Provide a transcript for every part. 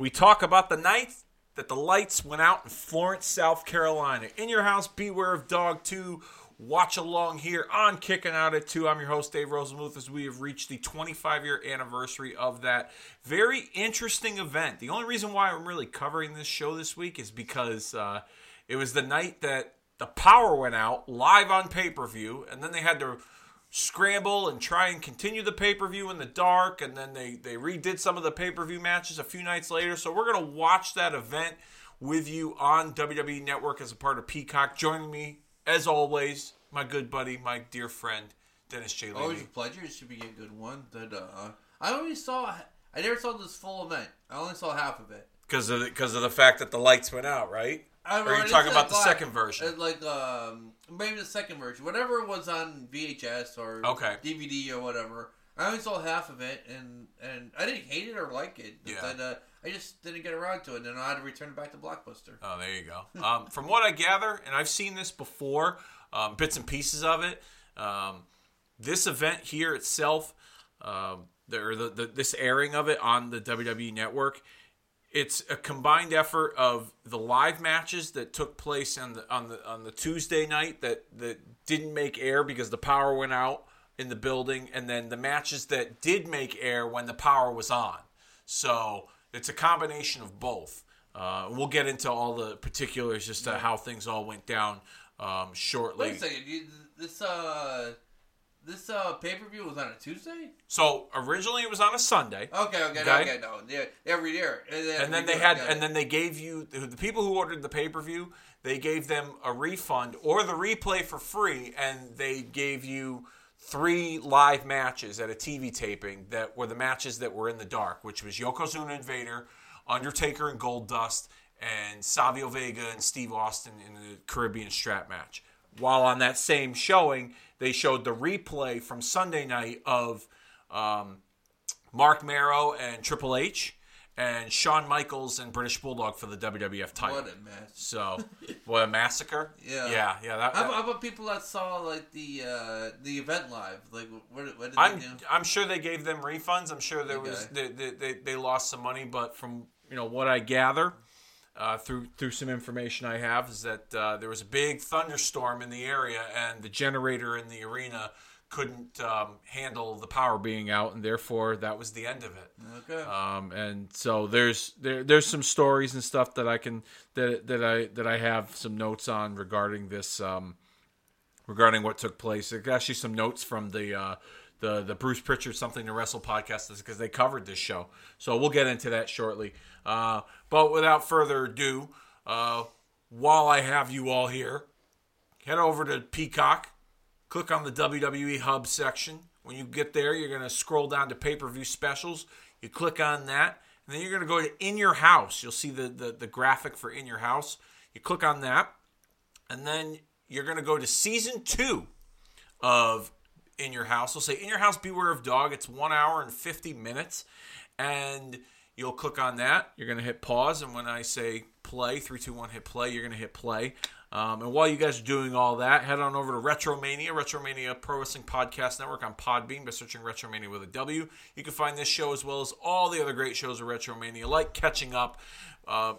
we talk about the night that the lights went out in Florence, South Carolina. In your house, beware of dog 2. Watch along here on Kicking Out at 2. I'm your host, Dave Rosenmuth, as we have reached the 25 year anniversary of that very interesting event. The only reason why I'm really covering this show this week is because uh, it was the night that the power went out live on pay per view, and then they had to scramble and try and continue the pay per view in the dark, and then they, they redid some of the pay per view matches a few nights later. So we're going to watch that event with you on WWE Network as a part of Peacock. Joining me, as always, my good buddy, my dear friend, Dennis J. Levy. Always a pleasure. It should be a good one. That uh, I only saw. I never saw this full event. I only saw half of it. Because of, the, cause of the fact that the lights went out, right? I Or are you talking about the live- second version? uh, Like um, maybe the second version, whatever was on VHS or Okay. DVD or whatever. I only saw half of it, and and I didn't hate it or like it. Yeah. But, uh, I just didn't get around to it, and I had to return it back to Blockbuster. Oh, there you go. Um, from what I gather, and I've seen this before, um, bits and pieces of it. Um, this event here itself, um, the, or the, the this airing of it on the WWE Network, it's a combined effort of the live matches that took place on the on the on the Tuesday night that that didn't make air because the power went out in the building, and then the matches that did make air when the power was on. So it's a combination of both. Uh, we'll get into all the particulars as to how things all went down um, shortly. Wait a second. You, this uh, this uh pay per view was on a Tuesday. So originally it was on a Sunday. Okay, okay, Okay. okay, no, yeah, every year, and then, they had and then they gave you the people who ordered the pay-per-view they gave them a refund or the replay for free and they gave you three live matches at a tv taping that were the matches that were in the dark which was yokozuna and vader undertaker and goldust and savio vega and steve austin in the caribbean strap match while on that same showing they showed the replay from sunday night of um, Mark Mero and Triple H, and Shawn Michaels and British Bulldog for the WWF title. what a mess. So, what a massacre! Yeah. yeah, yeah. That, How, that- how about people that saw like the uh, the event live? Like, what, what did I'm they do? I'm sure they gave them refunds. I'm sure there was they, they, they, they lost some money, but from you know what I gather. Uh, through through some information I have is that uh, there was a big thunderstorm in the area and the generator in the arena couldn't um, handle the power being out and therefore that was the end of it. Okay. um, and so there's there, there's some stories and stuff that I can that that I that I have some notes on regarding this um, regarding what took place. There's actually some notes from the uh, the the Bruce Pritchard something to wrestle podcast is because they covered this show. So we'll get into that shortly. Uh, but without further ado, uh, while I have you all here, head over to Peacock, click on the WWE Hub section. When you get there, you're going to scroll down to pay per view specials. You click on that, and then you're going to go to In Your House. You'll see the, the, the graphic for In Your House. You click on that, and then you're going to go to season two of In Your House. We'll say In Your House, Beware of Dog. It's one hour and 50 minutes. And you'll click on that. You're going to hit pause. And when I say play, 321 hit play, you're going to hit play. Um, and while you guys are doing all that, head on over to Retromania, Retromania Pro Wrestling Podcast Network on Podbean by searching Retromania with a W. You can find this show as well as all the other great shows of Retromania, like Catching Up, uh,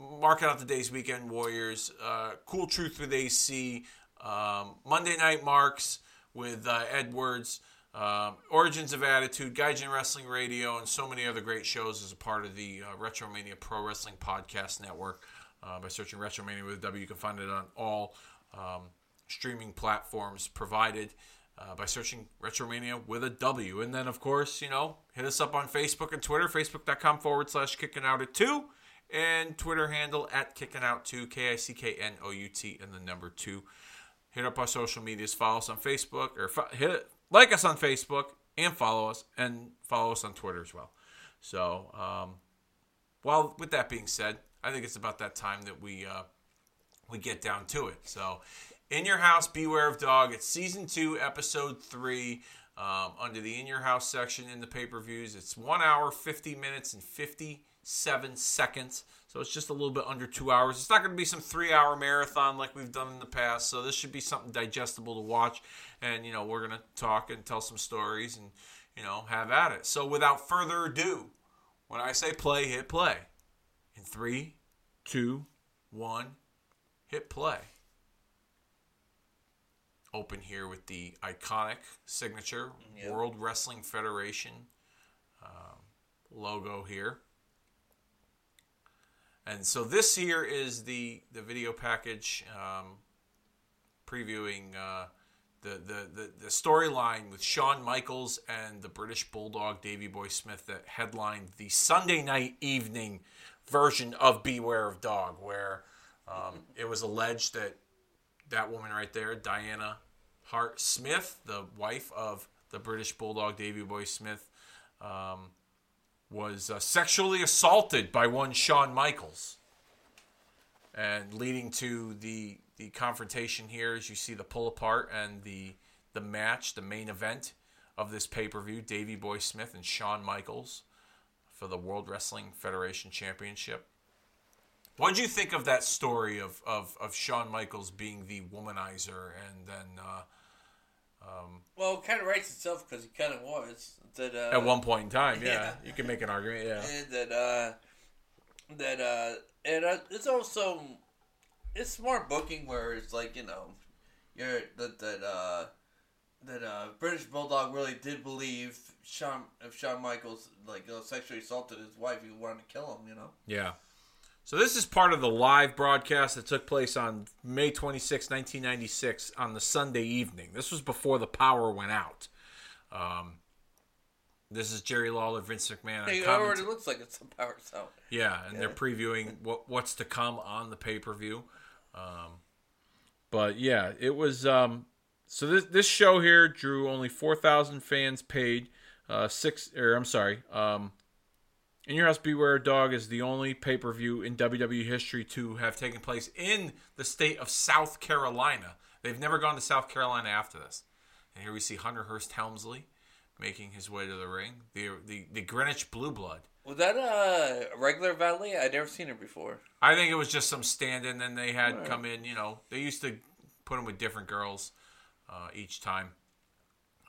Marking Out the Days Weekend Warriors, uh, Cool Truth with AC, um, Monday Night Marks with uh, Edwards, um, Origins of Attitude, Gaijin Wrestling Radio, and so many other great shows as a part of the uh, Retromania Pro Wrestling Podcast Network. Uh, by searching Retromania with a W, you can find it on all um, streaming platforms provided uh, by searching Retromania with a W. And then, of course, you know, hit us up on Facebook and Twitter, facebook.com forward slash kicking out at two, and Twitter handle at kicking out two, K I C K N O U T, and the number two. Hit up our social medias, follow us on Facebook, or fo- hit it, like us on Facebook, and follow us, and follow us on Twitter as well. So, um, well, with that being said, I think it's about that time that we uh, we get down to it. So, in your house, beware of dog. It's season two, episode three. Um, under the in your house section in the pay per views, it's one hour, fifty minutes, and fifty seven seconds. So it's just a little bit under two hours. It's not going to be some three hour marathon like we've done in the past. So this should be something digestible to watch. And you know we're going to talk and tell some stories and you know have at it. So without further ado, when I say play, hit play. In three, two, one, hit play. Open here with the iconic signature Yep. World Wrestling Federation um, logo here. And so this here is the the video package um, previewing uh, the the the, the storyline with Shawn Michaels and the British Bulldog Davy Boy Smith that headlined the Sunday night evening version of Beware of Dog, where um, it was alleged that that woman right there, Diana Hart Smith, the wife of the British Bulldog Davy Boy Smith, um, was uh, sexually assaulted by one Shawn Michaels, and leading to the the confrontation here, as you see the pull apart and the the match, the main event of this pay per view, Davy Boy Smith and Shawn Michaels for the World Wrestling Federation Championship. What did you think of that story of, of, of Shawn Michaels being the womanizer and then uh, Well, it kind of writes itself because he kind of was. That uh, at one point in time, yeah, yeah. you can make an argument, yeah. and that uh, that uh, and uh, it's also it's smart booking where it's like you know, you're that that uh, that uh, British Bulldog really did believe Shawn if Shawn Michaels like uh, sexually assaulted his wife, he wanted to kill him. You know. Yeah. So this is part of the live broadcast that took place on May 26, 1996 on the Sunday evening. This was before the power went out. Um, this is Jerry Lawler, Vince McMahon. It already looks like it's some power sound. Yeah, and they're previewing what what's to come on the pay per view. Um, but yeah, it was. Um, so this this show here drew only four thousand fans paid. Uh, six or I'm sorry. Um, in Your House Beware Dog is the only pay per view in WWE history to have taken place in the state of South Carolina. They've never gone to South Carolina after this. And here we see Hunter Hearst Helmsley making his way to the ring. The the, the Greenwich Blue Blood. Was that a regular valet? I'd never seen her before. I think it was just some stand-in. Then they had Right. come in. You know, they used to put him with different girls uh, each time.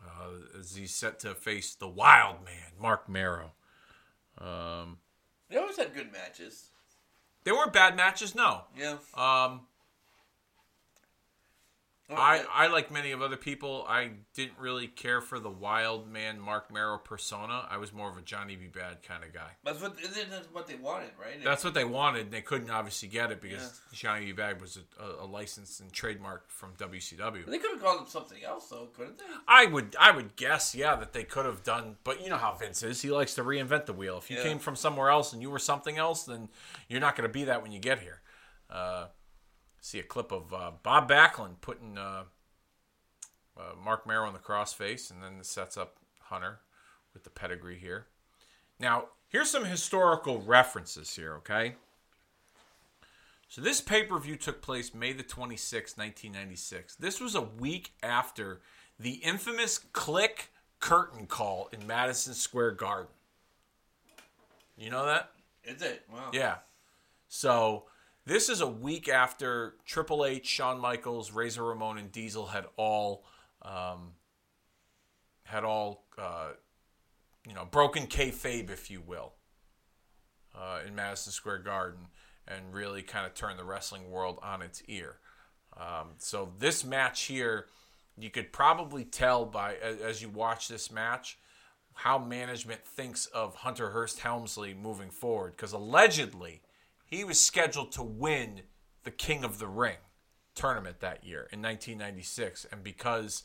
Uh, as he's set to face the Wild Man, Mark Mero. Um, They always had good matches. they weren't bad matches, no. Yeah. Um, I, I like many of other people. I didn't really care for the Wild Man Mark Mero persona. I was more of a Johnny B. Bad kind of guy. That's what that's what they wanted, right? That's what they wanted. and They couldn't obviously get it because Johnny B. Bad was a, a, licensed and trademark from WCW. They could have called him something else, though, couldn't they? I would I would guess, yeah, that they could have done, but you know how Vince is. He likes to reinvent the wheel. If you Yeah. came from somewhere else and you were something else, then you're not going to be that when you get here. Uh, see a clip of uh, Bob Backlund putting uh, uh, Mark Mero in the crossface, and then it sets up Hunter with the pedigree here. Now, here's some historical references here, okay? So this pay-per-view took place May the 26th, 1996. This was a week after the infamous Kliq curtain call in Madison Square Garden. You know that? Is it? Wow. Yeah. So this is a week after Triple H, Shawn Michaels, Razor Ramon, and Diesel had all um, had all uh, you know broken kayfabe, if you will, uh, in Madison Square Garden, and really kind of turned the wrestling world on its ear. Um, so this match here, you could probably tell by as, as you watch this match how management thinks of Hunter Hearst Helmsley moving forward because allegedly he was scheduled to win the King of the Ring tournament that year in 1996 and because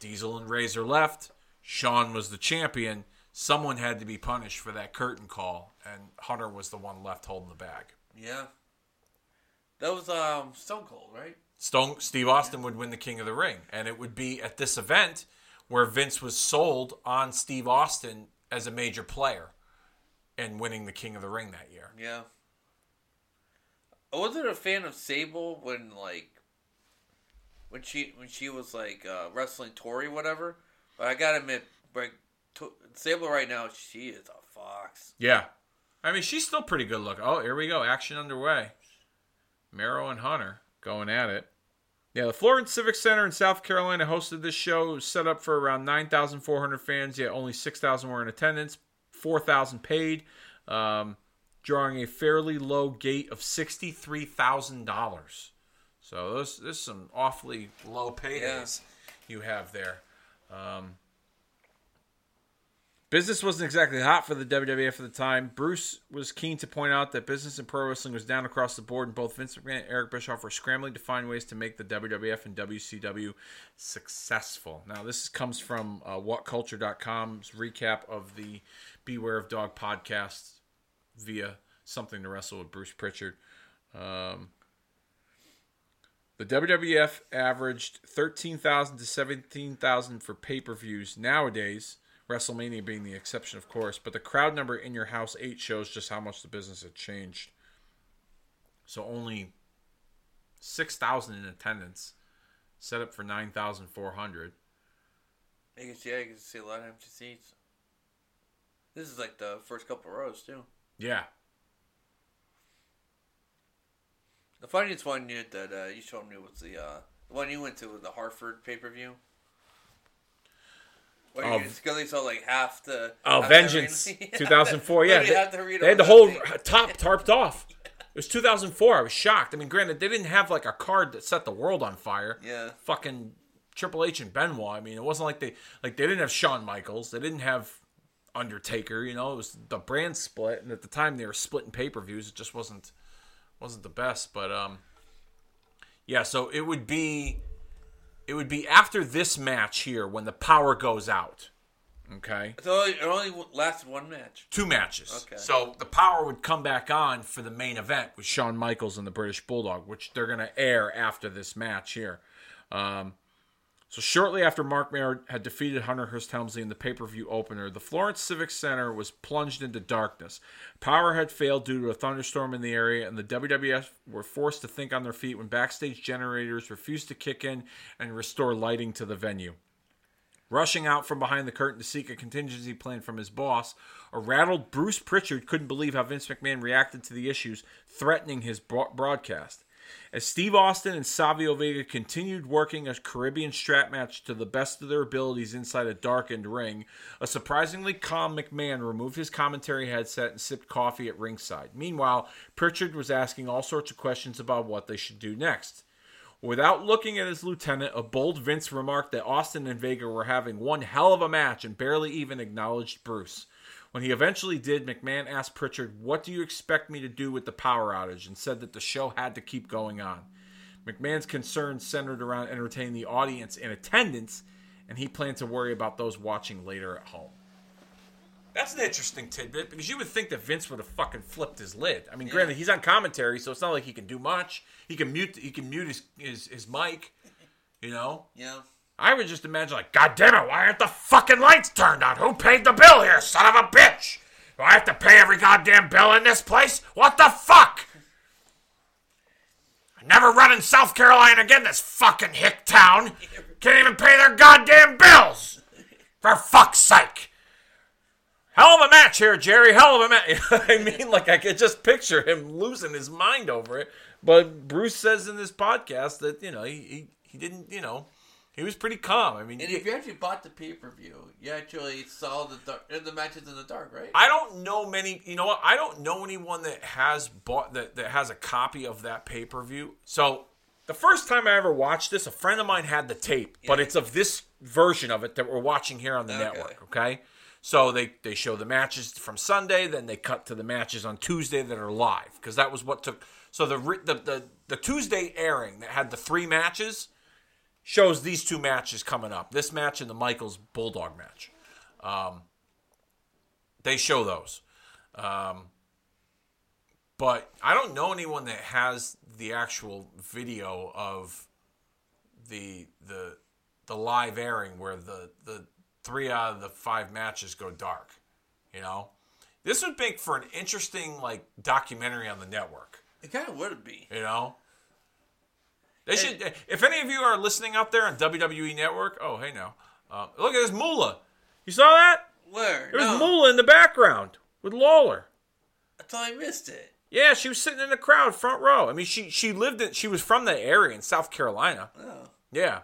Diesel and Razor left, Shawn was the champion, someone had to be punished for that curtain call and Hunter was the one left holding the bag. Yeah. That was um Stone Cold, right? Stone Steve Austin would win the King of the Ring, and it would be at this event where Vince was sold on Steve Austin as a major player and winning the King of the Ring that year. Yeah. I wasn't a fan of Sable when like when she when she was like uh, wrestling Tori, whatever. But I gotta admit, like to, Sable right now, she is a fox. Yeah, I mean she's still pretty good looking. Oh, here we go, action underway. Mero and Hunter going at it. Yeah, the Florence Civic Center in South Carolina hosted this show. Set up for around 9,400 fans, yet only 6,000 were in attendance, 4,000 paid. Um, drawing a fairly low gate of $63,000. So this, this is some awfully low paydays you have there. Um, business wasn't exactly hot for the WWF at the time. Bruce was keen to point out that business in pro wrestling was down across the board, and both Vince McMahon and Eric Bischoff were scrambling to find ways to make the WWF and WCW successful. Now, this comes from uh, WhatCulture.com's recap of the Beware of Dog podcast via Something to Wrestle with Bruce Pritchard. Um, the WWF averaged 13,000 to 17,000 for pay per views nowadays, WrestleMania being the exception, of course, but the crowd number in your house 8 shows just how much the business had changed. So only 6,000 in attendance, set up for 9,400. You can see, yeah, you can see a lot of empty seats. This is like the first couple rows too. Yeah. The funniest one you, that uh, you showed me was the uh, the one you went to, with the Hartford pay per view. Where Oh, you saw like half the. Oh, half Vengeance, arena. 2004. Yeah, they, the they had the whole empty. top tarped off. It was 2004. I was shocked. I mean, granted, they didn't have like a card that set the world on fire. Yeah. Fucking Triple H and Benoit. I mean, it wasn't like they like they didn't have Shawn Michaels. They didn't have Undertaker. You know, it was the brand split, and at the time they were splitting pay per views. It just wasn't wasn't the best. But um, yeah. So it would be it would be after this match here when the power goes out. Okay So it only lasted one match. two matches. Okay. So the power would come back on for the main event with Shawn Michaels and the British Bulldog, which they're going to air after this match here. Um, so shortly after Mark Mero had defeated Hunter Hearst Helmsley in the pay-per-view opener, the Florence Civic Center was plunged into darkness. Power had failed due to a thunderstorm in the area, and the WWF were forced to think on their feet when backstage generators refused to kick in and restore lighting to the venue. Rushing out from behind the curtain to seek a contingency plan from his boss, a rattled Bruce Pritchard couldn't believe how Vince McMahon reacted to the issues threatening his broadcast. As Steve Austin and Savio Vega continued working a Caribbean strap match to the best of their abilities inside a darkened ring, a surprisingly calm McMahon removed his commentary headset and sipped coffee at ringside. Meanwhile, Pritchard was asking all sorts of questions about what they should do next. Without looking at his lieutenant, a bold Vince remarked that Austin and Vega were having one hell of a match and barely even acknowledged Bruce. When he eventually did, McMahon asked Pritchard, What do you expect me to do with the power outage? and said that the show had to keep going on. McMahon's concerns centered around entertaining the audience in attendance, and he planned to worry about those watching later at home. That's an interesting tidbit because you would think that Vince would have fucking flipped his lid. I mean, granted, he's on commentary, so it's not like he can do much. He can mute. He can mute his his, his mic. You know, Yeah. I would just imagine like, God damn it, why aren't the fucking lights turned on? Who paid the bill here, son of a bitch? Do I have to pay every goddamn bill in this place? What the fuck? I never run in South Carolina again, this fucking hick town. Can't even pay their goddamn bills. For fuck's sake. Hell of a match here, Jerry. Hell of a match. I mean, like, I could just picture him losing his mind over it. But Bruce says in this podcast that, you know, he, he, he didn't, you know, he was pretty calm. I mean, And if you actually bought the pay per view, you actually saw the dark, the matches in the dark, right? I don't know many. You know what? I don't know anyone that has bought that that has a copy of that pay per view. So the first time I ever watched this, a friend of mine had the tape, but it's of this version of it that we're watching here on the Okay. network. Okay. So they, they show the matches from Sunday, then they cut to the matches on Tuesday that are live because that was what took. So the, the the the Tuesday airing that had the three matches shows these two matches coming up. This match and the Michaels Bulldog match. Um, they show those. Um, but I don't know anyone that has the actual video of the the the live airing where the the three out of the five matches go dark. You know, this would make for an interesting like documentary on the network. It kind of would be. You know, they should. If any of you are listening out there on WWE Network, oh hey now, uh, look at this Moolah. You saw that? Where? There was no, Moolah in the background with Lawler. I thought I missed it. Yeah, she was sitting in the crowd, front row. I mean, she she lived in. She was from the area in South Carolina. Oh. Yeah.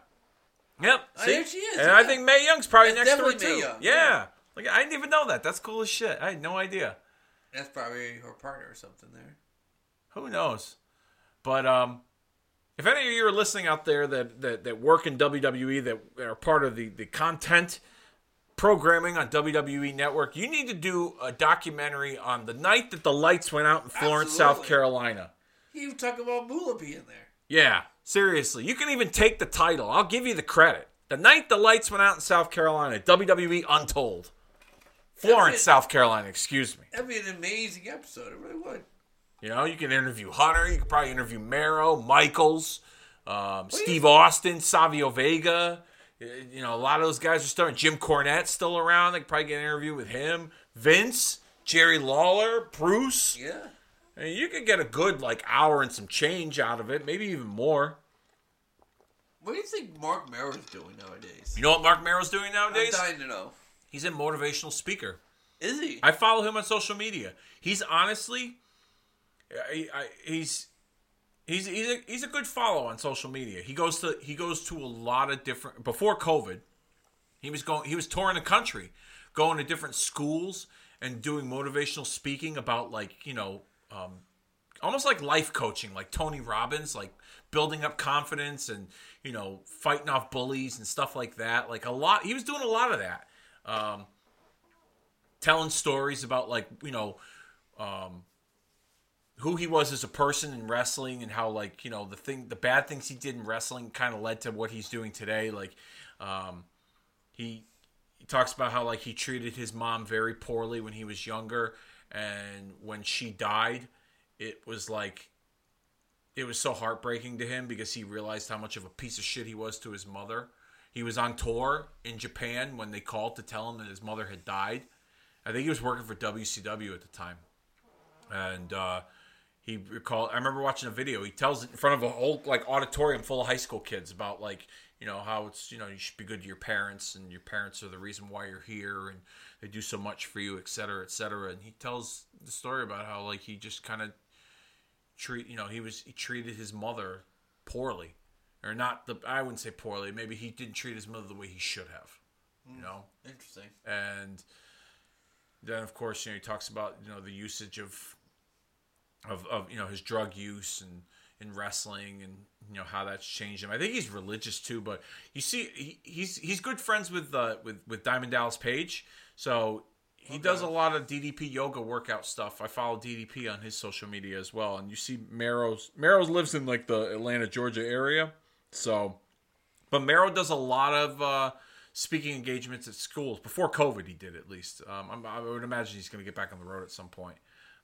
Yep. Oh, there she is, And I think Mae Young's probably That's next door too. Young, Yeah. yeah. Like I didn't even know that. That's cool as shit. I had no idea. That's probably her partner or something there. Who knows? But um, if any of you are listening out there that, that, that work in WWE that are part of the, the content programming on WWE Network, you need to do a documentary on the night that the lights went out in Florence, South Carolina. You even talk about Moolah being there. Yeah, seriously. You can even take the title. I'll give you the credit. The night the lights went out in South Carolina, WWE Untold. Florence, South Carolina, excuse me. That'd be an amazing episode. It really would. You know, you can interview Hunter. You could probably interview Mero, Michaels, um, Steve Austin, Savio Vega. You know, a lot of those guys are starting. Jim Cornette's still around. They could probably get an interview with him. Vince, Jerry Lawler, Bruce. Yeah. I mean, you could get a good like hour and some change out of it, maybe even more. What do you think Mark Mero's doing nowadays? You know what Mark Mero's doing I'm nowadays? dying to know. He's a motivational speaker. Is he? I follow him on social media. He's honestly, He's he's he's a, he's a good follow on social media. He goes to he goes to a lot of different before COVID. He was going he was touring the country, going to different schools and doing motivational speaking about like you know um, almost like life coaching, like Tony Robbins, like building up confidence and you know fighting off bullies and stuff like that. Like a lot, he was doing a lot of that. Um, telling stories about like you know um, who he was as a person in wrestling and how like you know the thing the bad things he did in wrestling kind of led to what he's doing today like um, he he talks about how like he treated his mom very poorly when he was younger and when she died it was like it was so heartbreaking to him because he realized how much of a piece of shit he was to his mother. He was on tour in Japan when they called to tell him that his mother had died. I think he was working for WCW at the time. And uh, he recalled. I remember watching a video. He tells it in front of a whole like auditorium full of high school kids about like you know how it's you know you should be good to your parents and your parents are the reason why you're here and they do so much for you, et cetera, et cetera. And he tells the story about how like he just kind of treat you know he was he treated his mother poorly or not the I wouldn't say poorly. Maybe he didn't treat his mother the way he should have. You hmm. know, Interesting. and then of course you know he talks about you know the usage of of, of you know his drug use and in wrestling and you know how that's changed him. I think he's religious too, but you see he, he's he's good friends with uh, with with Diamond Dallas Page, so he does a lot of DDP yoga workout stuff. I follow DDP on his social media as well, and you see Mero's Mero's lives in like the Atlanta Georgia area, so but Mero does a lot of uh, speaking engagements at schools. Before COVID, he did at least. Um, I'm, I would imagine he's going to get back on the road at some point.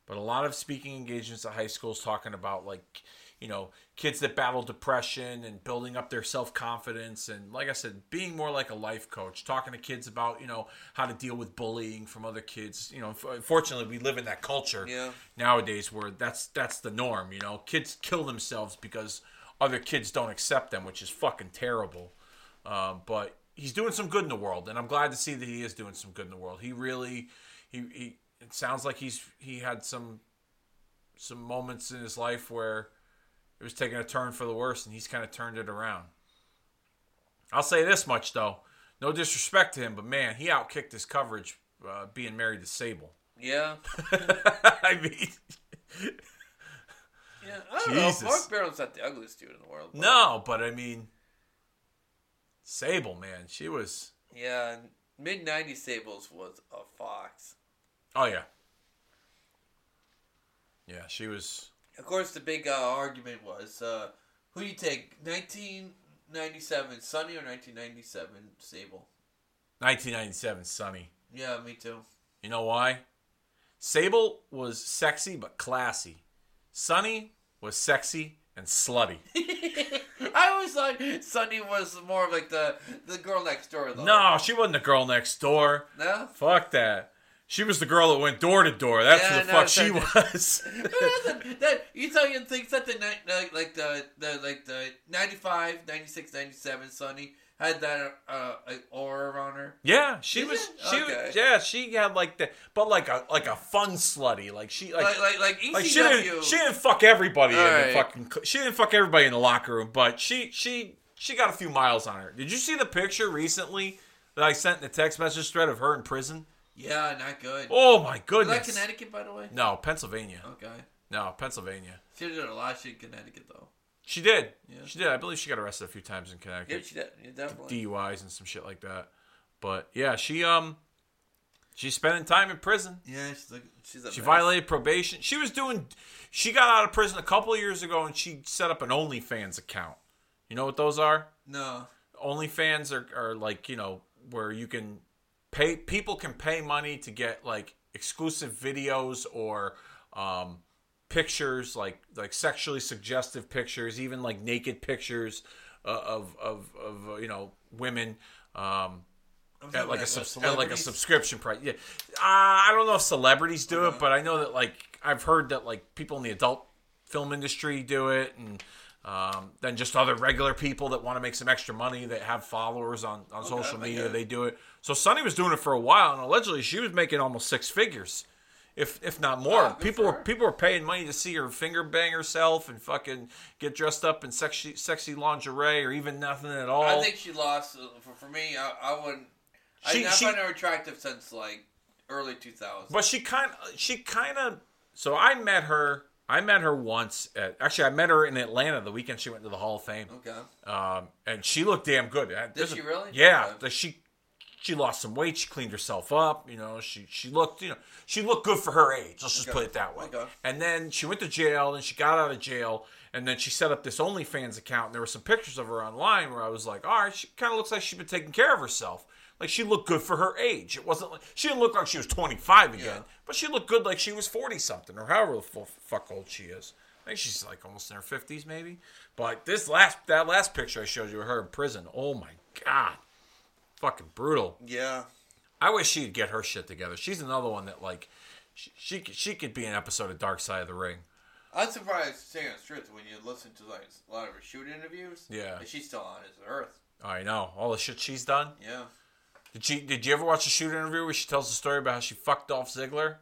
But a lot of speaking engagements at high schools talking about like, you know, kids that battle depression and building up their self confidence and like I said, being more like a life coach, talking to kids about you know how to deal with bullying from other kids. You know, unfortunately, we live in that culture Yeah. nowadays where that's that's the norm. You know, kids kill themselves because other kids don't accept them, which is fucking terrible. Um, but he's doing some good in the world, and I'm glad to see that he is doing some good in the world. He really, he, he it sounds like he's he had some some moments in his life where it was taking a turn for the worse, and he's kind of turned it around. I'll say this much though, no disrespect to him, but man, he outkicked his coverage uh, being married to Sable. Yeah. I mean, Yeah. I don't Jesus. know. Mark Mero's not the ugliest dude in the world. but- no, but I mean, Sable, man, she was. Yeah. Mid 90s Sables was a fox. Oh yeah, yeah, she was. Of course, the big uh, argument was uh, who do you take, 1997 Sunny or 1997 Sable? 1997 Sunny. Yeah, me too. You know why? Sable was sexy but classy. Sunny was sexy and slutty. I always thought Sunny was more of like the the girl next door though. No, she wasn't the girl next door. No. Fuck that. She was the girl that went door to door. That's Yeah, who the no, fuck she sorry. was. that, that, you tell you think that the like like the the like the 95, 96, 97 Sunny had that uh aura on her. yeah, she was. She Okay. was. Yeah, she had like the, but like a like a fun slutty. Like she like. Like like like ECW. like she didn't, she didn't fuck everybody in the fucking she didn't fuck everybody in the locker room, but she she she got a few miles on her. Did you see the picture recently that I sent in the text message thread of her in prison? Yeah, not good. Oh my goodness! Is that! Connecticut, by the way? No, Pennsylvania. Okay. No, Pennsylvania. She did a lot of shit in Connecticut, though. She did. Yeah. She did. I believe she got arrested a few times in Connecticut. Yeah, she did. Yeah, definitely. DUIs and some shit like that. But yeah, she um she's spending time in prison. yeah, she's like, she's a She mess. violated probation. She was doing she got out of prison a couple of years ago and she set up an OnlyFans account. You know what those are? No. OnlyFans are, are like, you know, where you can pay people can pay money to get like exclusive videos or um pictures like like sexually suggestive pictures, even like naked pictures uh, of of of uh, you know, women um at like a subs- at like a subscription price. Yeah, uh, I don't know if celebrities do it, but I know that like I've heard that like people in the adult film industry do it, and um, then just other regular people that want to make some extra money that have followers on on social media, they do it. So Sunny was doing it for a while, and allegedly she was making almost six figures. If, if not more, Ah, good people were people were paying money to see her finger bang herself and fucking get dressed up in sexy sexy lingerie or even nothing at all. I think she lost. uh, For, for me, I, I wouldn't. She- I, I she- find her attractive since like early 2000s. But she kind she kind of. So I met her. I met her once at. Actually, I met her in Atlanta the weekend she went to the Hall of Fame. Okay. Um, and she looked damn good. Did she really? Yeah. Okay. She, she lost some weight. She cleaned herself up. You know, she she looked. You know, she looked good for her age. Let's just Okay. put it that way. Okay. And then she went to jail. and she got out of jail. And then she set up this OnlyFans account. And there were some pictures of her online where I was like, all right, she kind of looks like she's been taking care of herself. Like she looked good for her age. It wasn't like she didn't look like she was 25 again, Yeah. but she looked good like she was 40 something or however the fuck old she is. I think she's like almost in her 50s maybe. But this last that last picture I showed you of her in prison. Oh my god. Fucking brutal. Yeah. I wish she'd get her shit together. She's another one that like she she could, she could be an episode of Dark Side of the Ring. I'm surprised, the truth, when you listen to like a lot of her shoot interviews. Yeah. she's still on this earth. I know all the shit she's done. Yeah. Did she? Did you ever watch a shoot interview where she tells the story about how she fucked Dolph Ziggler?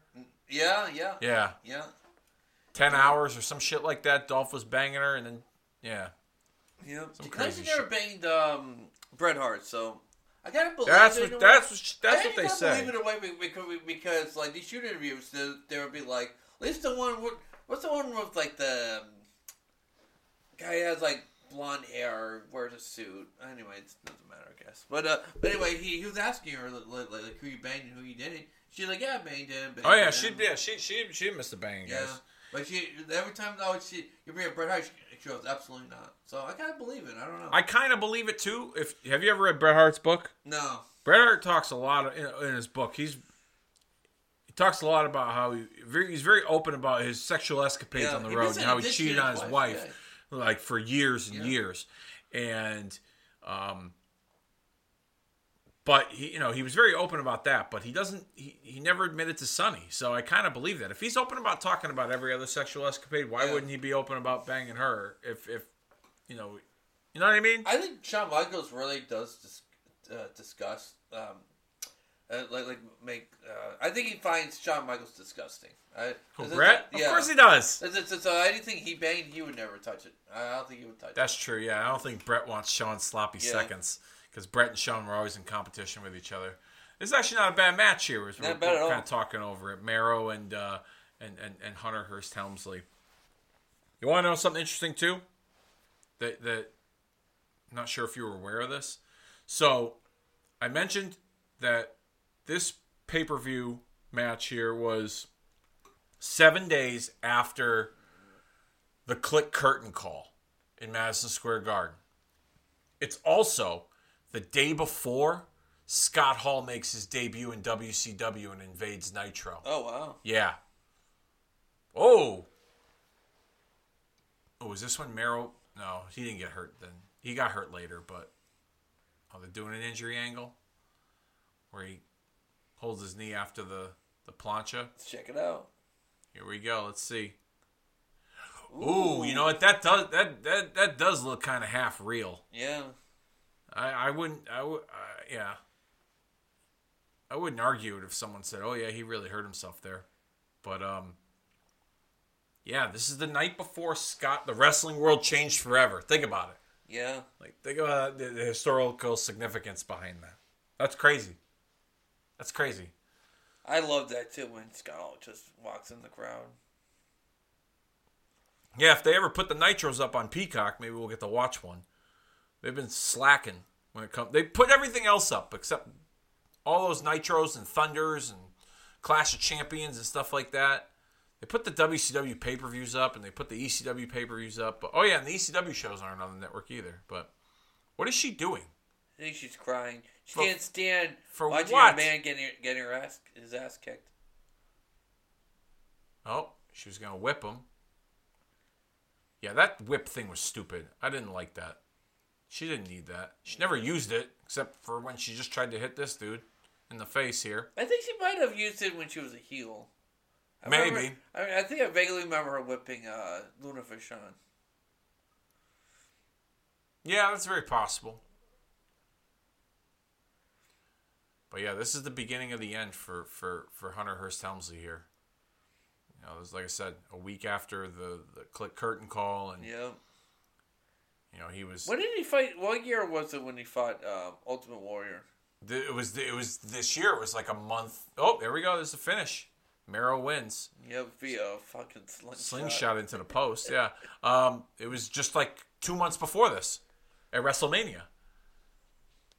Yeah. Yeah. Yeah, Yeah. ten hours or some shit like that. Dolph was banging her, and then yeah, Yeah. Some Crazy crazy never banged um, Bret Hart, so I gotta believe that's what that's what she- that's I what they say. Believe it away because because like these shoot interviews, there, would be like at least the one with what's the one with like the um, guy has like blonde hair, wears a suit. Anyway, it doesn't matter, I guess. But uh, but anyway, he, he was asking her like, like, like who you banged and who you didn't. She's like, yeah, I banged him. Banged Oh yeah, him. she yeah she she she missed the bang, Yeah. guys. But she every time though she you bring up Bret Hart, she, goes absolutely not. So I kind of believe it. I don't know. I kind of believe it too. If have you ever read Bret Hart's book? no. Bret Hart talks a lot of, in, in his book. He's he talks a lot about how he very, he's very open about his sexual escapades Yeah, on the road and how he cheated on his his wife, wife like for years and Yeah. years, and um, but he you know he was very open about that. But he doesn't he, he never admitted to Sunny. So I kind of believe that if he's open about talking about every other sexual escapade, why Yeah. wouldn't he be open about banging her? If if you know you know what I mean? I think Shawn Michaels really does dis- uh, discuss, um, uh, like like make. Uh, I think he finds Shawn Michaels disgusting. I, Who, is it- Bret? Yeah. Of course he does. Is it- So, so anything he banged, he would never touch it. I don't think he would touch That's true. Yeah, I don't think Bret wants Shawn sloppy Yeah. seconds because Bret and Shawn were always in competition with each other. It's actually not a bad match here. As we're, Not bad at all. kind of talking over it. Mero and uh, and, and and Hunter Hearst Helmsley. You want to know something interesting too? That that I'm not sure if you were aware of this. So I mentioned that this pay per view match here was seven days after the Kliq curtain call in Madison Square Garden. It's also the day before Scott Hall makes his debut in WCW and invades Nitro. Oh wow! Yeah. Oh. Oh, was this one Mero? No, he didn't get hurt then. He got hurt later, but oh, they're doing an injury angle where he holds his knee after the the plancha. Let's check it out. Here we go. Let's see. Ooh, you know what? That does that that that does look kind of half real. Yeah. I I wouldn't I would uh, yeah. I wouldn't argue it if someone said, "Oh yeah, he really hurt himself there," but um. Yeah, this is the night before Scott. The wrestling world changed forever. Think about it. Yeah. Like think about the, the historical significance behind that. That's crazy. That's crazy. I love that too when Scott just walks in the crowd. Yeah, if they ever put the nitros up on Peacock, maybe we'll get to watch one. They've been slacking when it comes. They put everything else up except all those nitros and thunders and Clash of Champions and stuff like that. They put the WCW pay per views up and they put the ECW pay per views up. But, oh yeah, and the ECW shows aren't on the network either. But what is she doing? I think she's crying. She can't stand for watching what? a man getting getting her ass his ass kicked. Oh, she was gonna whip him. Yeah, that whip thing was stupid. I didn't like that. She didn't need that. She never used it except for when she just tried to hit this dude in the face here. I think she might have used it when she was a heel. I Maybe. remember- I, mean, I think I vaguely remember her whipping uh, Luna Vachon. Yeah, that's very possible. But yeah, this is the beginning of the end for for for Hunter Hearst Helmsley here. You know, it was like I said, a week after the the Kliq curtain call, and Yeah. you know he was. When did he fight? What year was it when he fought uh, Ultimate Warrior? th- It was it was this year. It was like a month. Oh, there we go. There's the finish. Mero wins. Yep, via fucking slingshot. Slingshot into the post. Yeah. Um, it was just like two months before this at WrestleMania.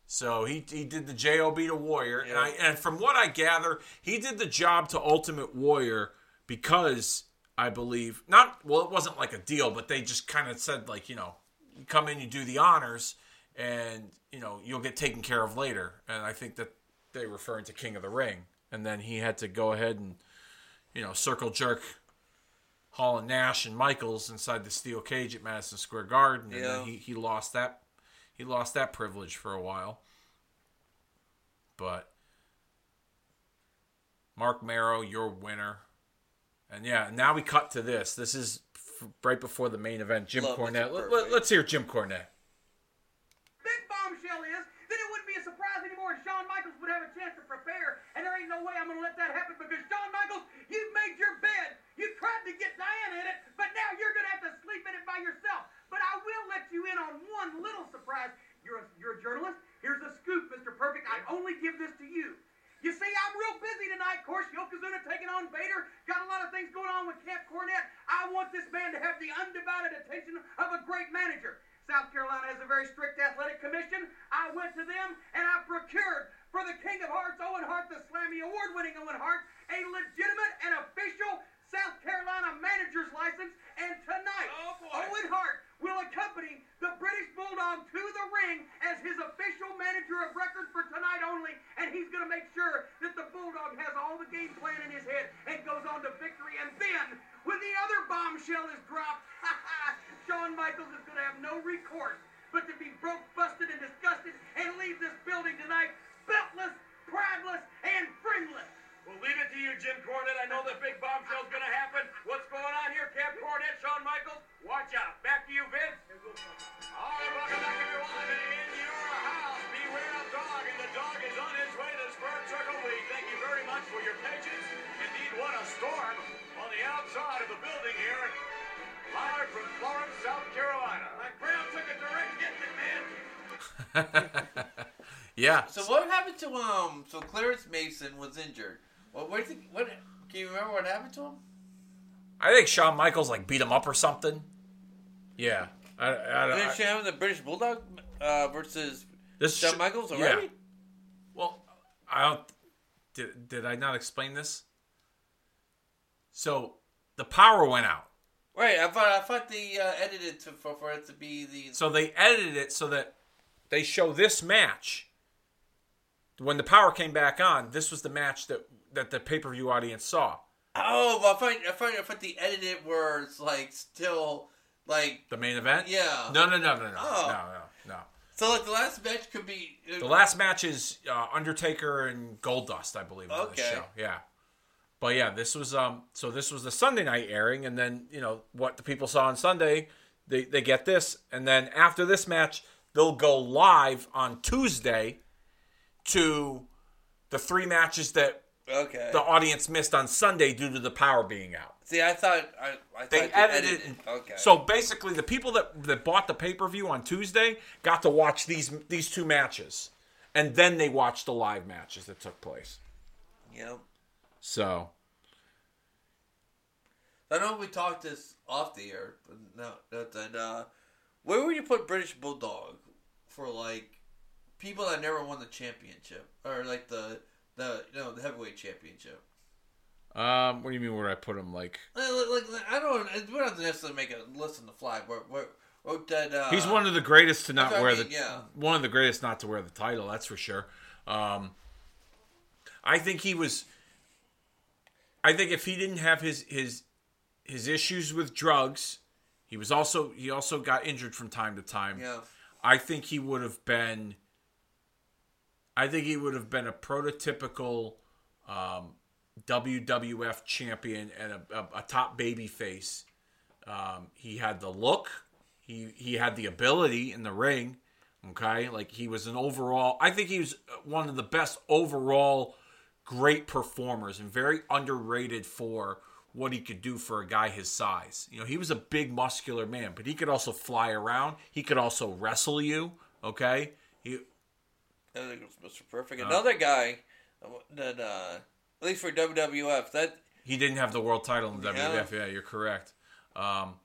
So he he did the job to Warrior, and I and from what I gather, he did the job to Ultimate Warrior because I believe not. Well, it wasn't like a deal, but they just kind of said like you know, you come in, you do the honors, and you know you'll get taken care of later. And I think that they referring to King of the Ring, and then he had to go ahead and you know circle jerk Hall and Nash and Michaels inside the steel cage at Madison Square Garden, and Yeah. then he, he lost that he lost that privilege for a while. But Mark Mero, your winner, and yeah, now we cut to this. This is f- right before the main event. Jim Love Cornette. Let, Perfect. let, us hear Jim Cornette. big bombshell is that it wouldn't be a surprise anymore and Shawn Michaels would have a chance to prepare. And there ain't no way I'm going to let that happen because Shawn Michaels, you've made your bed. You tried to get Diana in it, but now you're going to have to sleep in it by yourself. But I will let you in on one little surprise. You're a, you're a journalist. Here's a scoop, Mr. Perfect. I only give this to you. You see, I'm real busy tonight. Of course, Yokozuna taking on Vader. Got a lot of things going on with Camp Cornette. I want this man to have the undivided attention of a great manager. South Carolina has a very strict athletic commission. I went to them and I procured for the King of Hearts, Owen Hart, the Slammy Award winning Owen Hart, a legitimate and official South Carolina manager's license. And tonight, Oh. Owen Hart will accompany the British Bulldog to the ring as his official manager of record for tonight only. And he's going to make sure that the Bulldog has all the game plan in his head and goes on to victory. And then, when the other bombshell is dropped, Shawn Michaels is going to have no recourse but to be broke, busted, and disgusted and leave this building tonight beltless, prideless, and friendless. We'll leave it to you, Jim Cornette. I know the big bombshell's gonna happen. What's going on here, Camp Cornette, Shawn Michaels? Watch out. Back to you, Vince. All right, welcome back, everyone. In your house, beware of dog, and the dog is on his way to Square Circle. We thank you very much for your patience. Indeed, what a storm on the outside of the building here. Live from Florence, South Carolina. Like Brown took a direct getting it, man. Yeah. So what happened to um? So Clarence Mason was injured. What? What? do What? Can you remember what happened to him? I think Shawn Michaels like beat him up or something. Yeah. I, I, Didn't I, she have the British Bulldog uh, versus this Shawn sh- Michaels yeah. already? Well, I don't. Did, did I not explain this? So the power went out. Right. I thought I thought they uh, edited to for, for it to be the. So they edited it so that they show this match. When the power came back on, this was the match that that the pay per view audience saw. Oh, well, I thought I thought they edited words like still like The main event. Yeah. No, no, no, no, no, Oh. no, no, no. so like the last match could be uh, The last match is uh, Undertaker and Goldust, I believe, on the Okay. show. Yeah. But yeah, this was um so this was the Sunday night airing and then, you know, what the people saw on Sunday, they they get this and then after this match, they'll go live on Tuesday to the three matches that okay. the audience missed on Sunday due to the power being out. See, I thought I, I thought They edited. Okay. So basically, the people that that bought the pay per view on Tuesday got to watch these these two matches, and then they watched the live matches that took place. Yep. So I know we talked this off the air, but no, that uh, where would you put British Bulldog for like people that never won the championship or like the the you know the heavyweight championship? um, what do you mean? Where I put him? Like Uh, Like, like I don't, we don't have to necessarily make a list on the fly. Where, where, where that, uh, he's one of the greatest to not what I wear mean, the yeah. one of the greatest not to wear the title. That's for sure. Um, I think he was. I think if he didn't have his his his issues with drugs, he was also he also got injured from time to time. yeah. I think he would have been. I think he would have been a prototypical um, WWF champion and a, a, a top baby face. Um, he had the look. He he had the ability in the ring. Okay, like he was an overall. I think he was one of the best overall great performers and very underrated for what he could do for a guy his size. You know, he was a big muscular man, but he could also fly around. He could also wrestle you. Okay, I think it was Mr. Perfect. Another guy that, uh, at least for WWF, that he didn't have the world title in Yeah. WWF. Yeah, you're correct. Um,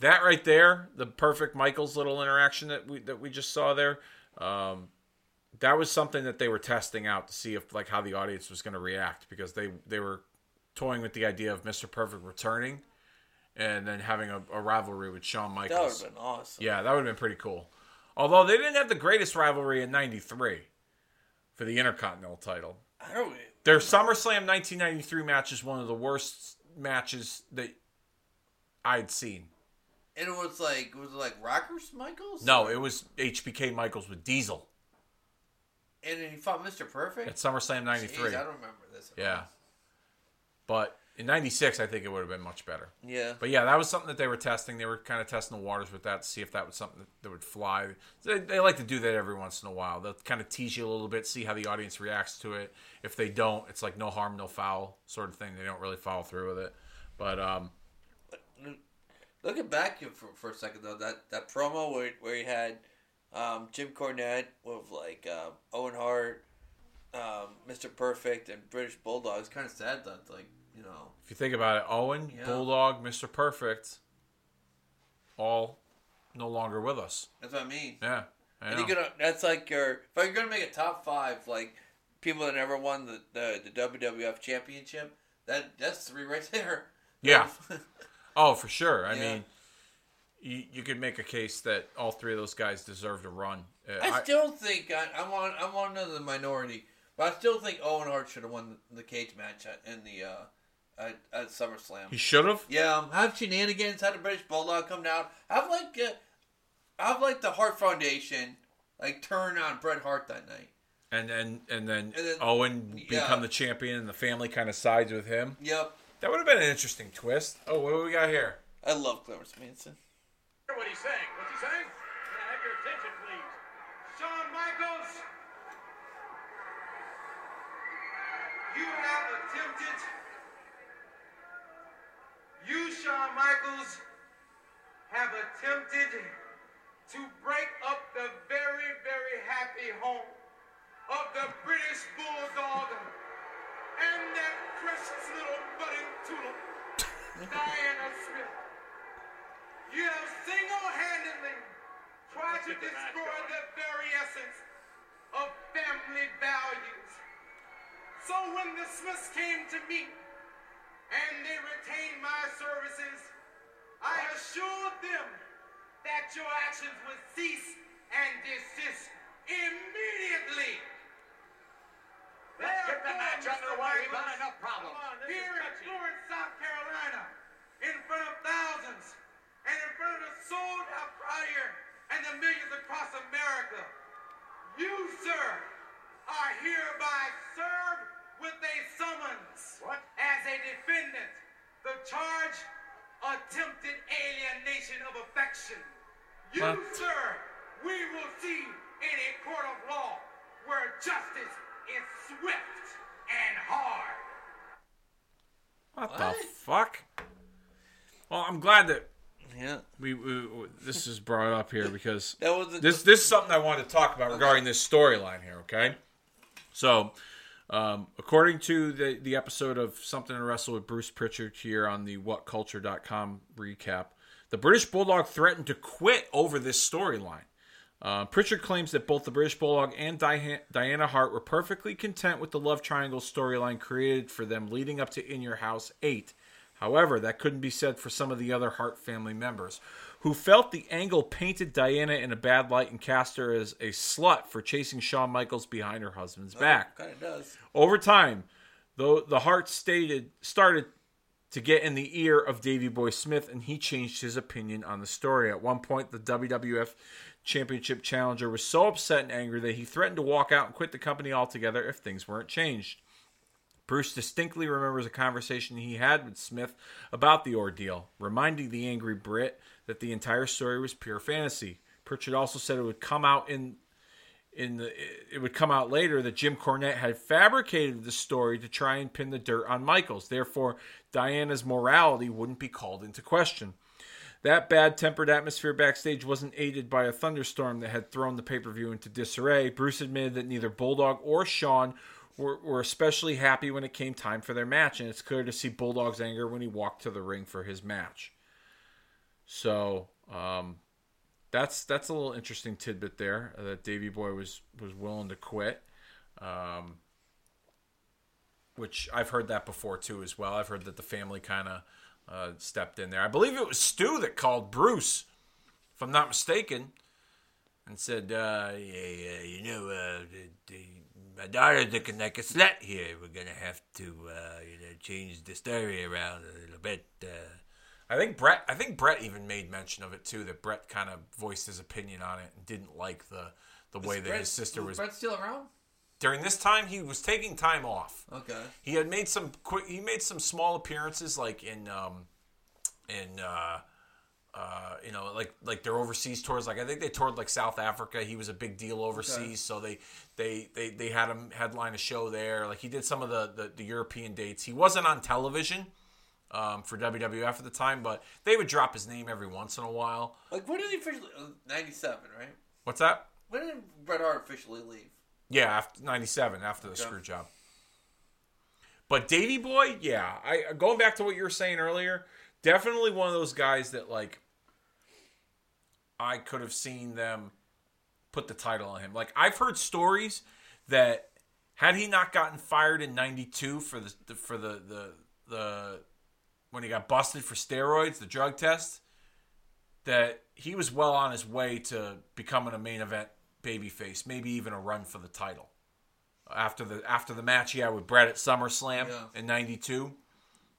that right there, the perfect Michaels little interaction that we that we just saw there, um, that was something that they were testing out to see if like how the audience was going to react because they they were toying with the idea of Mr. Perfect returning and then having a, a rivalry with Shawn that would Michaels. have been awesome. Yeah, that would have been pretty cool. Although they didn't have the greatest rivalry in '93 for the Intercontinental title. I don't. Their SummerSlam 1993 match is one of the worst matches that I'd seen. And it was like, was it like Rockers Michaels? No, it was HBK Michaels with Diesel And then he fought Mr. Perfect. at SummerSlam '93. I don't remember this. Yeah, but in '96, I think it would have been much better. Yeah. But yeah, that was something that they were testing. They were kind of testing the waters with that to see if that was something that, that would fly. They, they like to do that every once in a while. They'll kind of tease you a little bit, see how the audience reacts to it. If they don't, it's like no harm, no foul sort of thing. They don't really follow through with it. But um, Looking back for, for a second though, that, that promo where where he had um, Jim Cornette with like um, Owen Hart, um, Mr. Perfect, and British Bulldog, it's kind of sad that like you know if you think about it, Owen, Yeah. Bulldog, Mister Perfect, all no longer with us. that's what I mean. Yeah, I And you gonna that's like your if you're gonna make a top five like people that never won the, the, the WWF championship, that that's three right there. Yeah. Oh, for sure. I Yeah. mean, you, you could make a case that all three of those guys deserved a run. Uh, I still think I, I'm on I'm on the minority, but I still think Owen Hart should have won the cage match in the uh, at, at SummerSlam. he should have. Yeah, um, have shenanigans, Had a British Bulldog come down. Have like uh, have like the Hart Foundation like turn on Bret Hart that night. And then and then, And then- Owen yeah. become the champion, and the family kind of sides with him. Yep, That would have been an interesting twist. Oh, what do we got here? I love Clarence Mason. Hear what he's saying. What's he saying? Can I have your attention, please? Shawn Michaels, you have attempted, you, Shawn Michaels, have attempted to break up the very, very happy home of the British Bulldog and that precious little budding tulip, Diana Smith. You have single-handedly tried to Get the match destroy the very essence of family values. So when the Smiths came to me and they retained my services, I assured them that your actions would cease and desist immediately. Let's get the match underway. We've got enough problems. On, Here in. Florence, South Carolina, in front of thousands, and in front of the sold out crowd here, and the millions across America, you, sir, are hereby served with a summons What? as a defendant. The charge, attempted alienation of affection. You, What? sir, we will see in a court of law where justice is swift and hard. What, What? the fuck? Well, I'm glad that Yeah, we, we, we- this is brought up here because that this this is something I wanted to talk about regarding this storyline here. Okay, so Um, according to the, the episode of Something to Wrestle with Bruce Pritchard here on the WhatCulture.com recap, the British Bulldog threatened to quit over this storyline. Uh, Pritchard claims that both the British Bulldog and Diana Hart were perfectly content with the love triangle storyline created for them leading up to In Your House 8. However, that couldn't be said for some of the other Hart family members, who felt the angle painted Diana in a bad light and cast her as a slut for chasing Shawn Michaels behind her husband's oh, back. Kind of does. Over time, though the Hart stated started to get in the ear of Davy Boy Smith, and he changed his opinion on the story. At one point, the WWF Championship challenger was so upset and angry that he threatened to walk out and quit the company altogether if things weren't changed. Bruce distinctly remembers a conversation he had with Smith about the ordeal, reminding the angry Brit that the entire story was pure fantasy. Pritchard also said it would come out in in the it would come out later that Jim Cornette had fabricated the story to try and pin the dirt on Michaels. Therefore, Diana's morality wouldn't be called into question. That bad tempered atmosphere backstage wasn't aided by a thunderstorm that had thrown the pay per view into disarray. Bruce admitted that neither Bulldog or Shawn were, were especially happy when it came time for their match, and it's clear to see Bulldog's anger when he walked to the ring for his match. So, um, that's that's a little interesting tidbit there uh, that Davy Boy was was willing to quit, um, which I've heard that before too as well. I've heard that the family kind of uh, stepped in there. I believe it was Stu that called Bruce, if I'm not mistaken, and said, uh, yeah, yeah, "You know, uh, the, the, my daughter's looking like a slut here. We're gonna have to, uh, you know, change the story around a little bit." I think Bret. I think Bret even made mention of it too. That Bret kind of voiced his opinion on it and didn't like the the way that his sister was. Bret still around? During this time, he was taking time off. Okay. He had made some quick. He made some small appearances, like in um, in uh, uh, you know, like like their overseas tours. Like I think they toured like South Africa. He was a big deal overseas, Okay. so they they they they had him headline a show there. Like he did some of the the, the European dates. He wasn't on television. Um, for WWF at the time, but they would drop his name every once in a while. Like, when did he officially. Uh, 97, right? What's that? When did Bret Hart officially leave? Yeah, after '97, after the Okay. screw job. But Davy Boy, yeah, I going back to what you were saying earlier, definitely one of those guys that like I could have seen them put the title on him. Like I've heard stories that had he not gotten fired in '92 for the, the for the the the when he got busted for steroids, the drug test, that he was well on his way to becoming a main event babyface, maybe even a run for the title. After the after the match he had with Bret at SummerSlam Yeah. in '92,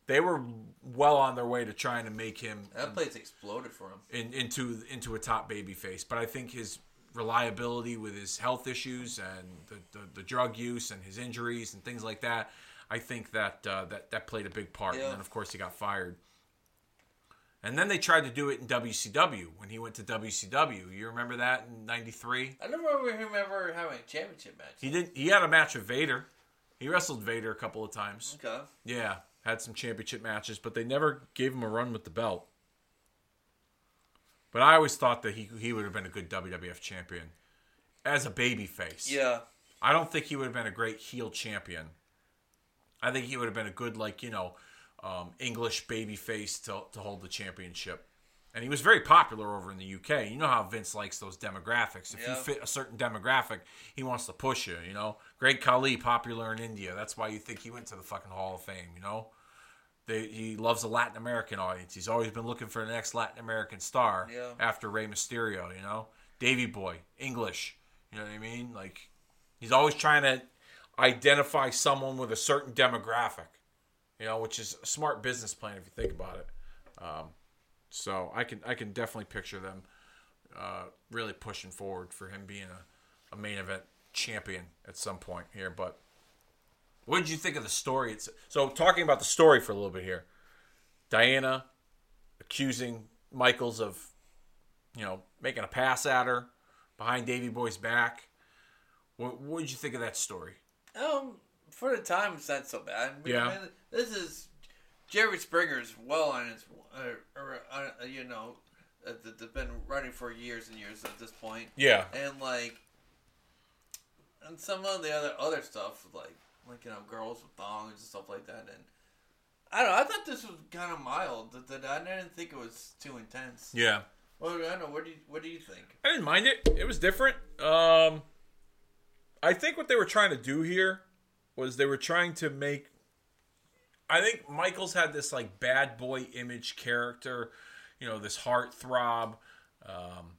they were well on their way to trying to make him That place exploded for him. in, into into a top babyface. But I think his reliability with his health issues and the, the, the drug use and his injuries and things like that, I think that uh, that that played a big part. Yeah. And then of course he got fired. And then they tried to do it in WCW when he went to WCW. You remember that in '93? I don't remember him ever having a championship match. He didn't. He had a match with Vader. He wrestled Vader a couple of times. Okay. Yeah, had some championship matches, but they never gave him a run with the belt. But I always thought that he he would have been a good WWF champion as a baby face. Yeah. I don't think he would have been a great heel champion. I think he would have been a good like you know um, English baby face to to hold the championship. And he was very popular over in the UK. You know how Vince likes those demographics. If you fit a certain demographic, he wants to push you. You know, Great Khali popular in India. That's why you think he went to the fucking Hall of Fame. You know, they, he loves the Latin American audience. He's always been looking for the next Latin American star Yeah. after Rey Mysterio. You know, Davy Boy, English. You know what I mean? Like he's always trying to identify someone with a certain demographic. You know, which is a smart business plan if you think about it. Um, so I can I can definitely picture them uh, really pushing forward for him being a, a main event champion at some point here. But what did you think of the story? It's, so talking about the story for a little bit here, Diana accusing Michaels of you know making a pass at her behind Davy Boy's back. What, what did you think of that story? Um, for the time, it's not so bad. I mean, Yeah. I mean, this is Jerry Springer's well on his, uh, or, uh, you know, uh, th- they've been running for years and years at this point, Yeah, and like, and some of the other other stuff, like like you know girls with thongs and stuff like that. And I don't know. I thought this was kind of mild. That, that I didn't think it was too intense. Yeah. Well, I don't know. What do you What do you think? I didn't mind it. It was different. Um, I think what they were trying to do here was they were trying to make. I think Michaels had this like bad boy image character, you know, this heartthrob. Um,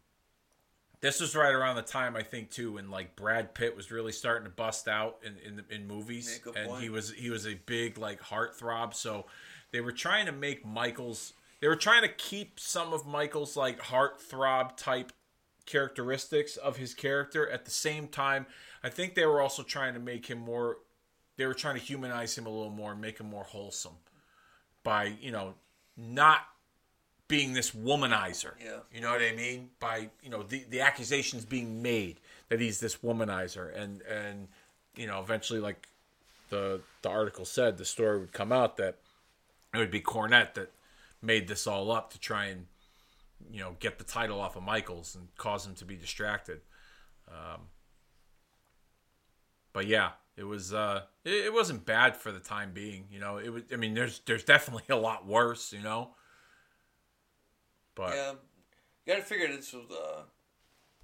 this was right around the time I think too when like Brad Pitt was really starting to bust out in in, in movies, Yeah, and point. he was he was a big like heartthrob. So they were trying to make Michaels. They were trying to keep some of Michael's like heartthrob type characteristics of his character. At the same time, I think they were also trying to make him more. They were trying to humanize him a little more, and make him more wholesome by you know not being this womanizer. Yeah. You know what I mean? By you know the the accusations being made that he's this womanizer, and and you know eventually like the the article said the story would come out that it would be Cornette that made this all up to try and you know get the title off of Michaels and cause him to be distracted. Um, but yeah, it was uh, it, it wasn't bad for the time being. You know, it was. I mean, there's there's definitely a lot worse. You know, but Yeah, you got to figure this was uh,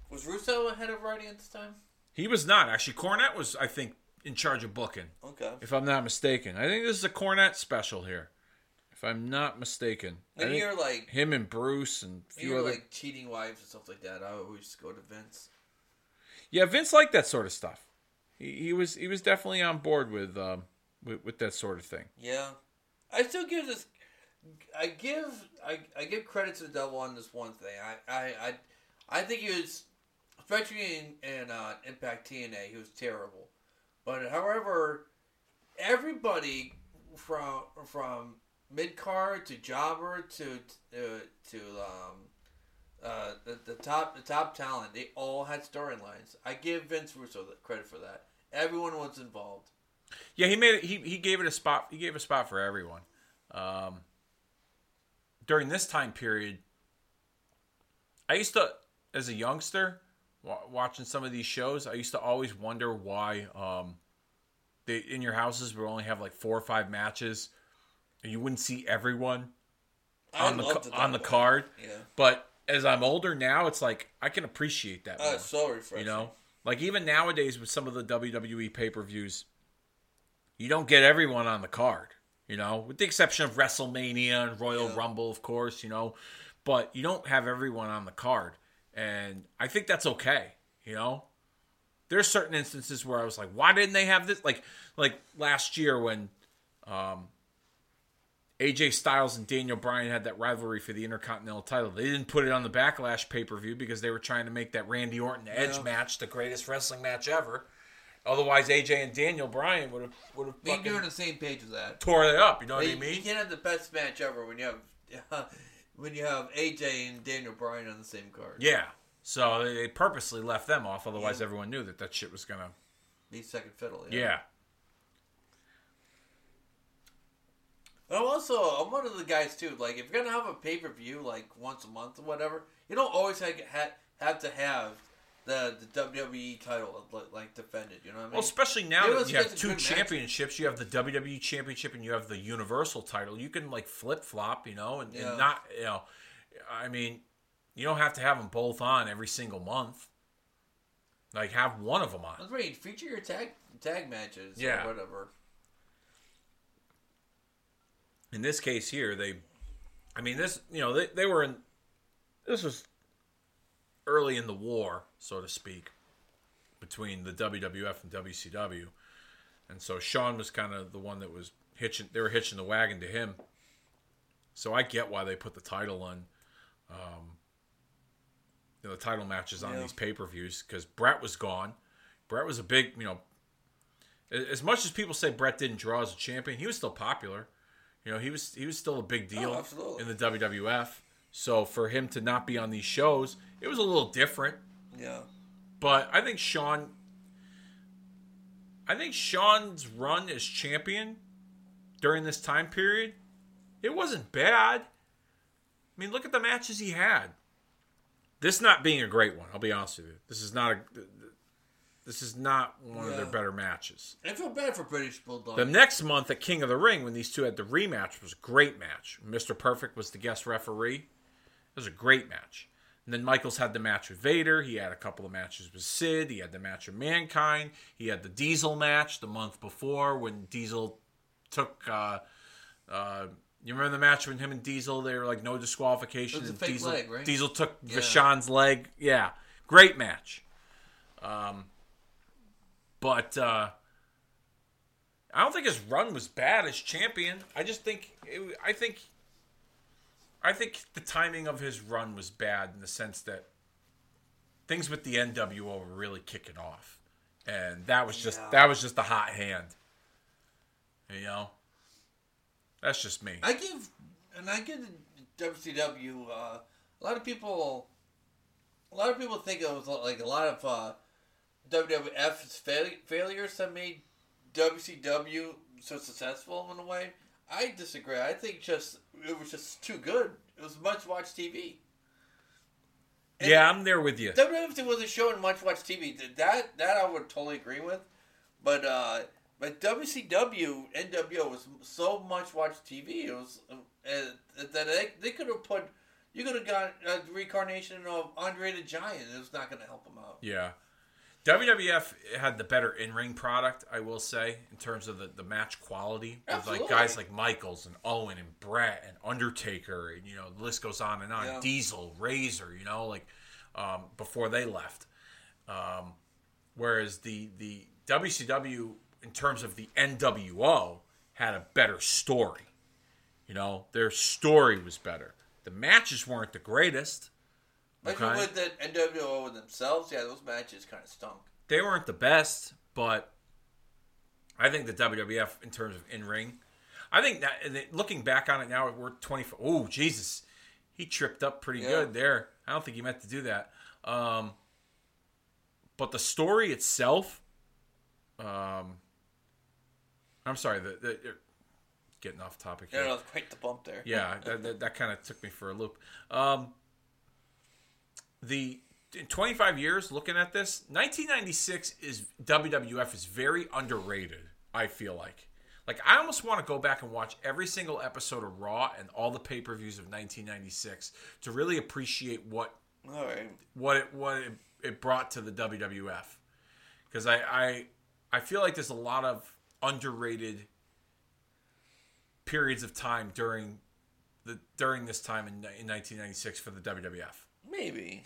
was Russo ahead of writing at this time? he was not actually. Cornette was, I think, in charge of booking, Okay. if I'm not mistaken. I think this is a Cornette special here, if I'm not mistaken. I And think you're like him and Bruce and a few you're other. like cheating wives and stuff like that. I always go to Vince. Yeah, Vince liked that sort of stuff. He, he was he was definitely on board with um with, with that sort of thing. Yeah, I still give this. I give I, I give credit to the devil on this one thing. I I I, I think he was, especially in in uh, Impact TNA, he was terrible. But however, everybody from from mid card to jobber to uh, to um uh the, the top the top talent, they all had storylines. I give Vince Russo credit for that. Everyone was involved. Yeah, he made it. He he gave it a spot. He gave a spot for everyone. Um, during this time period, I used to, as a youngster, wa- watching some of these shows, I used to always wonder why um, they in your houses would only have like four or five matches, you wouldn't see everyone I on the loved ca- it that on the way. card. Yeah. But as I'm older now, it's like I can appreciate that more. so refreshing. You know, like even nowadays with some of the WWE pay per views, you don't get everyone on the card. You know, with the exception of WrestleMania and Royal Yeah. Rumble, of course. You know, but you don't have everyone on the card, and I think that's okay. You know, there's certain instances where I was like, why didn't they have this? Like, like last year when um, AJ Styles and Daniel Bryan had that rivalry for the Intercontinental title. They didn't put it on the Backlash pay per view because they were trying to make that Randy Orton Edge Yeah. match the greatest wrestling match ever. Otherwise, AJ and Daniel Bryan would have would have fucking on the same page as that. tore it up. You know what I mean? you can't have the best match ever when you have when you have AJ and Daniel Bryan on the same card. Yeah. So they they purposely left them off. Otherwise, everyone knew that that shit was gonna. Be second fiddle. Yeah. But I'm also I'm one of the guys too. Like if you're gonna have a pay per view like once a month or whatever, you don't always have have, to have the the WWE title like, defended. You know what I mean? Well, especially now that you have two good match. championships, you have the WWE Championship and you have the Universal title. You can like flip flop, you know, and, Yeah. and not, you know, I mean, you don't have to have them both on every single month. Like have one of them on. That's right. Feature your tag tag matches Yeah. or whatever. In this case here, they, I mean, this, you know, they, they were in, this was early in the war, so to speak, between the WWF and WCW. And so Shawn was kind of the one that was hitching, they were hitching the wagon to him. So I get why they put the title on, um, you know, the title matches on Yeah. these pay per views because Bret was gone. Bret was a big, you know, as much as people say Bret didn't draw as a champion, he was still popular. You know, he was he was still a big oh, deal Oh, in the WWF. So for him to not be on these shows, it was a little different. Yeah. But I think Shawn, I think Shawn's run as champion during this time period, it wasn't bad. I mean, look at the matches he had. This not being a great one, I'll be honest with you. This is not a. this is not one of their better matches. I feel bad for British Bulldog. The next month at King of the Ring, when these two had the rematch, was a great match. Mr. Perfect was the guest referee. It was a great match. And then Michaels had the match with Vader. He had a couple of matches with Sid. He had the match with Mankind. He had the Diesel match the month before when Diesel took. Uh, uh, you remember the match with him and Diesel? They were like no disqualification. It was a fake Diesel, leg, right? Diesel took Yeah. Vashon's leg. Yeah, great match. Um, but uh, I don't think his run was bad as champion. I just think it, I think I think the timing of his run was bad in the sense that things with the NWO were really kicking off, and that was just Yeah. that was just a hot hand. You know, that's just me. I give, and I give WCW. Uh, a lot of people, a lot of people think it was like a lot of uh, WWF's fail- failures that made WCW so successful in a way. I disagree. I think just it was just too good. It was much watch TV. And yeah, I'm there with you. WWF wasn't showing much watch TV. That that I would totally agree with, but uh, but WCW NWO was so much watch TV. It was uh, that they, they could have put you could have got a reincarnation of Andre the Giant. It was not going to help them out. Yeah. WWF had the better in ring product, I will say, in terms of the, the match quality. With like guys like Michaels and Owen and Bret and Undertaker and you know, the list goes on and on. Yeah. Diesel, Razor, you know, like um, before they left. Um, whereas the the WCW in terms of the NWO had a better story. You know, their story was better. The matches weren't the greatest. Like Okay. with the NWO themselves, yeah, those matches kind of stunk. they weren't the best, but I think the WWF in terms of in ring, I think that looking back on it now, we're twenty. Oh Jesus, he tripped up pretty Yeah. good there. I don't think he meant to do that. Um, but the story itself, um, I'm sorry, the, the getting off topic Yeah, here that was quite the bump there. yeah, that, that, that kind of took me for a loop. Um, the in 25 years looking at this, 1996 is WWF is very underrated. I feel like, like I almost want to go back and watch every single episode of Raw and all the pay per views of 1996 to really appreciate what right. what it what it, it brought to the WWF. Because I, I I feel like there's a lot of underrated periods of time during the during this time in, in 1996 for the WWF. Maybe.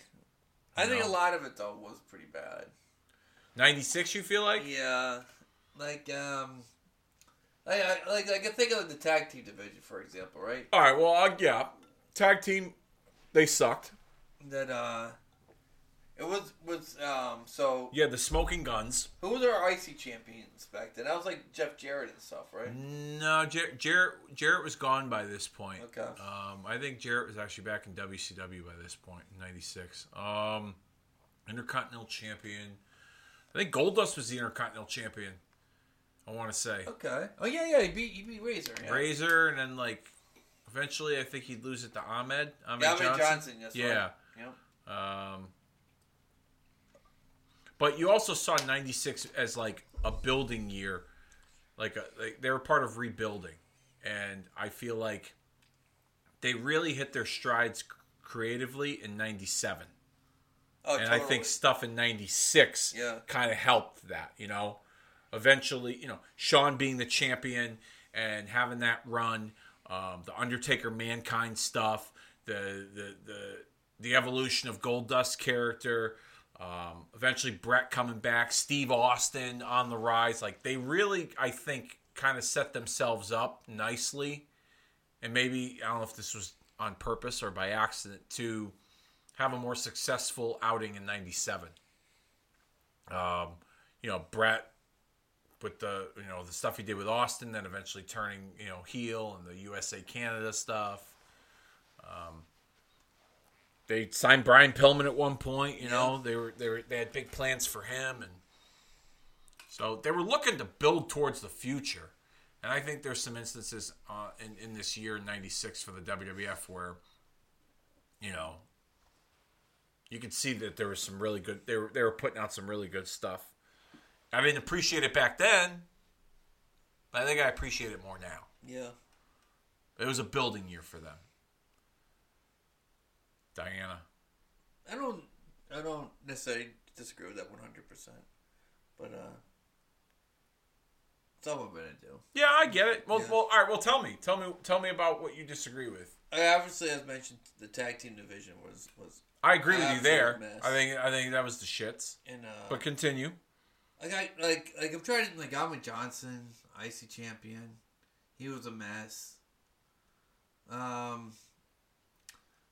I think a lot of it though was pretty bad. 96, you feel like? Yeah, like um, I, I like I can think of the tag team division for example, right? All right. Well, uh, yeah. Tag team, they sucked. That uh, it was was um. So Yeah, the Smoking Gunns. who was our IC champions back then? That was like Jeff Jarrett and stuff, right? No, Jar- Jarrett Jarrett was gone by this point. Okay. Um, I think Jarrett was actually back in WCW by this point in '96. Um, Intercontinental Champion. I think Goldust was the Intercontinental Champion. I want to say Okay. Oh yeah, yeah. He beat he beat Razor. Yeah. Razor, and then like eventually, I think he'd lose it to Ahmed. Ahmed, Yeah, Ahmed Johnson. Johnson. Yeah. right. Yep. Um, but you also saw '96 as like a building year, like, a, like they were part of rebuilding, and I feel like they really hit their strides creatively in '97, Oh, and I think stuff in '96 Yeah. kind of helped that. You know, eventually, you know, Shawn being the champion and having that run, um, the Undertaker Mankind stuff, the the the the evolution of Goldust character, um, eventually Bret coming back, Steve Austin on the rise. Like they really, I think, kind of set themselves up nicely, and maybe I don't know if this was on purpose or by accident to have a more successful outing in '97. Um, you know, Bret with the you know the stuff he did with Austin, then eventually turning you know heel and the USA Canada stuff. Um, they signed Brian Pillman at one point. You know, they were they were they had big plans for him, and so they were looking to build towards the future. And I think there's some instances uh, in in this year '96 for the WWF where, you know, you could see that there was some really good. They were they were putting out some really good stuff. I didn't appreciate it back then, but I think I appreciate it more now. Yeah. It was a building year for them. Diana. I don't. I don't necessarily disagree with that one hundred percent, but uh, it's all I'm gonna do. Yeah, I get it. Well, Yeah. well, all right. Well, tell me, tell me, tell me about what you disagree with. I obviously, as mentioned, the tag team division was was I agree with you there. I think I think that was the shits. in uh, But continue. like I like like I'm trying to like Ahmed Johnson, IC champion, he was a mess. Um,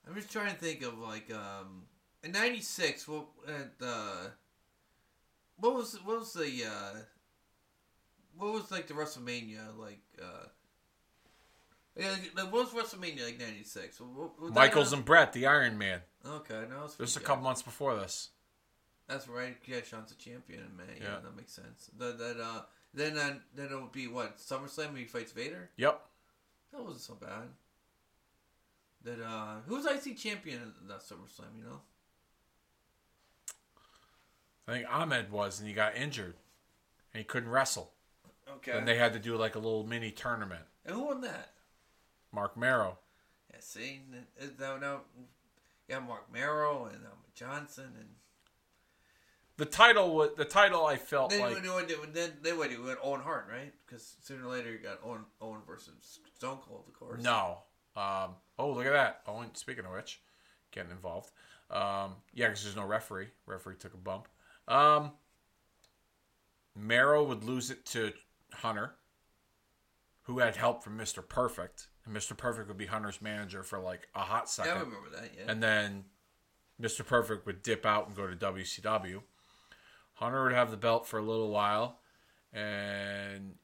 I'm just trying to think of like um in '96 what at uh what was what was the uh what was like the WrestleMania like uh yeah like, like, what was WrestleMania like '96 Michaels and Bret, the Iron Man. okay no it's This is a couple months before this. That's right. Yeah, Shawn's a champion in May. Yeah, Yeah. that makes sense. That that uh, then uh, then it would be what SummerSlam when he fights Vader. Yep. That wasn't so bad. That uh, who was IC champion in that SummerSlam? You know. I think Ahmed was, and he got injured, and he couldn't wrestle. Okay. And they had to do like a little mini tournament. and who won that? Marc Mero. Yeah, see, N- now now, yeah, Marc Mero and um, Johnson and The title, wa- the title, I felt then like went then they went to Owen Hart, right? Because sooner or later you got Owen Owen versus Stone Cold, of course. no. Um, oh, look at that. Oh, speaking of which, getting involved. Um, yeah, because there's no referee. Referee took a bump. Um, Mero would lose it to Hunter, who had help from Mr. Perfect, and Mr. Perfect would be Hunter's manager for like a hot Yeah, I second. remember that. Yeah. and then Mr. Perfect would dip out and go to WCW. Hunter would have the belt for a little while, and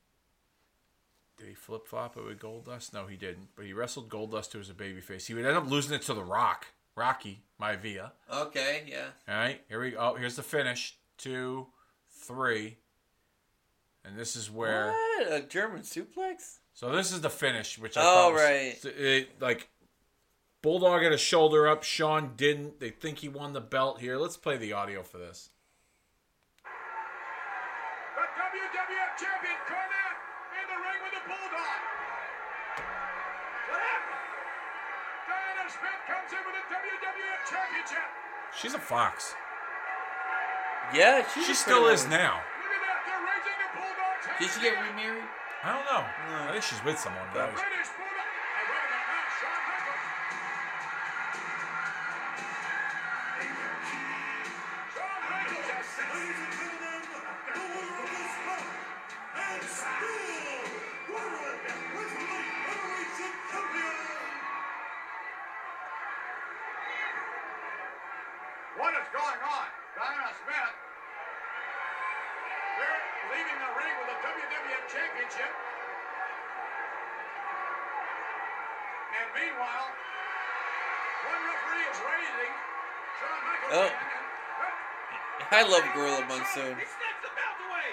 flip flop it with Goldust? No, he didn't. But he wrestled Goldust to as a babyface. He would end up losing it to The Rock, Rocky Maivia. okay. Yeah. All right, here we go. Oh, here's the finish. Two, three, and this is where. What a German suplex. So this is the finish, which I Oh, thought was, right. it, like Bulldog had a shoulder up. Shawn didn't. They think he won the belt here. Let's play the audio for this. She's a fox. Yeah, She still is old. now. Look at that, they're raising the Bulldog's hand. Did she get remarried? I don't know. I think she's with someone. The But British Bulldog. I love Gorilla Monsoon. He snatched the belt away.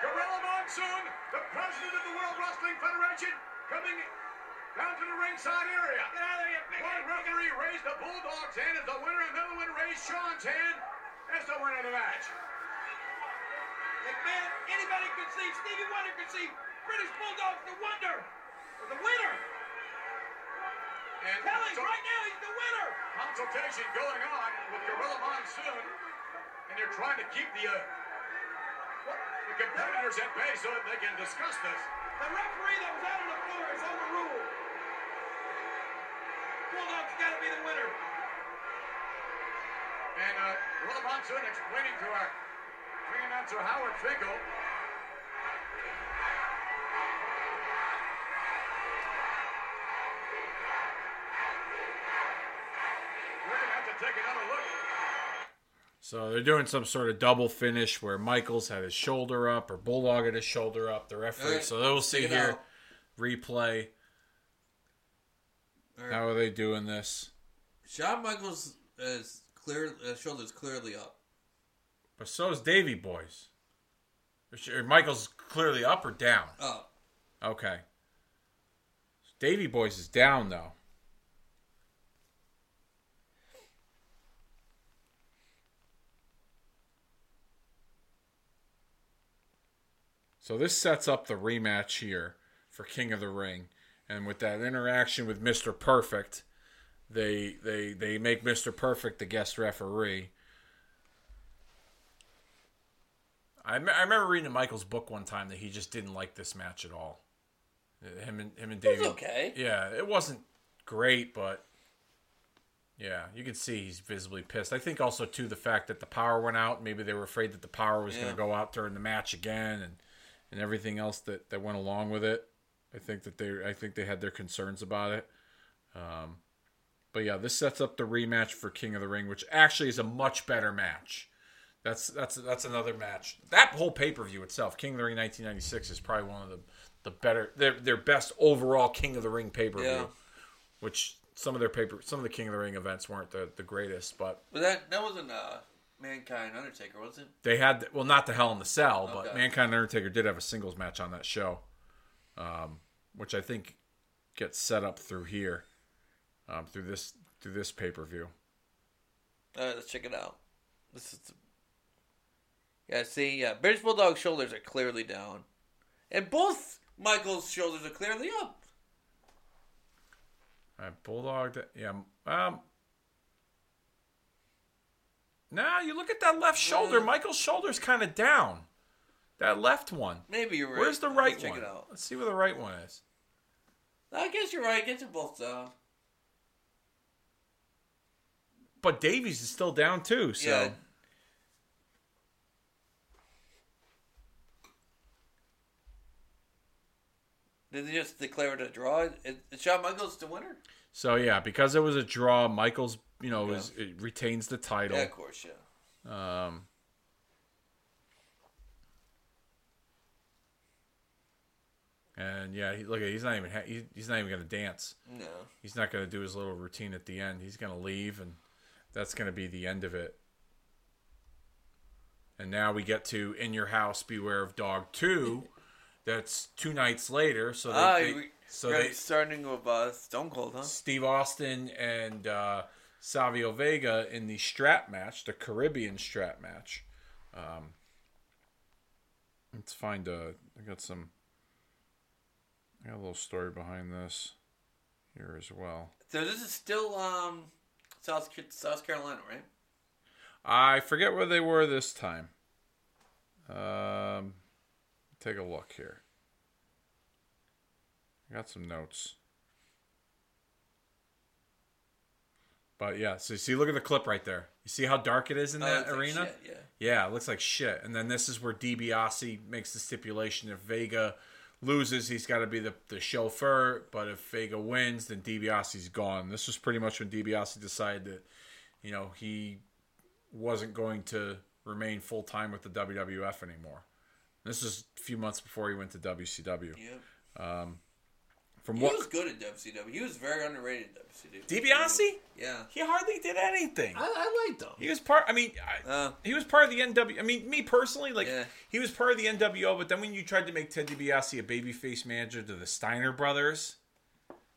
Gorilla Monsoon, the president of the World Wrestling Federation, coming down to the ringside area. Get out of there, you big One referee raised the Bulldog's hand as the winner, another one raised Shawn's hand as the winner of the match. McMahon, anybody could see, Stevie Wonder could see, British Bulldog's the wonder, the winner. And Tell so- right now he's the winner. consultation going on with Gorilla Monsoon, and they're trying to keep the uh, the competitors at bay so that they can discuss this. The referee that was out on the floor is overruled. Bulldog's got to be the winner. And uh, Gorilla Monsoon explaining to our ring announcer Howard Finkel. So they're doing some sort of double finish where Michaels had his shoulder up or Bulldog had his shoulder up. The referee. Alright, So they'll see here. out. Replay. How are they doing this? Shawn Michaels is clear. Uh, shoulders clearly up. But so is Davy Boys. Michael's clearly up or down. Up. Okay. Davy Boys is down though. So this sets up the rematch here for King of the Ring, and with that interaction with Mister Perfect, they they they make Mister Perfect the guest referee. I, me- I remember reading in Michael's book one time that he just didn't like this match at all. Uh, Him and him and David. okay. Yeah, it wasn't great, but yeah, you can see he's visibly pissed. I think also too the fact that the power went out. Maybe they were afraid that the power was Yeah. going to go out during the match again, and and everything else that that went along with it. I think that they I think they had their concerns about it. Um, but yeah, this sets up the rematch for King of the Ring, which actually is a much better match. That's that's that's another match. That whole pay per view itself, King of the Ring 1996, is probably one of the the better their their best overall King of the Ring pay per view. Yeah. Which some of their paper some of the King of the Ring events weren't the, the greatest, but But that that wasn't uh, Mankind Undertaker, was it? they had well not the Hell in the Cell, but Okay. Mankind Undertaker did have a singles match on that show, um, which I think gets set up through here, um, through this through this pay per view. All right, let's check it out. This is. Yeah, see, yeah, British Bulldog's shoulders are clearly down, and both Michael's shoulders are clearly up. I bulldogged it. Yeah. Um. Now you look at that left shoulder. Michael's shoulder's kind of down. That left one. Maybe you're right. Where's the right Let's check one? it out. Let's see where the right one is. I guess you're right. I guess they're both down. But Davies is still down too. So Yeah. Did they just declare it a draw? Is Shawn Michaels the winner? So yeah, because it was a draw, Michael's you know is it retains the title. Yeah, of course, yeah. Um. And yeah, he, look he's not even ha- he, he's not even gonna dance. No. He's not gonna do his little routine at the end. He's gonna leave, and that's gonna be the end of it. And now we get to In Your House, Beware of Dog Two. That's two nights later. So they, ah, they- so they starting with uh, Stone Cold, huh? Steve Austin and uh, Savio Vega in the strap match, the Caribbean strap match. Um, let's find a. I got some. I got a little story behind this here as well. So this is still um, South South Carolina, right? I forget where they were this time. Um, take a look here. I got some notes. But yeah, so you see, look at the clip right there. You see how dark it is in Oh, that like arena? shit, yeah. Yeah, it looks like shit. And then this is where DiBiase makes the stipulation: if Vega loses, he's got to be the, the chauffeur. But if Vega wins, then DiBiase's gone. This was pretty much when DiBiase decided that, you know, he wasn't going to remain full time with the WWF anymore. This is a few months before he went to WCW. Yeah. Um, From He what was good at WCW. He was very underrated at WCW. DiBiase? Yeah. He hardly did anything. I, I liked him. He was part. I mean, I, Uh, he was part of the NW. I mean, me personally, like Yeah. he was part of the NWO. But then when you tried to make Ted DiBiase a babyface manager to the Steiner brothers,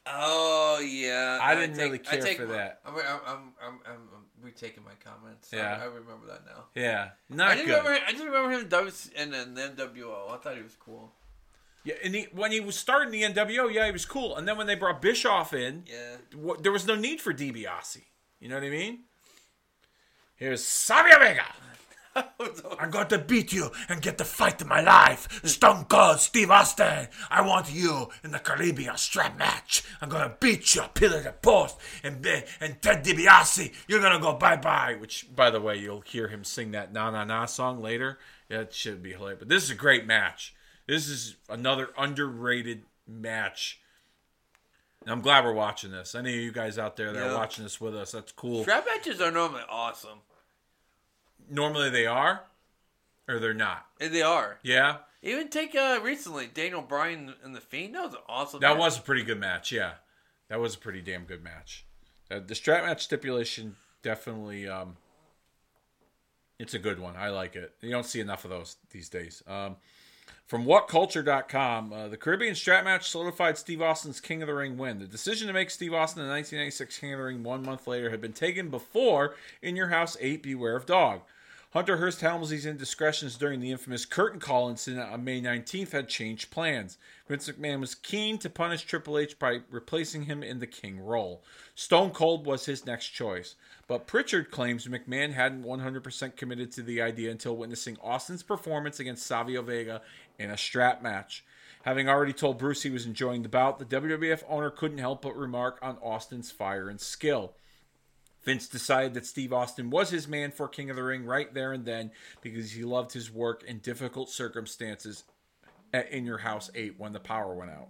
Oh yeah. I didn't really care for my- that. I'm, I'm, I'm, I'm, I'm retaking my comments. Yeah. I, I remember that now. yeah, I not didn't good. remember. I just remember him in W and then the NWO. I thought he was cool. Yeah, and he, when he was starting the NWO, yeah, he was cool. And then when they brought Bischoff in, Yeah. wha- there was no need for DiBiase. You know what I mean? Here's Savio Vega. I'm going to beat you and get the fight of my life. Stone Cold Steve Austin. I want you in the Caribbean strap match. I'm going to beat you, pillar to post. And, eh, and Ted DiBiase, you're going to go bye bye. Which, by the way, you'll hear him sing that Na Na Na song later. It should be hilarious. But this is a great match. This is another underrated match. And I'm glad we're watching this. Any of you guys out there that Yeah. are watching this with us, that's cool. Strap matches are normally awesome, Normally they are, or they're not. and they are. Yeah? Even take uh recently Daniel Bryan and the Fiend. That was an awesome. That match. was a pretty good match. Yeah, that was a pretty damn good match. Uh, the strap match stipulation definitely, um, it's a good one. I like it. You don't see enough of those these days. Um, from WhatCulture.com, uh, the Caribbean strap match solidified Steve Austin's King of the Ring win. The decision to make Steve Austin the 1996 King of the Ring one month later had been taken before In Your House 8 Beware of Dog. Hunter Hearst Helmsley's indiscretions during the infamous curtain call incident on May 19th had changed plans. Vince McMahon was keen to punish Triple H by replacing him in the King role. Stone Cold was his next choice, but Pritchard claims McMahon hadn't 100% committed to the idea until witnessing Austin's performance against Savio Vega in a strap match. Having already told Bruce he was enjoying the bout, the WWF owner couldn't help but remark on Austin's fire and skill. Vince decided that Steve Austin was his man for King of the Ring right there and then because he loved his work in difficult circumstances at In Your House 8 when the power went out.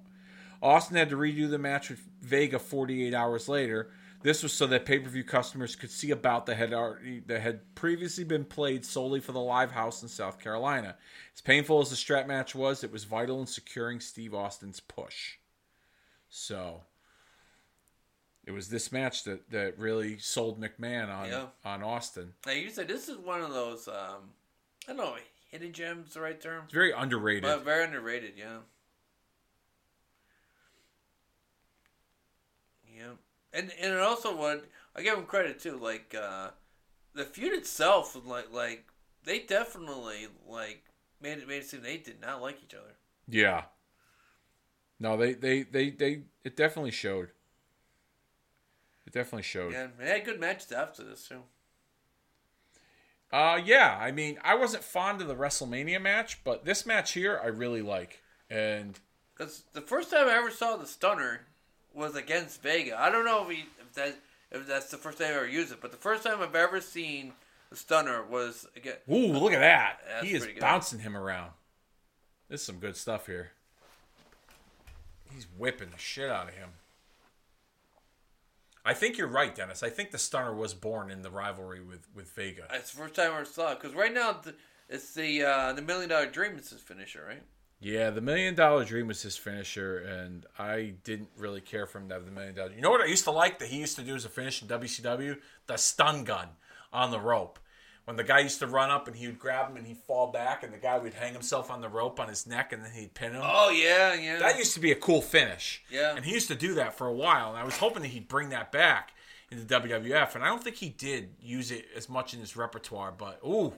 Austin had to redo the match with Vega 48 hours later. This was so that pay-per-view customers could see a bout that had already that had previously been played solely for the live house in South Carolina. As painful as the strap match was, it was vital in securing Steve Austin's push. So, it was this match that, that really sold McMahon on Yeah. on Austin. Now you said this is one of those. Um, I don't know. Hidden gems, the right term. It's very underrated. But very underrated, yeah. Yeah, and and it also would I give him credit too. Like uh, the feud itself, like like they definitely like made it made it seem they did not like each other. yeah. No, they, they, they, they it definitely showed. It definitely showed. Yeah, they had good matches after this too. Uh yeah, I mean, I wasn't fond of the WrestleMania match, but this match here I really like. And Because the first time I ever saw the stunner was against Vega. I don't know if, he, if that if that's the first time I ever used it, but the first time I've ever seen the stunner was again. ooh, look at that. That's he is bouncing him around. This is some good stuff here. He's whipping the shit out of him. I think you're right, Dennis. I think the stunner was born in the rivalry with, with Vega. It's the first time I ever saw it because right now it's the uh, the million dollar dream is his finisher, right? Yeah, the million dollar dream was his finisher, and I didn't really care for him to have the million dollar. You know what I used to like that he used to do as a finish in WCW? The stun gun on the rope. When the guy used to run up and he would grab him and he'd fall back, and the guy would hang himself on the rope on his neck and then he'd pin him. Oh yeah, yeah. That used to be a cool finish. Yeah. And he used to do that for a while, and I was hoping that he'd bring that back in the WWF, and I don't think he did use it as much in his repertoire, but ooh,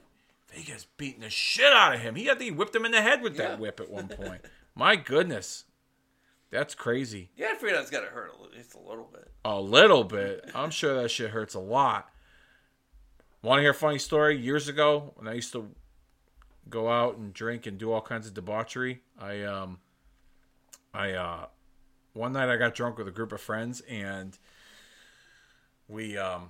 Vega's beating the shit out of him. He had to he whipped him in the head with Yeah. that whip at one point. My goodness. That's crazy. yeah, I figured that's got to hurt a little, just a little bit. A little bit. I'm sure that shit hurts a lot. Want to hear a funny story? Years ago, when I used to go out and drink and do all kinds of debauchery, I um, I uh, one night I got drunk with a group of friends and we um,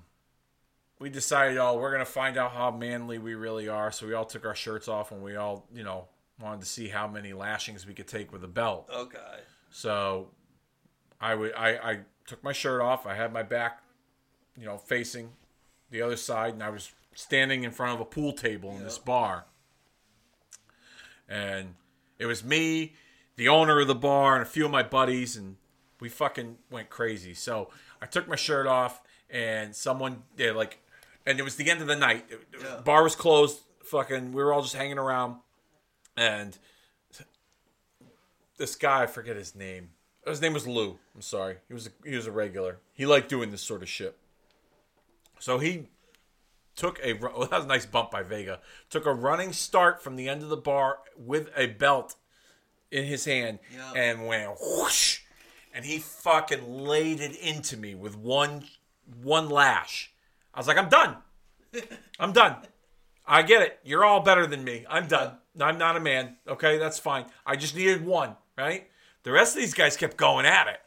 we decided, oh, we're gonna find out how manly we really are. So we all took our shirts off and we all, you know, wanted to see how many lashings we could take with a belt. Okay. So I would I, I took my shirt off. I had my back, you know, facing the other side, and I was standing in front of a pool table in this bar. And it was me, the owner of the bar, and a few of my buddies, and we fucking went crazy. So I took my shirt off, and someone yeah, like, and it was the end of the night. Yeah. Bar was closed. Fucking, we were all just hanging around, and this guy, I forget his name. His name was Lou. I'm sorry. He was a, he was a regular. He liked doing this sort of shit. So he took a well, that was a nice bump by Vega. Took a running start from the end of the bar with a belt in his hand Yeah. and went whoosh, and he fucking laid it into me with one one lash. I was like, I'm done. I'm done. I get it. You're all better than me. I'm done. I'm not a man. Okay, that's fine. I just needed one, right? The rest of these guys kept going at it.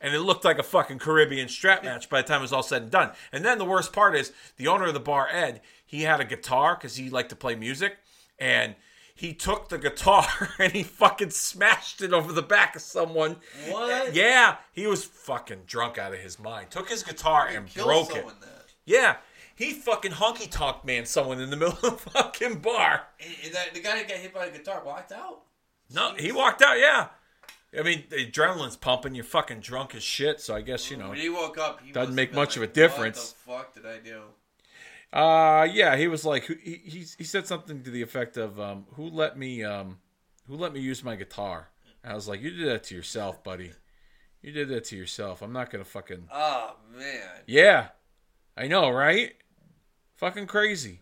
And it looked like a fucking Caribbean strap match by the time it was all said and done. And then the worst part is the owner of the bar, Ed, he had a guitar because he liked to play music. And he took the guitar and he fucking smashed it over the back of someone. What? Yeah, he was fucking drunk out of his mind. Took his guitar and broke it. Yeah, he fucking honky tonk man someone in the middle of the fucking bar. And- the guy that got hit by the guitar walked out. No, he walked out. Yeah, I mean the adrenaline's pumping. You're fucking drunk as shit. So I guess you know. When he woke up, he Doesn't make much of a difference. What the fuck did I do? Uh yeah, he was like he he, he said something to the effect of um, "Who let me um, who let me use my guitar?" And I was like, "You did that to yourself, buddy. You did that to yourself. I'm not gonna fucking Oh man. yeah, I know, right? Fucking crazy."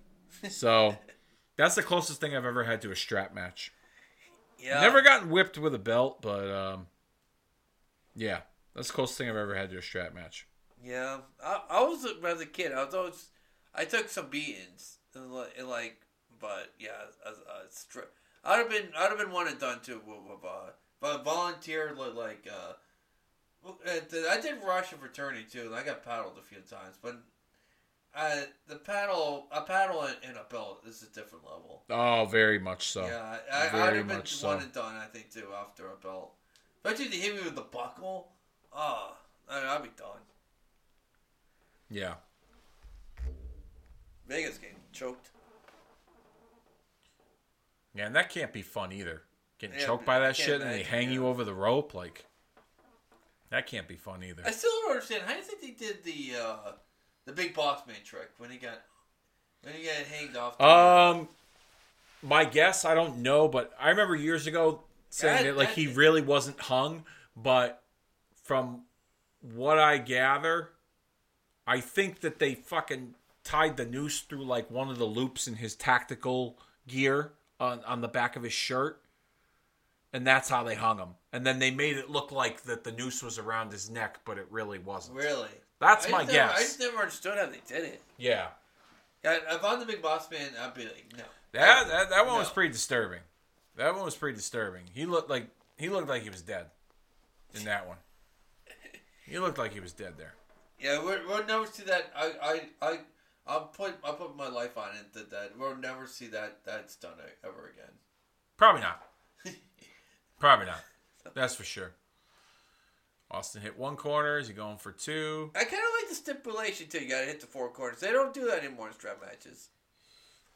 So That's the closest thing I've ever had to a strap match. Yeah. Never gotten whipped with a belt, but um, yeah, that's the closest thing I've ever had to a strap match. Yeah, I, I was as a kid. I was always, I took some beatings, and like, but yeah, as, as stri- I'd have been, I'd have been one and done too. Uh, but volunteer li- like, uh, uh, I did Russian fraternity too, and I got paddled a few times. But uh, the paddle, a paddle and, and a belt is a different level. Oh, very much so. Yeah, I, Very I'd have been much so. one and done. I think too after a belt. Especially to hit me with the buckle. Oh, I- I'd be done. Yeah. Vegas game choked. Yeah, and that can't be fun either. Getting Yeah, choked by that shit and they hang you over the rope, like that can't be fun either. I still don't understand. How do you think they did the uh, the big boss man trick when he got when he got hanged off? The, Um, my guess, I don't know, but I remember years ago saying That- that like he really wasn't hung, but from what I gather, I think that they fucking tied the noose through like one of the loops in his tactical gear on on the back of his shirt. And that's how they hung him. And then they made it look like that the noose was around his neck, but it really wasn't. really? That's I my never- I just never understood how they did it. Yeah. Yeah, if I'm the big boss man, I'd be like, no. That that, that one was pretty disturbing. That one was pretty disturbing. He looked like he looked like he was dead in that one. He looked like he was dead there. Yeah, we're, we'll never see that. I I I I'll put I'll put my life on it that that we'll never see that that's done ever again. Probably not. Probably not. That's for sure. Austin hit one corner. Is he going for two? I kind of like the stipulation too. You got to hit the four corners. They don't do that anymore in strap matches.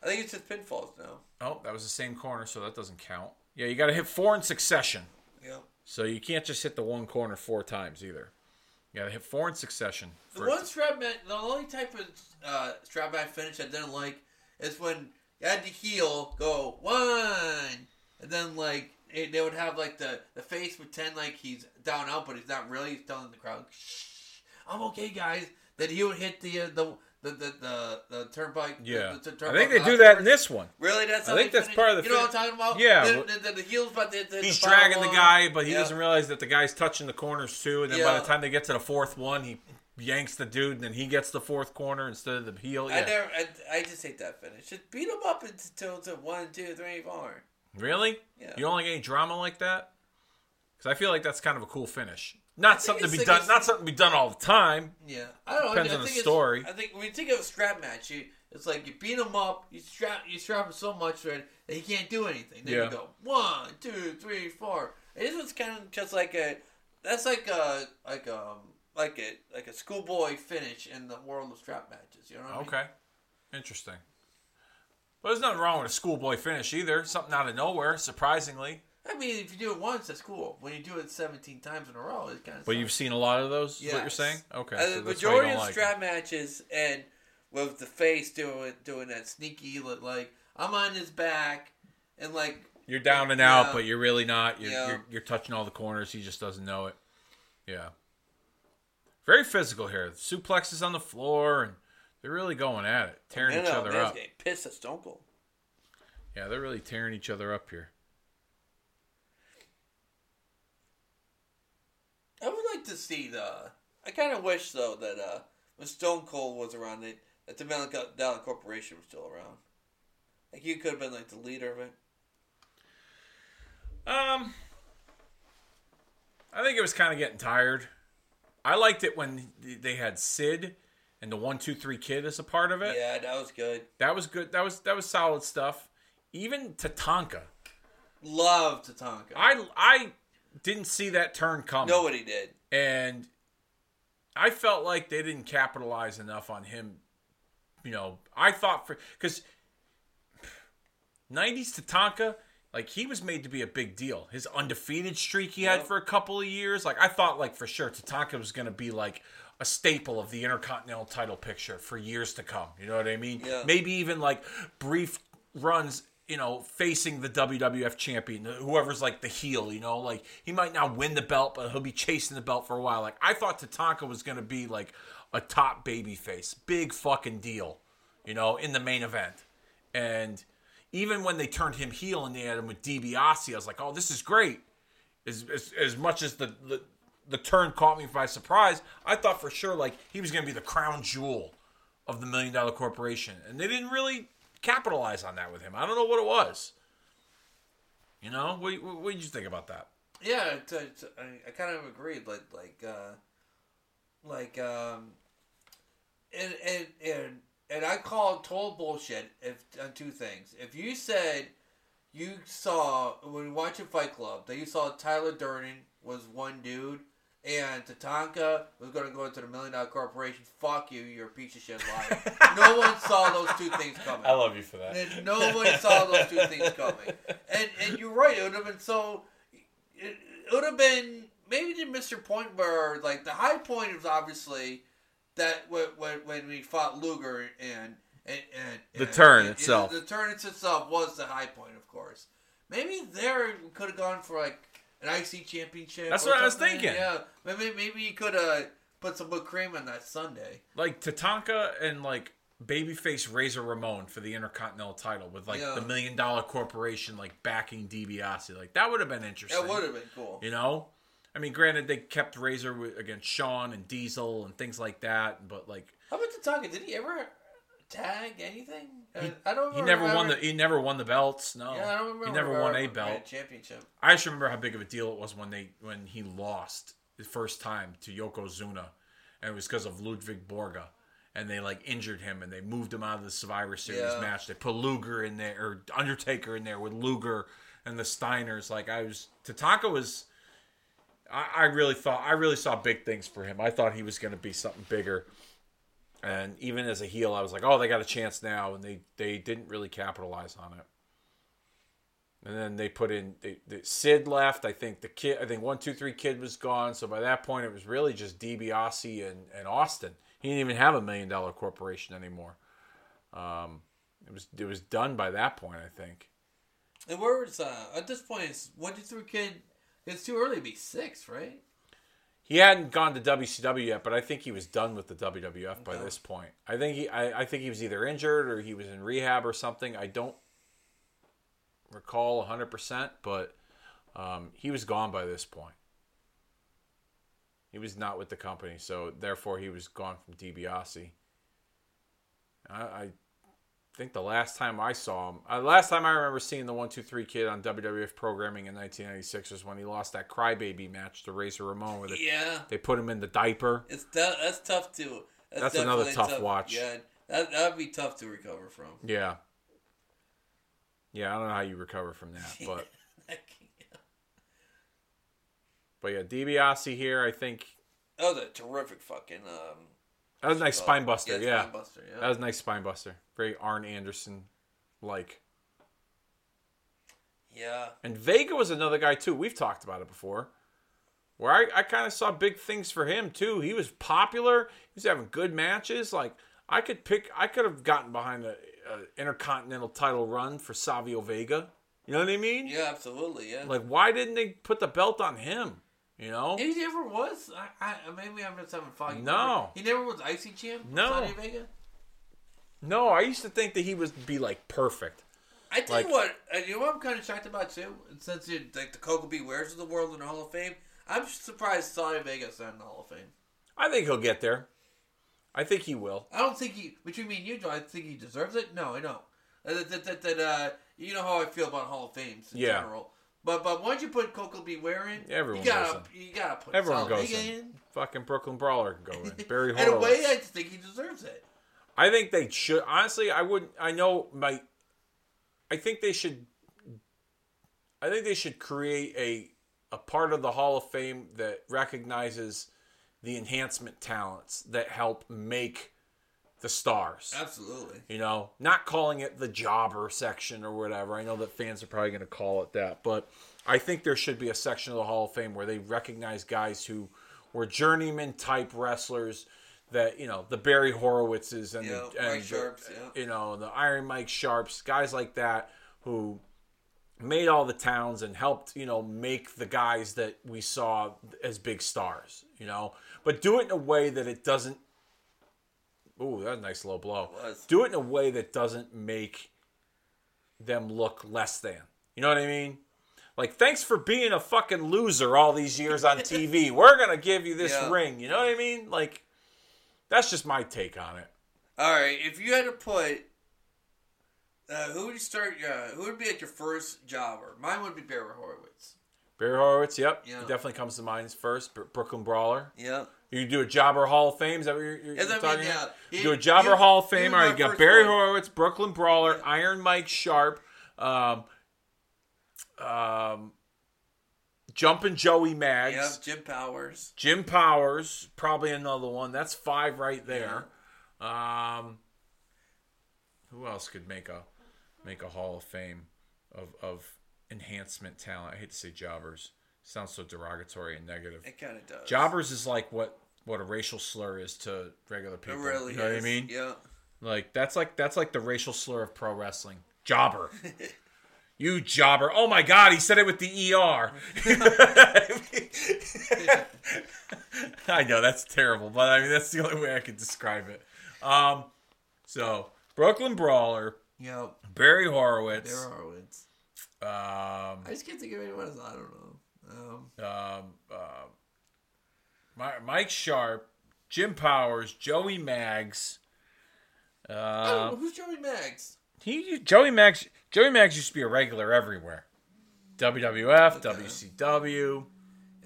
I think it's just pinfalls now. Oh, that was the same corner, so that doesn't count. Yeah, you got to hit four in succession. Yeah. So you can't just hit the one corner four times either. You got to hit four in succession. The one strap match, the only type of uh, strap match finish I didn't like is when you had to heel, go one, and then like it, they would have like the the face pretend like he's down out, but he's not really. He's telling the crowd, "Shh, I'm okay, guys." Then he would hit the uh, the. The, the, the, the turnpike. yeah, the, the I think they do that in this one. Really, that's I think that's finish? part of the You know what I'm talking about? Yeah, The, the, heels, but He's dragging the guy, but he Yeah. doesn't realize that the guy's touching the corners too. And then by the time they get to the fourth one, he yanks the dude, and then he gets the fourth corner instead of the heel. I Yeah. never. I, I just hate that finish. Just beat him up until to one, two, three, four. Really? Yeah. You don't like any drama like that? Because I feel like that's kind of a cool finish. Not something to be like done. Not something to be done all the time. Yeah, I don't know. Depends I on the think it's- story. I think when you think of a strap match, you, it's like you beat him up, you strap, you strap him so much right, that he can't do anything. Then Yeah. you go one, two, three, four. And this was kind of just like a. That's like a like um like a like a schoolboy finish in the world of strap matches. You know what I mean? Okay. Interesting. But there's nothing wrong with a schoolboy finish either. Something out of nowhere, surprisingly. I mean, if you do it once, that's cool. When you do it seventeen times in a row, it kind of. But you've seen a lot of those. Is what you're saying? Okay. Uh, so the that's why you majority of like strap it. matches and with the face doing doing that sneaky look like I'm on his back and like You're down and out, Yeah. but you're really not. You're, Yeah. you're you're touching all the corners. He just doesn't know it. Yeah. Very physical here. Suplexes on the floor, and they're really going at it, tearing no, each other man's up. getting pissed at Stone Cold. Yeah, they're really tearing each other up here. I would like to see the. I kind of wish though that uh, when Stone Cold was around, that that the Million Dollar Corporation was still around. Like you could have been like the leader of it. Um, I think it was kind of getting tired. I liked it when they had Sid and the One Two Three Kid is a part of it. Yeah, that was good. That was good. That was that was solid stuff. Even Tatanka, Love Tatanka. I I didn't see that turn coming. Nobody did. and I felt like they didn't capitalize enough on him. You know, I thought for because '90s Tatanka, like he was made to be a big deal. His undefeated streak he had for a couple of years, like I thought, like for sure Tatanka was going to be like a staple of the Intercontinental title picture for years to come. You know what I mean? Yeah. Maybe even like brief runs. You know, facing the WWF champion, whoever's like the heel, you know, like he might not win the belt, but he'll be chasing the belt for a while. Like I thought Tatanka was going to be like a top baby face, big fucking deal, you know, in the main event. And even when they turned him heel and they had him with DiBiase, I was like, oh, this is great. As as, as much as the, the the turn caught me by surprise, I thought for sure like he was going to be the crown jewel of the Million Dollar Corporation, and they didn't really capitalize on that with him. I don't know what it was. You know, what, what, did you think about that? Yeah, I kind of agreed. Like, like, uh, like, um, and and and and I call total bullshit if on two things. If you said you saw when watching Fight Club that you saw Tyler Durden was one dude and Tatanka was going to go into the Million Dollar Corporation, fuck you, you're a piece of shit liar. no one saw those two things coming. I love you for that. And nobody saw those two things coming. And and you're right. It would have been so. It, it would have been maybe to Mr. Point where like the high point was obviously that when when, when we fought Luger and and, and The and- turn itself. The, turn itself was the high point, of course. Maybe there we could have gone for like an IC championship. That's what I was thinking. Yeah, maybe maybe you could have put some whipped cream on that sundae. like Tatanka and like babyface Razor Ramon for the Intercontinental title with like Yeah. the Million Dollar Corporation like backing DiBiase. Like that would have been interesting. That would have been cool. You know, I mean, granted they kept Razor against Shawn and Diesel and things like that, but like How about Tatanka? Did he ever tag anything? I- uh, I don't. he remember never won the he never won the belts. No, Yeah, I don't remember. he never won a belt. championship. I just remember how big of a deal it was when they when he lost the first time to Yokozuna, and it was because of Ludwig Borga, and they like injured him and they moved him out of the Survivor Series Yeah. match. They put Luger in there or Undertaker in there with Luger and the Steiners. Like I was, Tatanka was. I, I really thought I really saw big things for him. I thought he was going to be something bigger. And even as a heel, I was like, "Oh, they got a chance now," and they they didn't really capitalize on it. And then they put in they, the Sid left. I think the kid. I think one, two, three kid was gone. So by that point, it was really just DiBiase and, and Austin. He didn't even have a million dollar corporation anymore. Um, it was it was done by that point. I think. And where was uh, at this point? It's one two three kid. It's too early to be Syxx, right? He hadn't gone to WCW yet, but I think he was done with the WWF by Okay. this point. I think he I, I think he was either injured or he was in rehab or something. I don't recall 100%, but um, he was gone by this point. He was not with the company, so therefore he was gone from DiBiase. I, I think the last time I saw him, uh, last time I remember seeing the one two three kid on WWF programming in 1996 was when he lost that crybaby match to Razor Ramon, where they, Yeah, they put him in the diaper. it's tou- that's tough too. That's another definitely tough watch. Yeah, that that'd be tough to recover from. Yeah, yeah, I don't know how you recover from that, but but yeah, DiBiase here, I think that was a terrific fucking. Um, that was a nice spine buster. Yeah, spine buster. Yeah. that was a nice spine buster. Very Arn Anderson like. yeah. And Vega was another guy too. We've talked about it before. Where I, I kind of saw big things for him too. He was popular. He was having good matches. Like I could pick. I could have gotten behind a, a intercontinental title run for Savio Vega. You know what I mean? Yeah, absolutely. Yeah. Like why didn't they put the belt on him? You know? he never was. I, I maybe I'm just having fun. He No. never, he never was IC champ. No. Vega. No, I used to think that he would be like perfect. I tell Like- you what, you know what I'm kind of shocked about too. Since you like the Koko B. Wares of the world in the Hall of Fame, I'm surprised Sonny Vega's not in the Hall of Fame. I think he'll get there. I think he will. I don't think he. Between me and you, do I think he deserves it? No, I don't. Uh, that, that, that, that, uh, you know how I feel about Hall of Fames in Yeah. general. But but once you put Koko B. Ware in, Everyone you gotta goes you gotta put Everyone goes Vega in. Fucking Brooklyn Brawler can go in. Barry Horowitz. in a way, I think he deserves it. I think they should. Honestly, I wouldn't. I know my. I think they should. I think they should create a a part of the Hall of Fame that recognizes the enhancement talents that help make the stars. Absolutely. You know, not calling it the jobber section or whatever. I know that fans are probably going to call it that, but I think there should be a section of the Hall of Fame where they recognize guys who were journeyman type wrestlers that, you know, the Barry Horowitzes and, Yeah, the, and Sharpes, yeah. you know, the Iron Mike Sharpes, guys like that who made all the towns and helped, you know, make the guys that we saw as big stars, you know, but do it in a way that it doesn't Ooh, that's a nice low blow. Do it in a way that doesn't make them look less than. You know what I mean? Like, thanks for being a fucking loser all these years on TV. We're gonna give you this Yeah. ring. You know what I mean? Like, that's just my take on it. All right, if you had to put, uh, who would you start? Uh, who would be like your first jobber? Mine would be Barry Horowitz. Barry Horowitz, yep, Yeah. he definitely comes to mind first. Br- Brooklyn Brawler. Yeah. You do a Jobber Hall of Fame. Is that what you're, you're I mean, talking yeah. about? He- You do a Jobber he- Hall of Fame. All right, you got Barry one. Horowitz, Brooklyn Brawler, Iron Mike Sharpe, um, um, Jumpin' Joey Maggs, Yeah, Jim Powers. Jim Powers, probably another one. That's five right there. Um, who else could make a make a Hall of Fame of of enhancement talent? I hate to say jobbers. Sounds so derogatory and negative. It kind of does. Jobbers is like what what a racial slur is to regular It people. really you know what I mean? Yeah. Like that's like that's like the racial slur of pro wrestling. Jobber. you jobber. Oh my god, he said it with the ER. I know that's terrible, but I mean that's the only way I could describe it. Um so Brooklyn Brawler, Yeah. Barry Horowitz, Barry Horowitz. um, I just can't think of anyone else. I don't know. Um, um, uh, Mike Sharpe, Jim Powers, Joey Maggs. I Uh, don't. Who's Joey Maggs? he Joey Maggs Joey Maggs used to be a regular everywhere. WWF, Okay. WCW.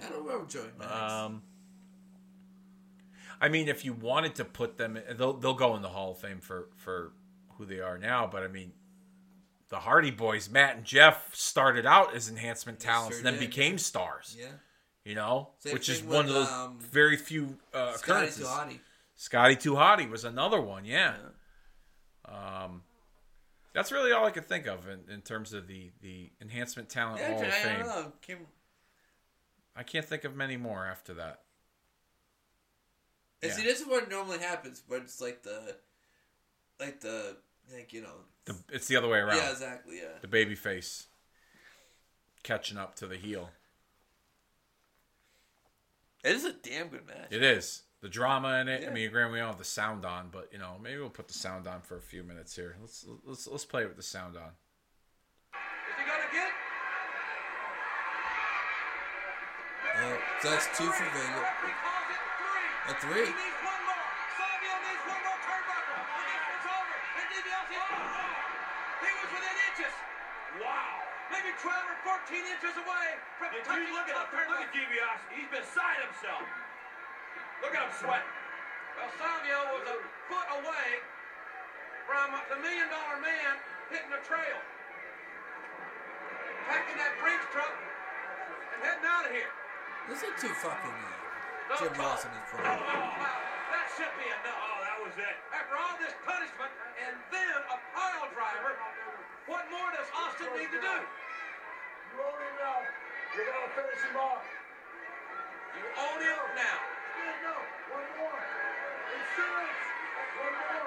I don't remember Joey Maggs. Um, I mean, if you wanted to put them, they'll they'll go in the Hall of Fame for for who they are now. But I mean, the Hardy Boys, Matt and Jeff, started out as enhancement talents, sure and then did. became stars. yeah. You know, Same which is one with, of those um, very few uh, Scotty occurrences. Tuhati. Scotty 2 Hotty was another one, yeah. Um, that's really all I could think of in, in terms of the, the enhancement talent Yeah, Hall of I, I Fame. don't know. Kim, I can't think of many more after that. Yeah. See, this is what normally happens, but it's like the, like the, like you know. The, it's the other way around. yeah, exactly. Yeah. The baby face catching up to the heel. It is a damn good match. It is the drama in it. Yeah. I mean, granted, we don't have the sound on, but you know, maybe we'll put the sound on for a few minutes here. Let's let's let's play with the sound on. Is he gonna get? Uh, so that's two for Vega. Referee calls it three. A three. Maybe 12 or 14 inches away from Did touching you look the at top him? Look at turnbuckle. DiBiase. He's beside himself. Look at him sweat. Well, Savio was a foot away from the million dollar man hitting the trail. Packing that Brinks truck and heading out of here. This is too fucking uh, Jim Ross in his Oh, program. wow. That should be enough. Oh, that was it. After all this punishment and then a pile driver, what more does Austin need to do? You own him now. You're gonna finish him off. You own him now. No, one more. Insurance. One more.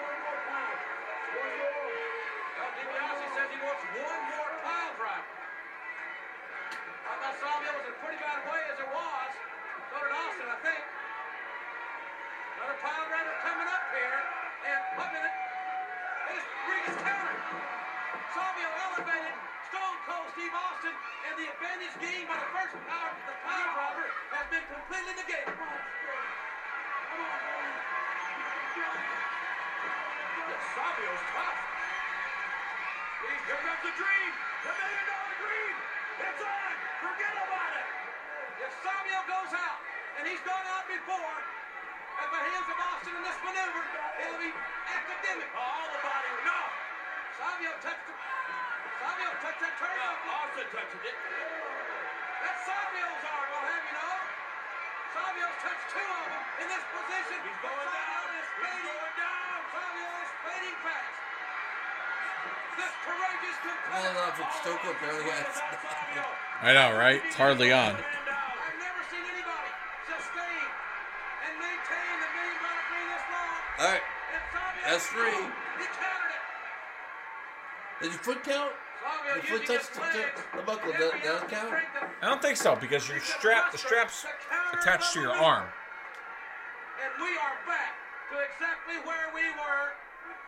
One more pound. One more. Well, DiBiase says he wants one more pile driver. I thought Savio was in pretty bad way as it was. So did Austin, I think. Another pile driver coming up here. And a minute. It is Regan's counter. Savio elevated Stone Cold Steve Austin, and the advantage gained by the first power, of the pile driver, has been completely negated. Savio's tough. He's here comes the dream. The million dollar dream. It's on. Forget about it. If Savio goes out, and he's gone out before, at the hands of Austin in this maneuver, it'll be academic. Oh, all the body. No. Savio touched it. Savio touched that Uh, turnbuckle. Austin touches it. That's Savio's arm, I'll have you know. Savio's touched two of them in this position. He's going Savio down. is He's going down. Savio is fading fast. This courageous Well competitor. enough, it's Stone Cold barely had I know, right? It's hardly on. Man down. I've never seen anybody sustain and maintain the million dollar dream this long. All right. That's three. He countered it. Did your foot count? Savio Your foot using his touched the, the, the buckle. Does that count? I don't think so because your strap the straps attached to your arm. And we are back to exactly where we were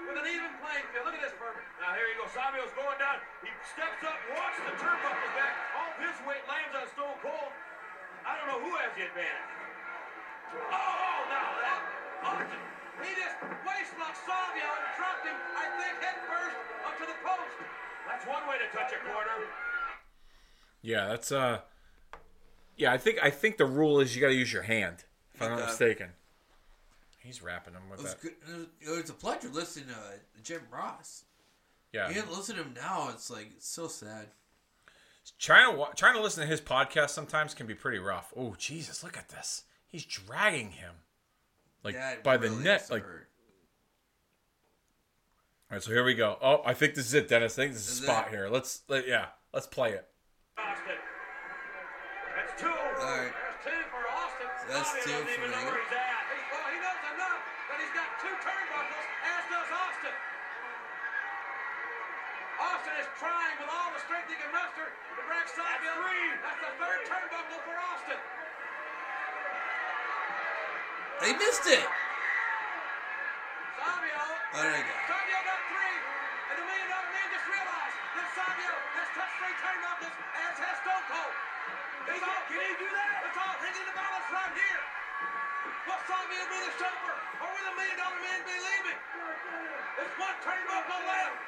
with an even playing field. Look at this, Furman. Now here you go. Savio's going down. He steps up, walks the turnbuckles back. All his weight lands on Stone Cold. I don't know who has the advantage. Oh, oh now that Austin. He just waist locked Savio and dropped him, I think, head first onto the post. That's one way to touch a corner. Yeah, that's uh. Yeah, I think I think the rule is you got to use your hand. If I'm not Okay. mistaken. He's wrapping him with It was, that. good. It, was, it was a pleasure listening to uh, Jim Ross. Yeah, You can't listen to him now. It's like it's so sad. trying to wa- trying to listen to his podcast sometimes can be pretty rough. Oh Jesus, look at this. He's dragging him like That by the neck. Like, hurt. All right, so here we go. Oh, I think this is it, Dennis. I think this is Is a spot it? here. Let's let, yeah, let's play it. Austin. That's two. right. There's two for Austin. That's Savio two doesn't for even know where he's at. He's- Well, he knows enough that he's got two turnbuckles, as does Austin. Austin is trying with all the strength he can muster to drag Savio. three. That's the third turnbuckle for Austin. They missed it. Savio. Oh, there you go. It's all, can he do that? It's all hanging the balance right here. Will Savio be the chauffeur, or will the million dollar man be leaving? There's one turnbuckle left.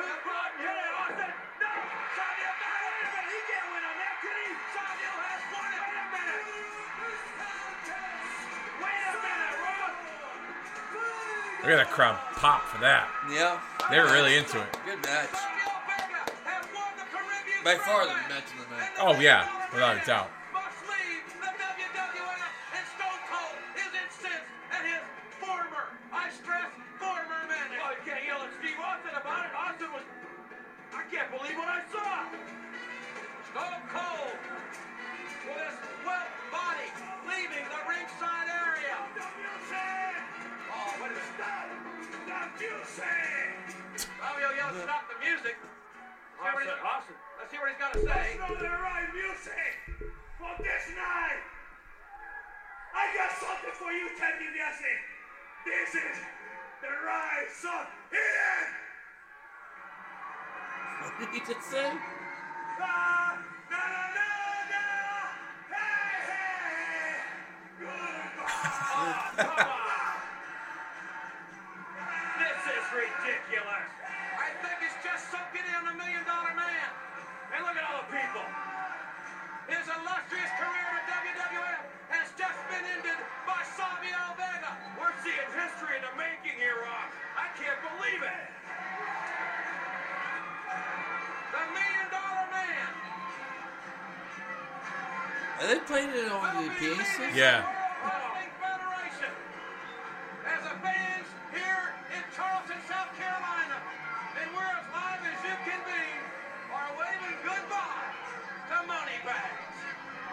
Who's brought here? Austin. No! Savio got. Wait a minute. He can't win on that, can he? Savio has won it. Wait a minute. Wait a minute, Ross. Look at that crowd pop for that. Yeah. They're really into it. Good match. By far the match. of the night. Oh, yeah, without a doubt.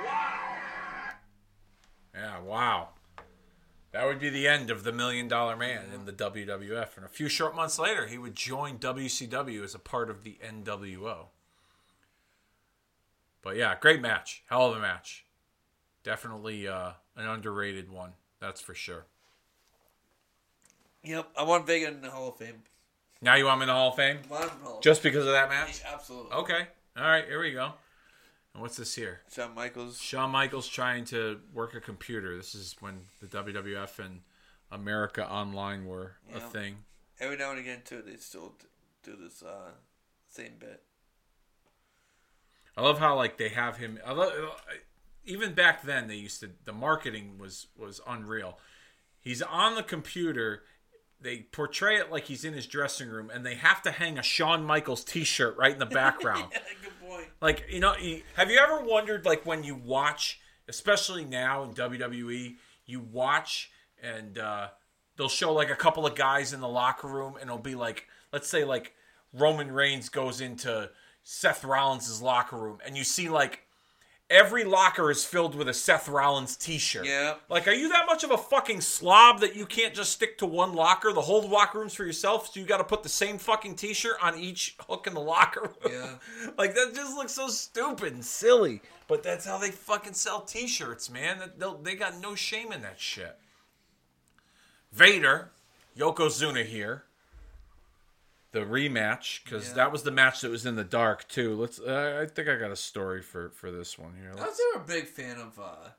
Wow. Yeah, wow. That would be the end of the Million Dollar Man in the WWF. And a few short months later, he would join WCW as a part of the NWO. But yeah, great match. Hell of a match. Definitely uh, an underrated one. That's for sure. Yep. I want Vega in the Hall of Fame. Now you want him in the Hall of Fame? I want him in the Hall of Just because of that match? Fame. Absolutely. Okay. All right, here we go. And what's this here? Shawn Michaels. Shawn Michaels trying to work a computer. This is when the WWF and America Online were a Yeah. thing. Every now and again, too, they still d- do this uh, same bit. I love how like they have him. I love, even back then they used to the marketing was was unreal. He's on the computer. They portray it like he's in his dressing room, and they have to hang a Shawn Michaels T-shirt right in the background. Yeah, good point. like you know, have you ever wondered like when you watch, especially now in WWE, you watch and uh, they'll show like a couple of guys in the locker room, and it'll be like, let's say like Roman Reigns goes into Seth Rollins' locker room, and you see like every locker is filled with a Seth Rollins T-shirt. Yeah. Like, are you that much of a fucking slob that you can't just stick to one locker? The whole locker room's for yourself, so you got to put the same fucking T-shirt on each hook in the locker room. Yeah. like that just looks so stupid and silly. But that's how they fucking sell T-shirts, man. They got no shame in that shit. Vader, Yokozuna here, the rematch because Yeah. that was the match that was in the dark too. Let's. Uh, I think I got a story for for this one here. I was never a big fan of uh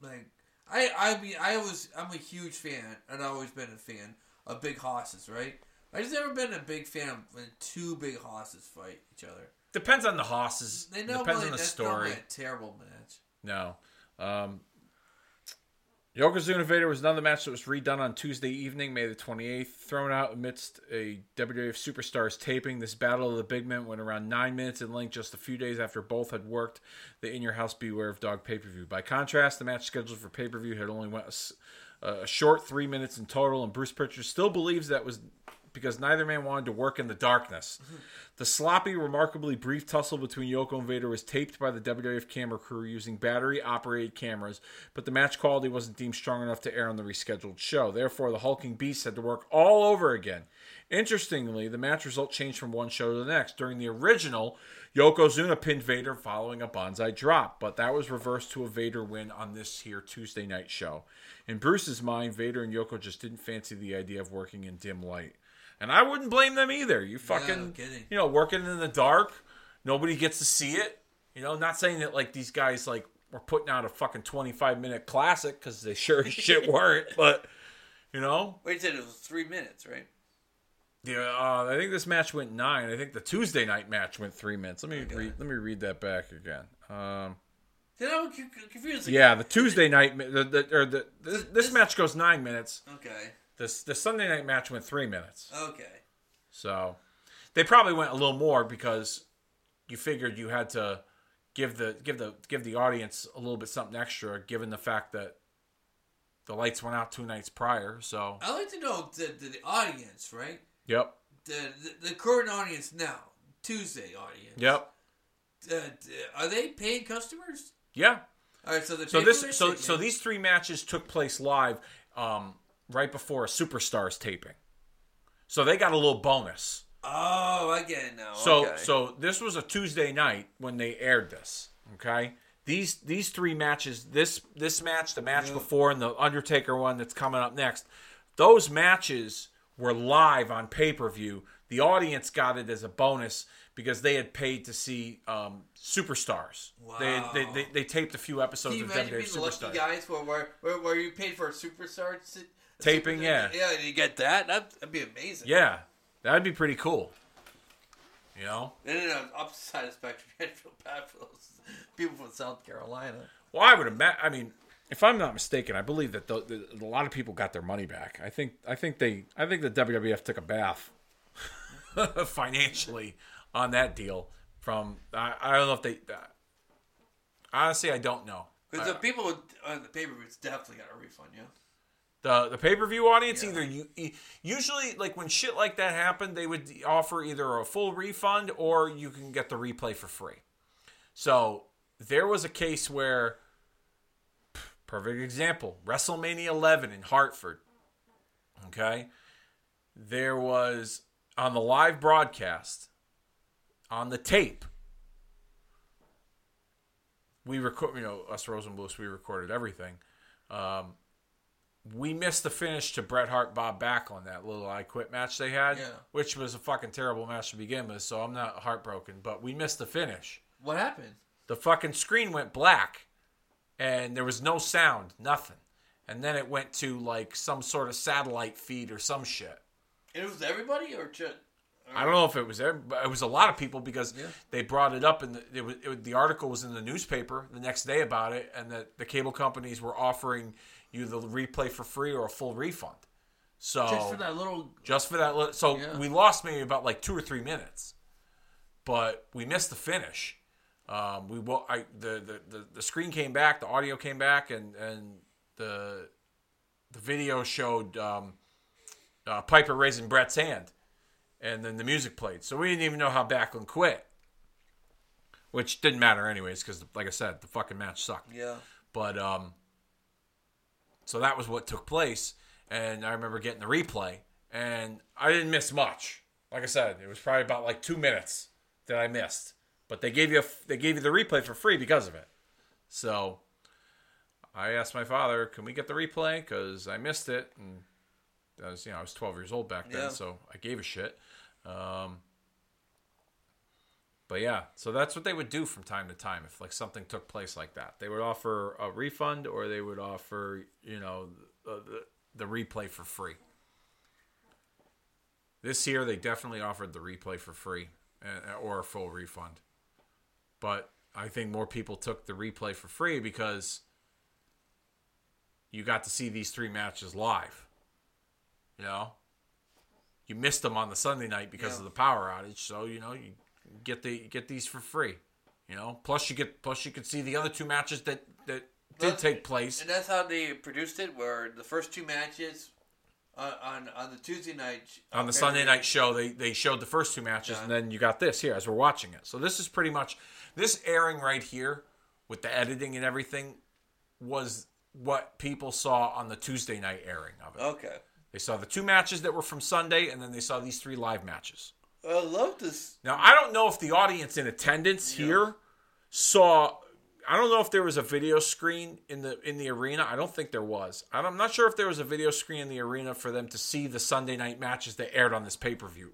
like I I mean I was I'm a huge fan and I've always been a fan of big hosses, right? I just never been a big fan of when two big hosses fight each other. Depends on the hosses. They know Depends on the story. terrible match. No. Um, Yokozuna Vader was another match that was redone on Tuesday evening, May the 28th, thrown out amidst a WWF Superstars taping. This Battle of the Big Men went around nine minutes in length just a few days after both had worked the In Your House Beware of Dog pay per view. By contrast, the match scheduled for pay per view had only went a a, short three minutes in total, and Bruce Pritchard still believes that was because neither man wanted to work in the darkness. The sloppy, remarkably brief tussle between Yoko and Vader was taped by the WWF camera crew using battery operated cameras, but the match quality wasn't deemed strong enough to air on the rescheduled show. Therefore, the hulking beast had to work all over again. Interestingly, the match result changed from one show to the next. During the original, Yokozuna pinned Vader following a Banzai drop, but that was reversed to a Vader win on this here Tuesday night show. In Bruce's mind, Vader and Yoko just didn't fancy the idea of working in dim light. And I wouldn't blame them either. You fucking, no you know, working in the dark, nobody gets to see it. You know, not saying that like these guys like were putting out a fucking 25 minute classic because they sure as shit weren't, but you know, Wait, it was three minutes, right? yeah, uh, I think this match went nine. I think the Tuesday night match went three minutes. Let me Okay. read. Let me read that back again. Um, Then I'm cu- cu- confused. like- yeah, the Tuesday night, the, the or the this, this This- match goes nine minutes. Okay. This the Sunday night match went three minutes. Okay. So they probably went a little more because you figured you had to give the give the give the audience a little bit something extra, given the fact that the lights went out two nights prior. So I'd like to know the, the, the audience, right? yep, The, the the current audience now, Tuesday audience. yep, Uh, are they paying customers? yeah. All right, so the So this so so these three matches took place live um, right before a Superstars taping. So they got a little bonus. Oh, I get it now. So okay. so this was a Tuesday night when they aired this. Okay. These these three matches, this this match, the match Yeah. before, and the Undertaker one that's coming up next, those matches were live on pay per view. The audience got it as a bonus because they had paid to see um, superstars. They, they, Wow. they they taped a few episodes Can you of WWE the lucky Superstars. guys where, where, where, you paid for a superstar Taping, yeah. Yeah, you get that? That'd, that'd be amazing. Yeah, that'd be pretty cool. You know. And then on the opposite side of the spectrum, you feel bad for those people from South Carolina. Well, I would imagine. I mean, if I'm not mistaken, I believe that the, the, a lot of people got their money back. I think. I think they. I think the WWF took a bath financially on that deal. From I, I don't know if they. Uh, honestly, I don't know. Because the people on the pay per views definitely got a refund, yeah? The the pay per view audience Yeah. either you usually like when shit like that happened, they would offer either a full refund or you can get the replay for free. So there was a case where, perfect example, WrestleMania 11 in Hartford. Okay, there was on the live broadcast on the tape. We record, you know, us Rosenbluths, we recorded everything. Um, we missed the finish to Bret Hart Bob Backlund that little I Quit match they had, Yeah. which was a fucking terrible match to begin with. So I'm not heartbroken, but we missed the finish. What happened? The fucking screen went black, and there was no sound, nothing. And then it went to like some sort of satellite feed or some shit. It was everybody or just. I don't know if it was there, but it was a lot of people because Yeah. they brought it up, and the, it was, it, the article was in the newspaper the next day about it, and that the cable companies were offering you the replay for free or a full refund. So Just for that little. just for that. li- So Yeah. we lost maybe about like two or three minutes, but we missed the finish. Um, we wa- I, the, the the the screen came back, the audio came back, and and the the video showed um, uh, Piper raising Bret's hand, and then the music played. So we didn't even know how Backlund quit, which didn't matter anyways because, like I said, the fucking match sucked. Yeah. But um, so that was what took place, and I remember getting the replay, and I didn't miss much. Like I said, it was probably about like two minutes that I missed, but they gave you a, they gave you the replay for free because of it. So I asked my father, "Can we get the replay? Because I missed it." And I was, you know, I was 12 years old back then, Yeah. so I gave a shit. Um, but yeah, so that's what they would do from time to time if like something took place like that. They would offer a refund or they would offer, you know, the, the, the replay for free. This year, they definitely offered the replay for free uh, or a full refund. But I think more people took the replay for free because you got to see these three matches live. You know, you missed them on the Sunday night because Yeah. of the power outage, so you know you get the get these for free. You know, plus you get plus you could see the other two matches that that did take place. And that's how they produced it, where the first two matches on on, on the Tuesday night on the Sunday night show, they they showed the first two matches, and then you got this here as we're watching it. So this is pretty much this airing right here with the editing and everything was what people saw on the Tuesday night airing of it. Okay, They saw the two matches that were from Sunday, and then they saw these three live matches. I love this. Now I don't know if the audience in attendance here saw. I don't know if there was a video screen in the in the arena. I don't think there was. I'm not sure if there was a video screen in the arena for them to see the Sunday night matches that aired on this pay per view.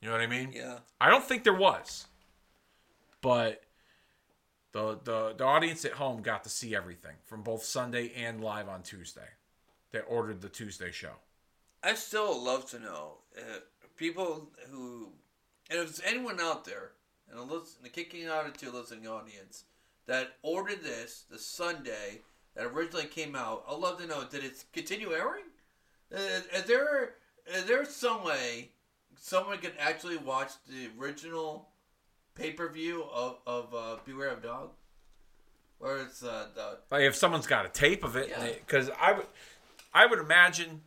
You know what I mean? Yeah, I don't think there was, but the the the audience at home got to see everything from both Sunday and live on Tuesday. That ordered the Tuesday show. I still love to know uh, people who, and if there's anyone out there, and a listen, the kicking out into a listening audience that ordered this the Sunday that originally came out. I'd love to know did it continue airing? Uh, is there is there some way someone could actually watch the original pay per view of of uh, Beware of Dog, where it's uh, the Like if someone's got a tape of it, Yeah. because I would, I would imagine,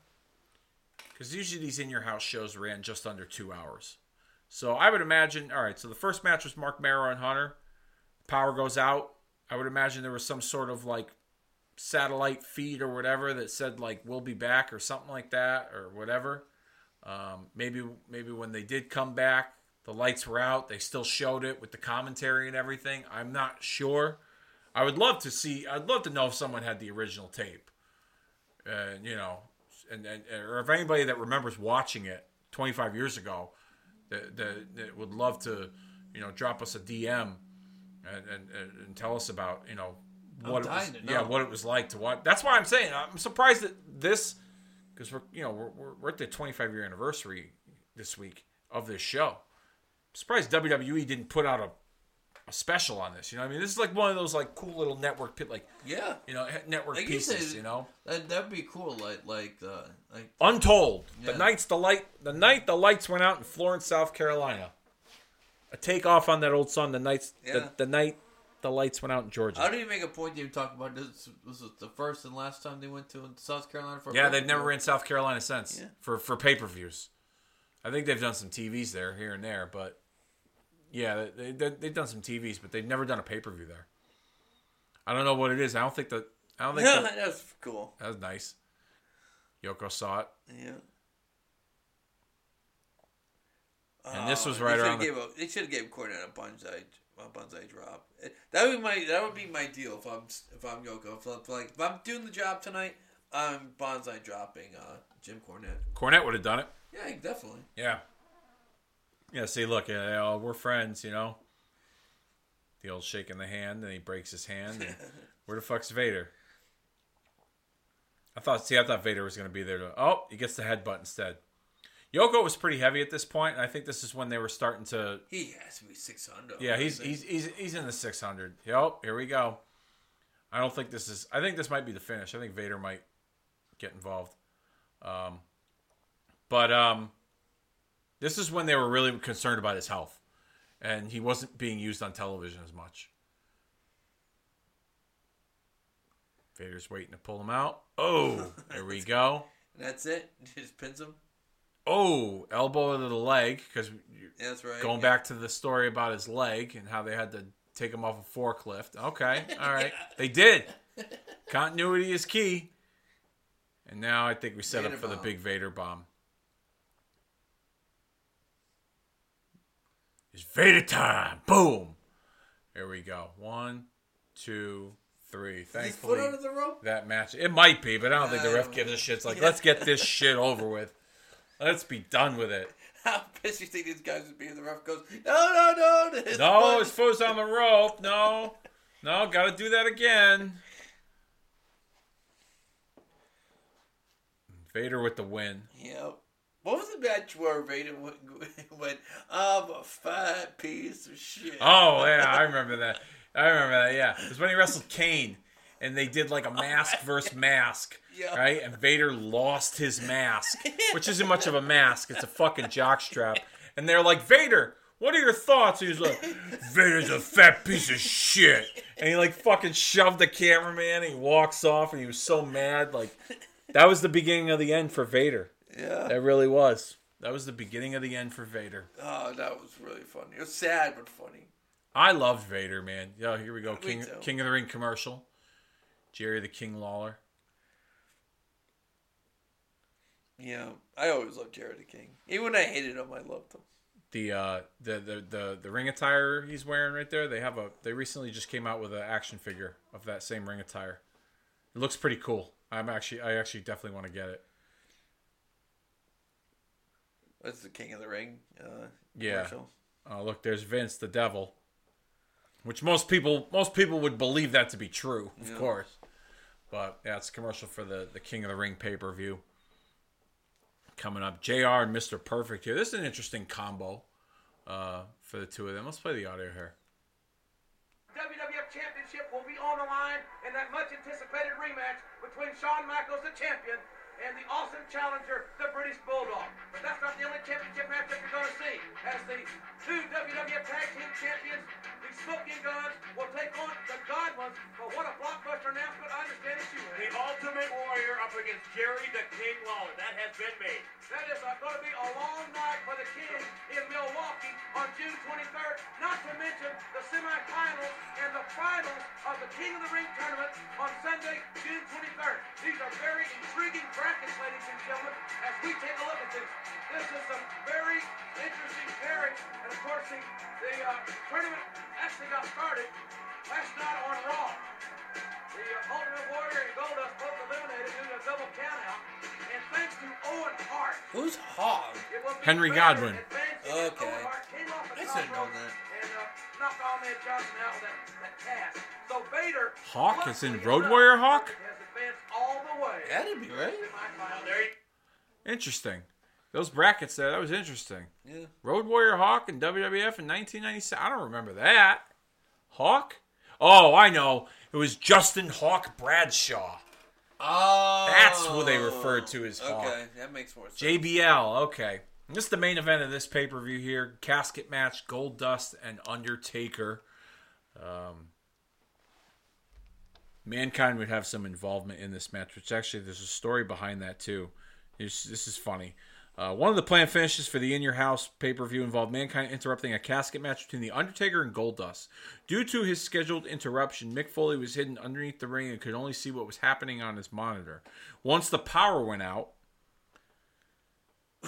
because usually these in your house shows ran just under two hours, so I would imagine. All right, so the first match was Marc Mero and Hunter. Power goes out. I would imagine there was some sort of like satellite feed or whatever that said like "We'll be back" or something like that or whatever. Um, maybe maybe when they did come back, the lights were out. They still showed it with the commentary and everything. I'm not sure. I would love to see. I'd love to know if someone had the original tape, and you know, and, and or if anybody that remembers watching it 25 years ago, that, that, that would love to, you know, drop us a DM and and, and, tell us about you know what it was, yeah, what it was like to watch. That's why I'm saying I'm surprised that this because we're you know we're, we're, at the 25 year anniversary this week of this show. I'm surprised WWE didn't put out a special on this. You know, I mean, this is like one of those like cool little network pit like yeah. you know network Like you pieces. said- you know, That that'd be cool, like like uh, like Untold. Yeah. The nights the light the night the lights went out in Florence, South Carolina. A takeoff on that old song. The nights Yeah. the, the night the lights went out in Georgia. How do you make a point to even talk about this? Was the first and last time they went to South Carolina for. Yeah, they've never ran South Carolina since Yeah. for for pay per views. I think they've done some TVs there here and there, but yeah, they, they they've done some TVs, but they've never done a pay per view there. I don't know what it is. I don't think that. I don't think Yeah, that, that's cool. that was nice. Yoko saw it. Yeah. And this was Oh, right they around Gave a, they should have gave Cornette a Banzai, a Banzai drop. That would be my that would be my deal if I'm if I'm Yoko. If, I'm- like if I'm doing the job tonight, I'm Banzai dropping uh, Jim Cornette. Cornette would have done it. Yeah, definitely. Yeah. Yeah, see, look, you know, we're friends, you know. The old shaking the hand, and he breaks his hand. And where the fuck's Vader? I thought, see, I thought Vader was going to be there. To, oh, he gets the headbutt instead. Yoko was pretty heavy at this point, and I think this is when they were starting to. He has to be six hundred. Yeah, he's he's he's, he's in the 600. Yep, here we go. I don't think this is. I think this might be the finish. I think Vader might get involved. Um, but um, this is when they were really concerned about his health, and he wasn't being used on television as much. Vader's waiting to pull him out. Oh, there we go. That's it. Just pins him. Oh, elbow to the leg because Yeah, that's right. going Yeah. back to the story about his leg and how they had to take him off a forklift. Okay, all right, they did. Continuity is key. And now I think we set Vader up for the big Vader bomb. It's Vader time! Boom! There we go. One, two, three. Thankfully, under the rope? that match. It might be, but I don't think the ref uh, gives a shit. It's like, let's get this shit over with. Let's be done with it. How pissed you think these guys would be if the ref goes, no, no, no. his No, foot- his foot's on the rope. No, no, got to do that again. Vader with the win. Yep. What was the match where Vader went, went I'm a fat piece of shit? Oh yeah, I remember that. I remember that. Yeah, it was when he wrestled Kane, and they did like a oh, mask versus mask, Yeah. right? And Vader lost his mask, which isn't much of a mask; it's a fucking jockstrap. And they're like, Vader, what are your thoughts? He was like, Vader's a fat piece of shit, and he like fucking shoved the cameraman. And he walks off, and he was so mad. Like that was the beginning of the end for Vader. Yeah. That really was. That was the beginning of the end for Vader. Oh, that was really funny. It was sad but funny. I loved Vader, man. Yeah, here we go. King. King of the Ring commercial. Jerry the King Lawler. Yeah, I always loved Jerry the King. Even when I hated him, I loved him. The uh the, the the the ring attire he's wearing right there. They have a they recently just came out with an action figure of that same ring attire. It looks pretty cool. I'm actually I actually definitely want to get it. That's the King of the Ring. Uh, Yeah. commercial. Oh, look, there's Vince the Devil. Which most people most people would believe that to be true, of Yeah. course. But yeah, it's a commercial for the the King of the Ring pay per view. Coming up, Jr. and Mr. Perfect here. This is an interesting combo uh, for the two of them. Let's play the audio here. WWF Championship will be on the line in that much anticipated rematch between Shawn Michaels, the champion, and the awesome challenger, the British Bulldog. But that's not the only championship matchup you're going to see. As the two WWF Tag Team Champions, the Smoking Gunns, will take on the Godwinns. But what a blockbuster announcement. I understand it's you, The. Ultimate Warrior up against Jerry the King Lawler. That has been made. That is uh, going to be a long night for the King in Milwaukee on June 23rd. Not to mention the semifinals and the finals of the King of the Ring tournament on Sunday, June 23rd. These are very intriguing brackets, ladies and gentlemen, as we take a look at this. This is some very interesting pairing, and of course the, the uh, tournament actually got started last night on Raw. The uh, Ultimate Warrior and Goldust both eliminated due to a double countout. And thanks to Owen Hart, Who's Hog? it will be Henry Godwinn. Okay. Owen Hart came off the I top should've that. And uh, knocked Ahmed Johnson out with that, that cast. So Vader. Hawk? It's in Road Warrior Hawk? Has all the way. That'd be right. Semifinals. There you Interesting. Those brackets there, that was interesting. Yeah. Road Warrior Hawk and WWF in 1997. I don't remember that. Hawk? Oh, I know. It was Justin Hawk Bradshaw. Oh. That's who they referred to as Hawk. Okay, that makes more sense. JBL, okay. This is the main event of this pay per view here: casket match, Goldust and Undertaker. Um, Mankind would have some involvement in this match, which actually there's a story behind that too. This, this is funny. Uh, one of the planned finishes for the In Your House pay per view involved Mankind interrupting a casket match between The Undertaker and Goldust. Due to his scheduled interruption, Mick Foley was hidden underneath the ring and could only see what was happening on his monitor. Once the power went out,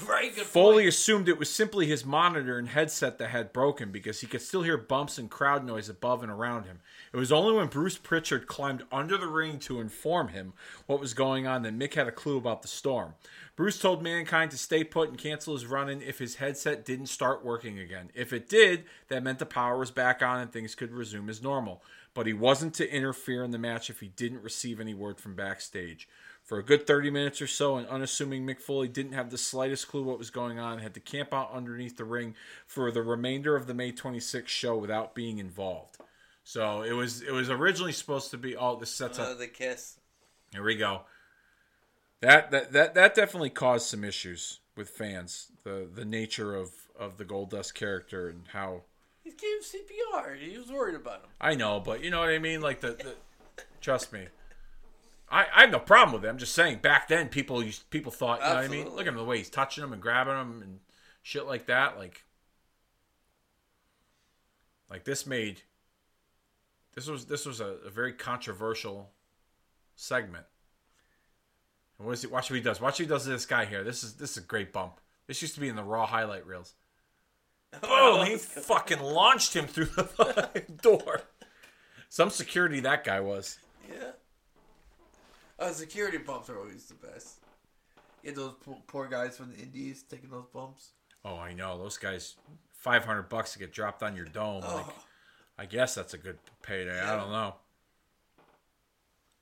Right, Foley point. assumed it was simply his monitor and headset that had broken because he could still hear bumps and crowd noise above and around him. It was only when Bruce Pritchard climbed under the ring to inform him what was going on that Mick had a clue about the storm. Bruce told Mankind to stay put and cancel his run in if his headset didn't start working again. If it did, that meant the power was back on and things could resume as normal. But he wasn't to interfere in the match if he didn't receive any word from backstage. For a good 30 minutes or so, an unassuming Mick Foley didn't have the slightest clue what was going on and had to camp out underneath the ring for the remainder of the May 26th show without being involved. So it was it was originally supposed to be oh this sets Uh, up the kiss. here we go. That that that that definitely caused some issues with fans. The the nature of of the Goldust character and how He gave CPR. He was worried about him. I know, but you know what I mean. Like the, the trust me, I, I have no problem with it. I'm just saying back then people used people thought you know what I mean. Look at him the way he's touching them and grabbing them and shit like that. Like like this made this was this was a, a very controversial segment. And what is it? Watch what he does. Watch what he does to this guy here. This is this is a great bump. This used to be in the raw highlight reels. Boom! He fucking launched him through the door. Some security that guy was. Yeah. Uh, security bumps are always the best. Get those poor, poor guys from the Indies taking those bumps. Oh, I know those guys. Five hundred bucks to get dropped on your dome. Like, Oh. I guess that's a good payday. I don't know.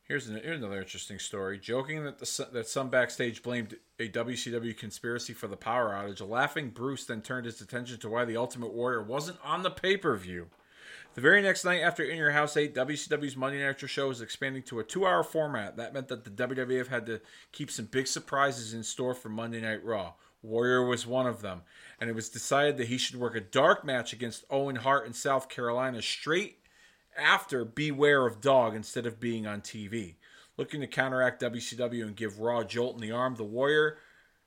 Here's, an, here's another interesting story. Joking that the that some backstage blamed a WCW conspiracy for the power outage, a laughing Bruce then turned his attention to why the Ultimate Warrior wasn't on the pay per view. The very next night after In Your House 8, WCW's Monday Night show was expanding to a two hour format. That meant that the WWF had to keep some big surprises in store for Monday Night Raw. Warrior was one of them, and it was decided that he should work a dark match against Owen Hart in South Carolina straight after Beware of Dog instead of being on TV. Looking to counteract WCW and give Raw a jolt in the arm, the Warrior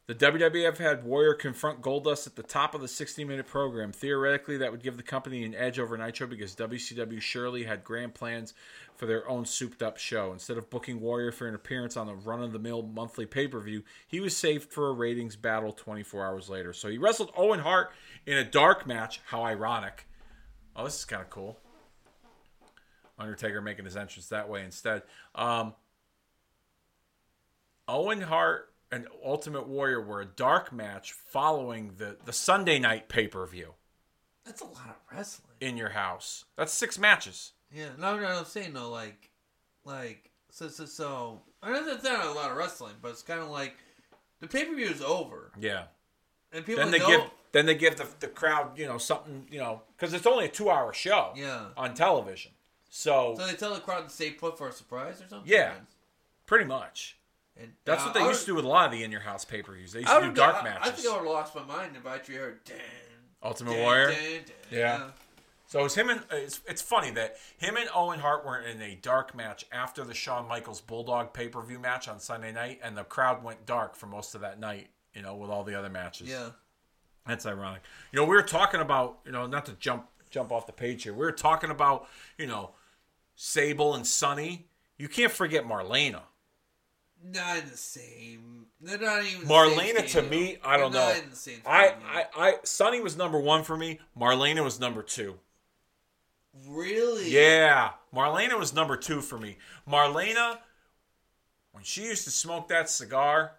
the WWF had Warrior confront Goldust at the top of the 60 minute program. Theoretically, that would give the company an edge over Nitro because WCW surely had grand plans for their own souped up show. Instead of booking Warrior for an appearance on the run of the mill monthly pay per view, he was saved for a ratings battle 24 hours later. So he wrestled Owen Hart in a dark match. How ironic. Oh, this is kind of cool. Undertaker making his entrance that way instead. Um, Owen Hart and Ultimate Warrior were a dark match following the, the Sunday night pay per view That's a lot of wrestling. in your house. That's six matches. Yeah, no, no, I'm saying no, like, like, so, so, so. I know that's not a lot of wrestling, but it's kind of like the pay per view is over, Yeah. and people Then they know. give then they give the, the crowd you know something you know because it's only a two hour show Yeah. on television. So, So they tell the crowd to stay put for a surprise or something. Yeah. pretty much. And, That's uh, what they I used to do with a lot of the in your house pay per views. They used to do dark I- matches. I think I would have lost my mind if I heard Dan. Ultimate Warrior. Dan, Yeah. So it's him and it's it's funny that him and Owen Hart were in a dark match after the Shawn Michaels Bulldog pay per view match on Sunday night, and the crowd went dark for most of that night. You know, with all the other matches. Yeah. That's ironic. You know, we were talking about you know not to jump jump off the page here. We were talking about you know Sable and Sunny. You can't forget Marlena. Not in the same. They're not even. the same Marlena to me, I don't know. Not in the same I. I I Sunny was number one for me. Marlena was number two. really. Yeah, Marlena was number two for me. Marlena, when she used to smoke that cigar,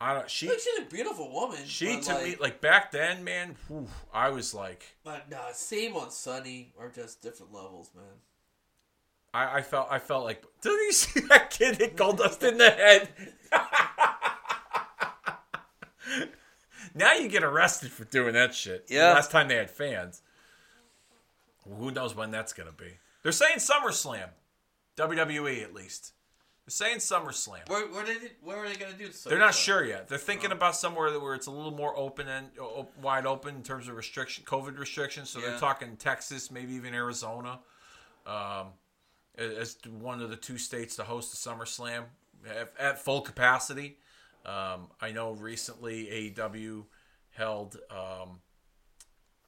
I don't. She Like, she's a beautiful woman. she to like, me like back then, man. whew, I was like, But nah, same on Sunny or just different levels, man. I, I felt I felt like. Did you see that kid hit Goldust in the head? now you get arrested for doing that shit. Yeah. Last time they had fans. Who knows when that's gonna be? They're saying SummerSlam, WWE at least. They're saying SummerSlam. Where where did it, where are they gonna do? this They're not sure yet. They're thinking about somewhere that- where it's a little more open and wide open in terms of restriction, COVID restrictions. So Yeah. they're talking Texas, maybe even Arizona, um, as one of the two states to host the SummerSlam at, at full capacity. Um, I know recently AEW held um,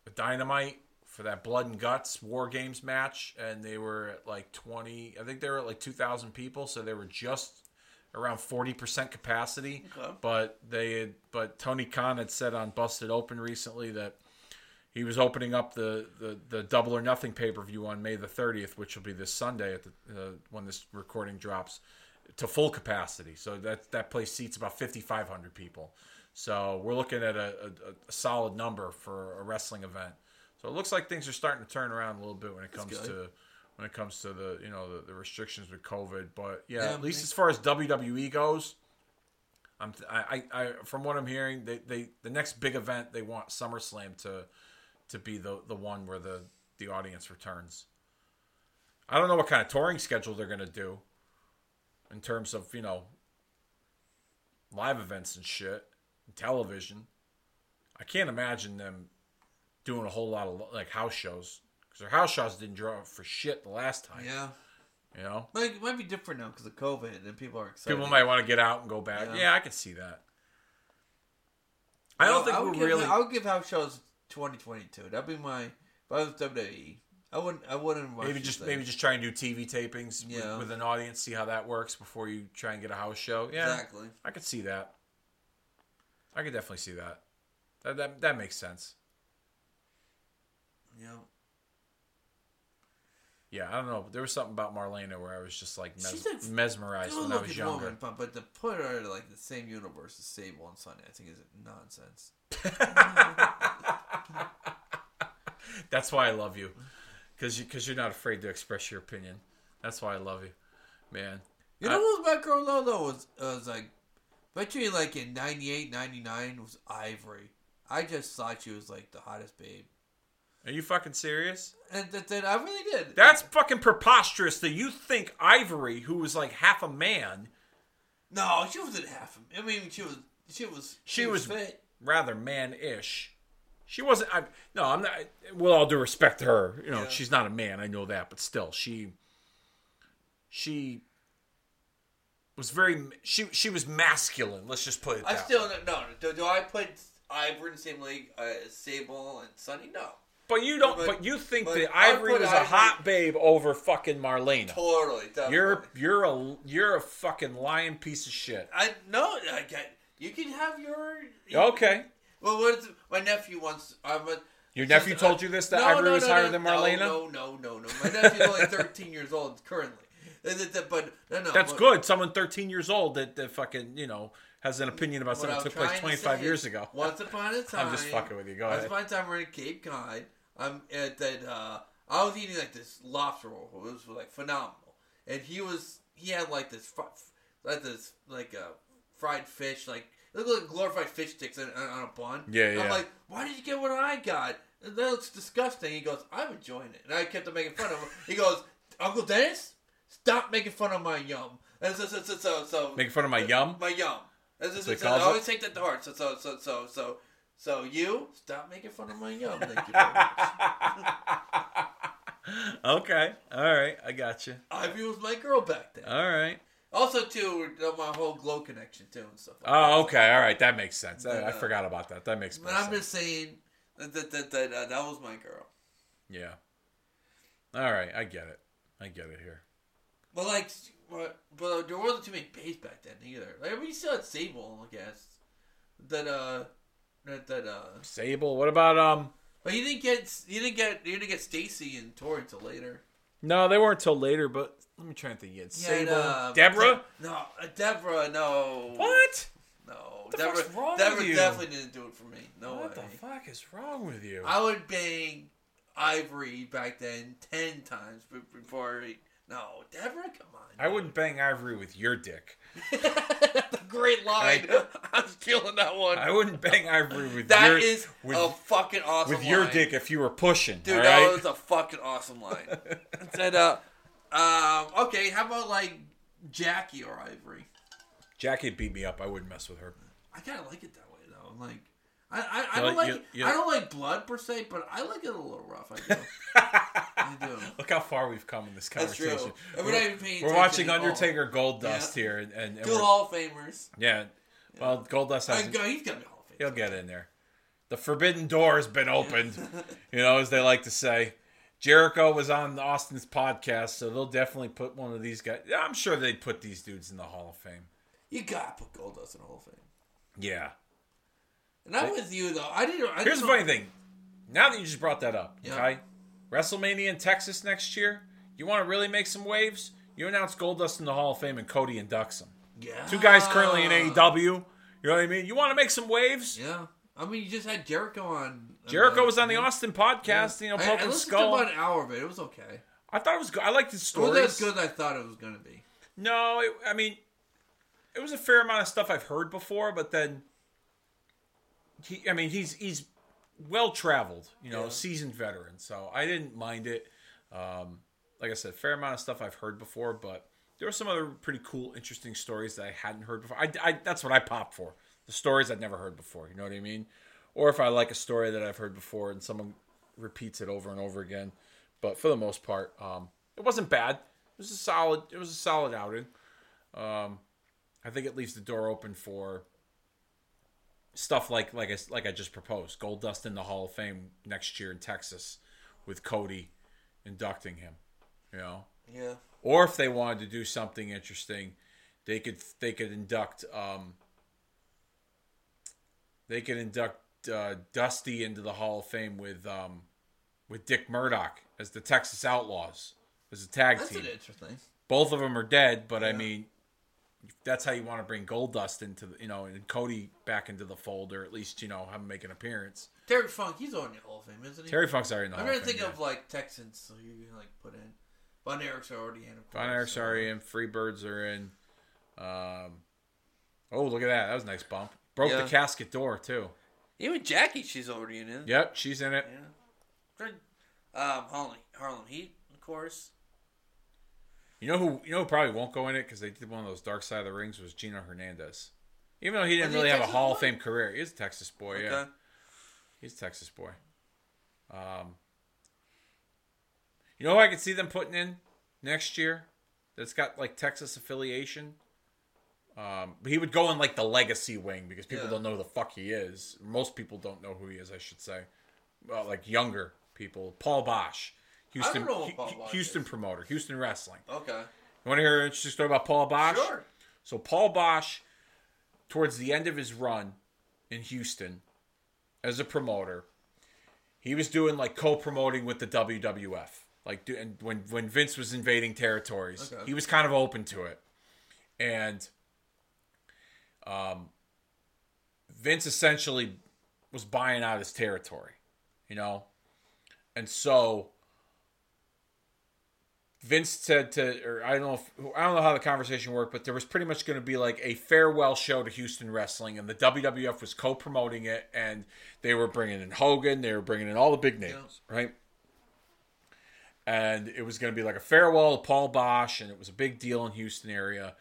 a Dynamite for that Blood and Guts War Games match, and they were at like twenty. I think they were at like two thousand people, so they were just around forty percent capacity. Okay. But they had, but Tony Khan had said on Busted Open recently that he was opening up the, the, the Double or Nothing pay per view on May the 30th, which will be this Sunday at the uh, when this recording drops, to full capacity. So that that place seats about 5,500 people. So we're looking at a, a, a solid number for a wrestling event. So it looks like things are starting to turn around a little bit when it comes to when it comes to the you know the, the restrictions with COVID. But yeah, Yeah, at least as far as WWE goes, I'm I, I, I from what I'm hearing, they, they the next big event they want SummerSlam to to be the the one where the the audience returns. I don't know what kind of touring schedule they're gonna do in terms of you know live events and shit, and television. I can't imagine them doing a whole lot of like house shows because their house shows didn't draw for shit the last time. Yeah. You know, Like, it might be different now because of COVID and people are excited. people might want to get out and go back. Yeah. Yeah, I can see that. I don't think I we're give, really. I would give house shows 2022. That'd be my. If I was WWE, I wouldn't. I wouldn't. watch Maybe just things. maybe just try and do TV tapings Yeah. with, with an audience, see how that works before you try and get a house show. Yeah, Exactly. I could see that. I could definitely see that. That that, that makes sense. Yeah. Yeah, I don't know. There was something about Marlena where I was just like mes- a mesmerized when I was younger. woman, but but to put her in like the same universe as Sable and Sunny, I think is nonsense. That's why I love you, because you because you're not afraid to express your opinion. That's why I love you, man. You know what was my girl though? Though was uh, was like between like in 98, 99 was Ivory. I just thought she was like the hottest babe, Are you fucking serious? and that, that I really did. That's fucking preposterous that you think Ivory, who was like half a man, no, she wasn't half. I mean, she was she was She was- fit. rather man-ish. She wasn't. I, no, I'm not. With all due respect to her, you know, Yeah. she's not a man. I know that, but still, she. She. Was very. She she was masculine. Let's just put it. I that still way. no. no do, do I put Ivory in the same league uh, Sable and Sunny? No, But you don't. But, but- you think but that Ivory was a Ivory- hot babe over fucking Marlena. totally. Definitely. You're you're a you're a fucking lying piece of shit. I no. I get. You can have your. Okay. Well, what is my nephew wants? I'm a, Your nephew says- told you this that No, Ivory no, was no, higher no, than no, Marlena. No, no, no, no. My nephew's only 13 years old currently. But no, no. That's but- good. Someone 13 years old that, that fucking you know has an opinion about something that took place 25 years is, ago. Once upon a time, I'm just fucking with you. Go Once ahead. upon a time, we're in Cape Cod. I'm at that. Uh, I was eating like this lobster roll. It was like phenomenal, and he was he had like this like this like a fried fish like it looked like glorified fish sticks on, on a bun. Yeah, yeah. I'm like, why did you get what I got? That looks disgusting. He goes, I'm enjoying it, and I kept on making fun of him. He goes, Uncle Dennis, stop making fun of my yum. And so so so so, so Making fun of my uh, yum. my yum. And so, so, he so, I always take that to heart. So so so so so so you stop making fun of my yum. Thank you very much. okay. All right. I got you. Ivy was my girl back then. All right. Also, too, my whole glow connection too and stuff. Like Oh, that. okay. All right. That makes sense. I, I forgot about that. That makes But I'm sense. just saying that that that that, uh, that was my girl. Yeah. All right. I get it. I get it here. But like, but, but there wasn't too many bass back then either. Like, I mean, you still had Sable, I guess. That uh, that that uh. Sable. What about um? But you didn't get you didn't get you didn't get Stacy and Tori until later. No, they weren't till later. But let me try and think. You had You had, Sable, uh, Deborah. De- no, uh, Deborah. No. What? No. the Deborah. fuck's wrong Deborah with you? definitely didn't do it for me. No what way. the fuck is wrong with you? I would bang Ivory back then ten times be- before. He, no, Deborah, come on. I wouldn't bang Ivory with your dick. That's a great line. I'm stealing that one. I wouldn't bang Ivory with That your is with, a fucking awesome with your dick if you were pushing. Dude, all that right? was a fucking awesome line. It said, uh, um, okay, how about like Jackie or Ivory? Jackie beat me up. I wouldn't mess with her. I kind of like it that way though. I'm like, I, I, I don't like- like, you- you- I don't like blood per se, but I like it a little rough. I do. I do. Look how far we've come in this That's true. conversation. We're paying We're watching. Undertaker Goldust Yeah. here, and, and, and Two Hall of Famers. yeah. Well, Goldust hasn't. go, he's got to be Hall of Fame. He'll get in there. The forbidden door has been opened, you know, as they like to say. Jericho was on Austin's podcast, so they'll definitely put one of these guys. Yeah, I'm sure they'd put these dudes in the Hall of Fame. You got to put Goldust in the Hall of Fame. Yeah. And I'm with you though. I didn't. I Here's the didn't funny thing. Now that you just brought that up, Yeah. okay? WrestleMania in Texas next year. You want to really make some waves? You announce Goldust in the Hall of Fame and Cody inducts him. Yeah. Two guys currently in AEW. You know what I mean? You want to make some waves? Yeah. I mean, you just had Jericho on. Jericho was on the. Austin podcast, you know, I, I listened skull. to about an hour of it. It was okay. I thought it was good. I liked his It wasn't as good as I thought it was going to be. No, it, I mean, it was a fair amount of stuff I've heard before, but then he, I mean, he's he's well traveled, you know, Yeah. seasoned veteran, so I didn't mind it. Um, like I said, fair amount of stuff I've heard before, but there were some other pretty cool, interesting stories that I hadn't heard before. I, I that's what I pop for the stories I'd never heard before. You know what I mean? Or if I like a story that I've heard before and someone repeats it over and over again. But for the most part, um, it wasn't bad. It was a solid. It was a solid outing. Um, I think it leaves the door open for stuff like like I, like I just proposed. Goldust in the Hall of Fame next year in Texas, with Cody inducting him. You know, Yeah. or if they wanted to do something interesting, they could they could induct um, they could induct uh, Dusty into the Hall of Fame with um, with Dick Murdoch as the Texas Outlaws. as a tag That's team. interesting. Both of them are dead, but I mean, that's how you want to bring Goldust into the, you know, and Cody back into the fold, or at least you know have him make an appearance. Terry Funk, he's on the Hall of Fame, isn't he? Terry Funk's already in the I'm Hall trying of to think Fame, of like Texans, so you can like put in. Von Erich's already in. of yeah. Von course, Erich's so- already in. Freebirds are in. Um, oh, look at that! That was a nice bump. Broke Yeah. the casket door too. Even Jackie, she's already in it. Yep, she's in it. Yeah. Um, Harlem, Harlem Heat, of course. You know who? You know who probably won't go in it because they did one of those Dark Side of the Rings was Gino Hernandez. Even though he didn't really have a Hall of? Fame career, he's a Texas boy. Yeah, he's a Texas boy. Um, you know who I could see them putting in next year? That's got like Texas affiliation. Um, but he would go in like the legacy wing because people Yeah. don't know who the fuck he is. Most people don't know who he is. I should say, well, like younger people. Paul Boesch, Houston, Paul Boesch Houston is. promoter, Houston wrestling. Okay. You want to hear an interesting story about Paul Boesch? Sure. So Paul Boesch, towards the end of his run in Houston as a promoter, he was doing like co-promoting with the WWF. Like do, and when when Vince was invading territories, Okay. he was kind of open to it. And um Vince essentially was buying out his territory, you know? And so Vince said to, or I don't know if I don't know how the conversation worked, but there was pretty much going to be like a farewell show to Houston wrestling, and the WWF was co-promoting it, and they were bringing in Hogan, they were bringing in all the big names, right? And it was going to be like a farewell to Paul Boesch, and it was a big deal in Houston area,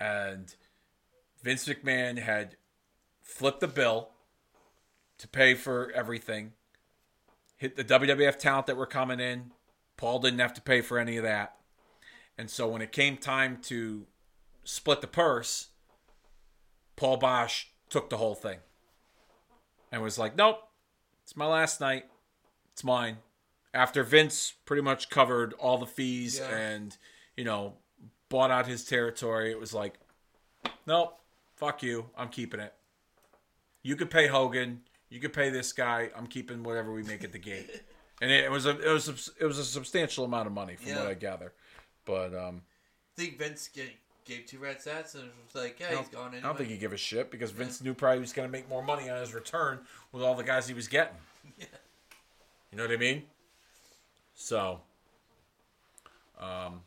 and Vince McMahon had flipped the bill to pay for everything, hit the WWF talent that were coming in. Paul didn't have to pay for any of that. And so when it came time to split the purse, Paul Boesch took the whole thing and was like, nope, it's my last night. It's mine. After Vince pretty much covered all the fees Yeah. and, you know, bought out his territory, it was like, nope, fuck you. I'm keeping it. You could pay Hogan. You could pay this guy. I'm keeping whatever we make at the gate. And it was a it was a, it was a substantial amount of money from Yeah. what I gather. But um, I think Vince gave, gave two rats ass and it was like, yeah, he's gone anyway. I don't think he gave a shit because Vince knew probably he was going to make more money on his return with all the guys he was getting. Yeah. You know what I mean? So, um,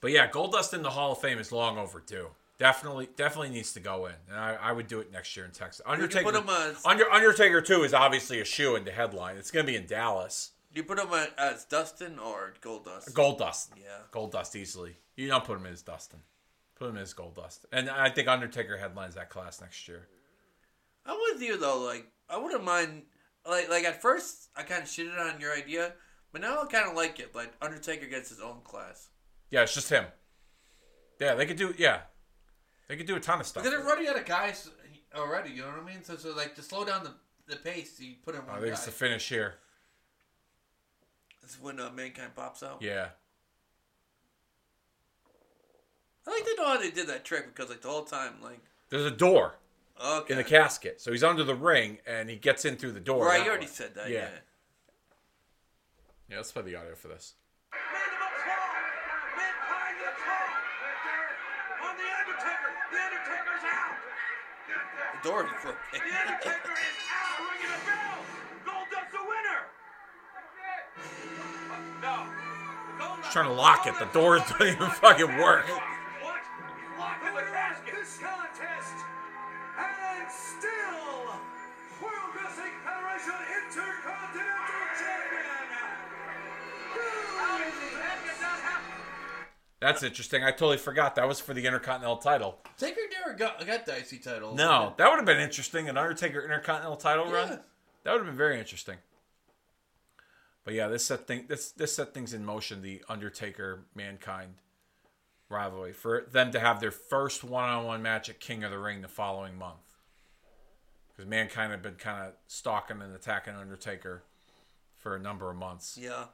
but yeah, Goldust in the Hall of Fame is long overdue. Definitely, definitely needs to go in, and I, I would do it next year in Texas. Undertaker, put him Under, Undertaker too is obviously a shoe in the headline. It's going to be in Dallas. Do you put him as Dustin or Goldust? Gold Dust. Yeah. Goldust easily. You don't put him as Dustin. Put him as Goldust, and I think Undertaker headlines that class next year. I'm with you though. Like, I wouldn't mind. Like, like at first, I kind of shitted on your idea, but now I kind of like it. Like, Undertaker gets his own class Yeah, it's just him. Yeah, they could do. Yeah, they could do a ton of stuff. because they're running out of guys already. You know what I mean? So, so like to slow down the the pace, you put in one I think guy. it's the finish here. It's when uh, mankind pops out. Yeah, I like to know how they did that trick because like the whole time, like there's a door okay, in the casket, so he's under the ring and he gets in through the door. right? that You already way. said that. Yeah. Yeah. Yeah, let's play the audio for this. The door is broken. The Undertaker is out. Ringing a bell. Goldust's the winner. No. Goldust- He's trying to lock it. The doors don't even fucking work. What? Lock in the casket. This contest. And still, World Wrestling Federation Intercontinental Champion. How did that happen? That's interesting. I totally forgot that was for the Intercontinental title. Taker never got got the IC title. No, that would have been interesting. An Undertaker Intercontinental title Yeah. run. That would have been very interesting. But yeah, this set thing this this set things in motion. The Undertaker Mankind rivalry for them to have their first one on one match at King of the Ring the following month. Because Mankind had been kind of stalking and attacking Undertaker for a number of months. Yeah,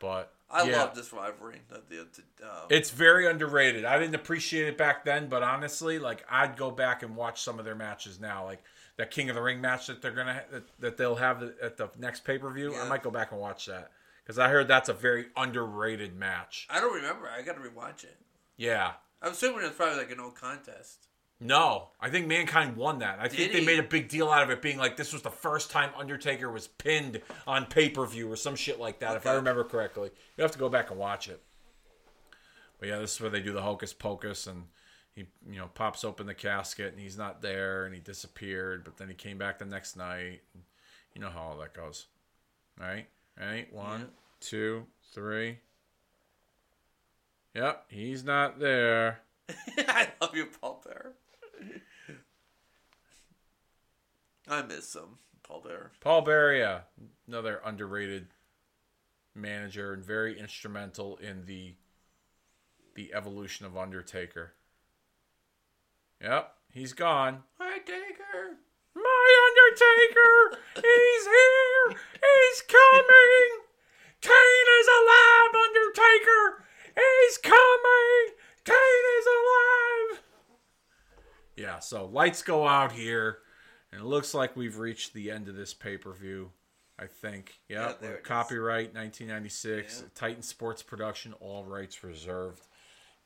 But I yeah, love this rivalry. Uh, It's very underrated. I didn't appreciate it back then, but honestly, like I'd go back and watch some of their matches now, like that King of the Ring match that they're gonna that, that they'll have at the next pay per view. I might go back and watch that because I heard that's a very underrated match. I don't remember. I got to rewatch it. Yeah. I'm assuming it's probably like an old contest. No, I think Mankind won that. I think they he? made a big deal out of it being like this was the first time Undertaker was pinned on pay per view or some shit like that, if I remember correctly. You have to go back and watch it. But yeah, this is where they do the hocus pocus and he you know pops open the casket and he's not there and he disappeared, but then he came back the next night. You know how all that goes, right? Right? One, Yeah. two, three. Yep, he's not there. I love you, Paul Bearer. I miss him, Paul Bearer. Paul Bearer, yeah, another underrated manager and very instrumental in the the evolution of Undertaker. Yep, he's gone. Undertaker. My Undertaker, he's here. He's coming. Kane is alive, Undertaker. He's coming. Kane is alive. Yeah, so lights go out here, and it looks like we've reached the end of this pay per view. I think. Yeah, Yep. there it is. copyright 1996. Yeah. Titan Sports Production. All rights reserved.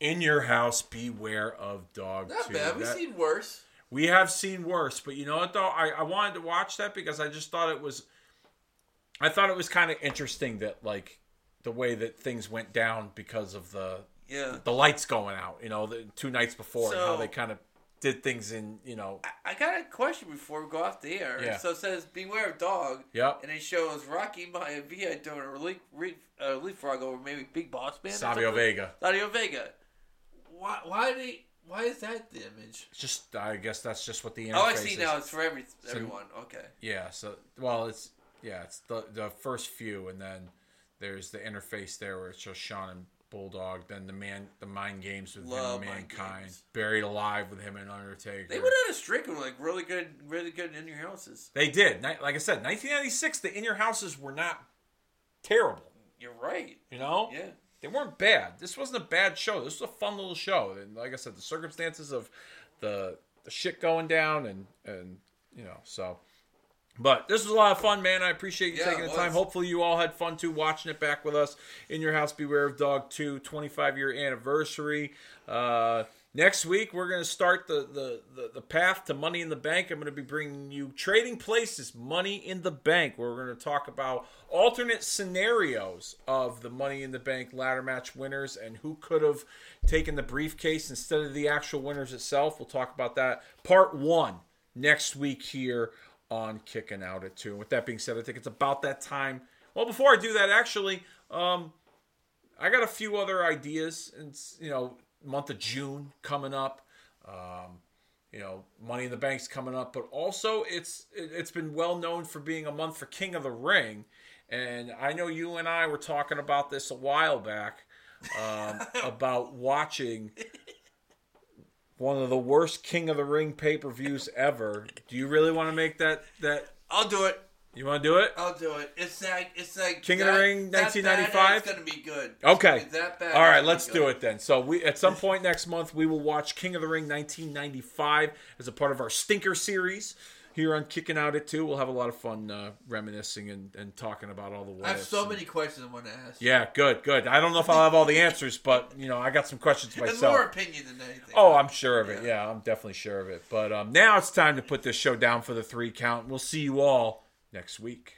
In your house, beware of dog. Not bad. We've That- seen worse. we have seen worse, but you know what though? I, I wanted to watch that because I just thought it was I thought it was kind of interesting that like the way that things went down because of the Yeah. the lights going out, you know, the two nights before and how they kind of did things in, you know, I got a question before we go off the air. Yeah. So it says, "Beware of dog." Yep. And it shows Rocky Maivia doing a relief, re, uh, leapfrog over maybe Big Boss Man. Savio. Vega. Savio Vega. Why? Why did? He, why is that the image? It's just I guess that's just what the interface Oh, I see is. now. It's for every everyone. Okay. Yeah, so well, it's yeah, it's the the first few, and then there's the interface there where it shows Shawn and Bulldog. Then the man, the mind games with Love him and mankind, Games. buried alive with him and Undertaker. They went on a streak of like really good, really good in your houses. They did. Like I said, 1996, the in your houses were not terrible. You're right. You know, Yeah. they weren't bad. This wasn't a bad show. This was a fun little show. And like I said, the circumstances of the the shit going down and and you know so. But this was a lot of fun, man. I appreciate you Yeah, taking the time. Hopefully, you all had fun too watching it back with us in your house. Beware of Dog 2 25 year anniversary. Uh, next week, we're going to start the, the, the, the path to Money in the Bank. I'm going to be bringing you Trading Places Money in the Bank, where we're going to talk about alternate scenarios of the Money in the Bank ladder match winners and who could have taken the briefcase instead of the actual winners itself. We'll talk about that. Part one next week here on Kicking Out at 2. And with that being said, I think it's about that time. Well, before I do that, actually, um, I got a few other ideas. And, you know, month of June coming up. Um, you know, Money in the Bank's coming up, but also it's it, it's been well known for being a month for King of the Ring, and I know you and I were talking about this a while back um, about watching one of the worst King of the Ring pay per views ever. Do you really want to make that that? I'll do it. You want to do it? I'll do it. It's like it's like King of the Ring, 1995? It's gonna be good. Okay. That bad. All right, let's do it then. So we at some point next month we will watch King of the Ring 1995 as a part of our Stinker series here on Kicking Out It Too. We'll have a lot of fun uh, reminiscing and, and talking about all the. What I have so and- many questions I want to ask. Yeah, good, good. I don't know if I'll have all the answers, but you know I got some questions It's myself. more opinion than anything. Oh, I'm sure of it. Yeah, I'm definitely sure of it. But um, now it's time to put this show down for the three count. We'll see you all next week.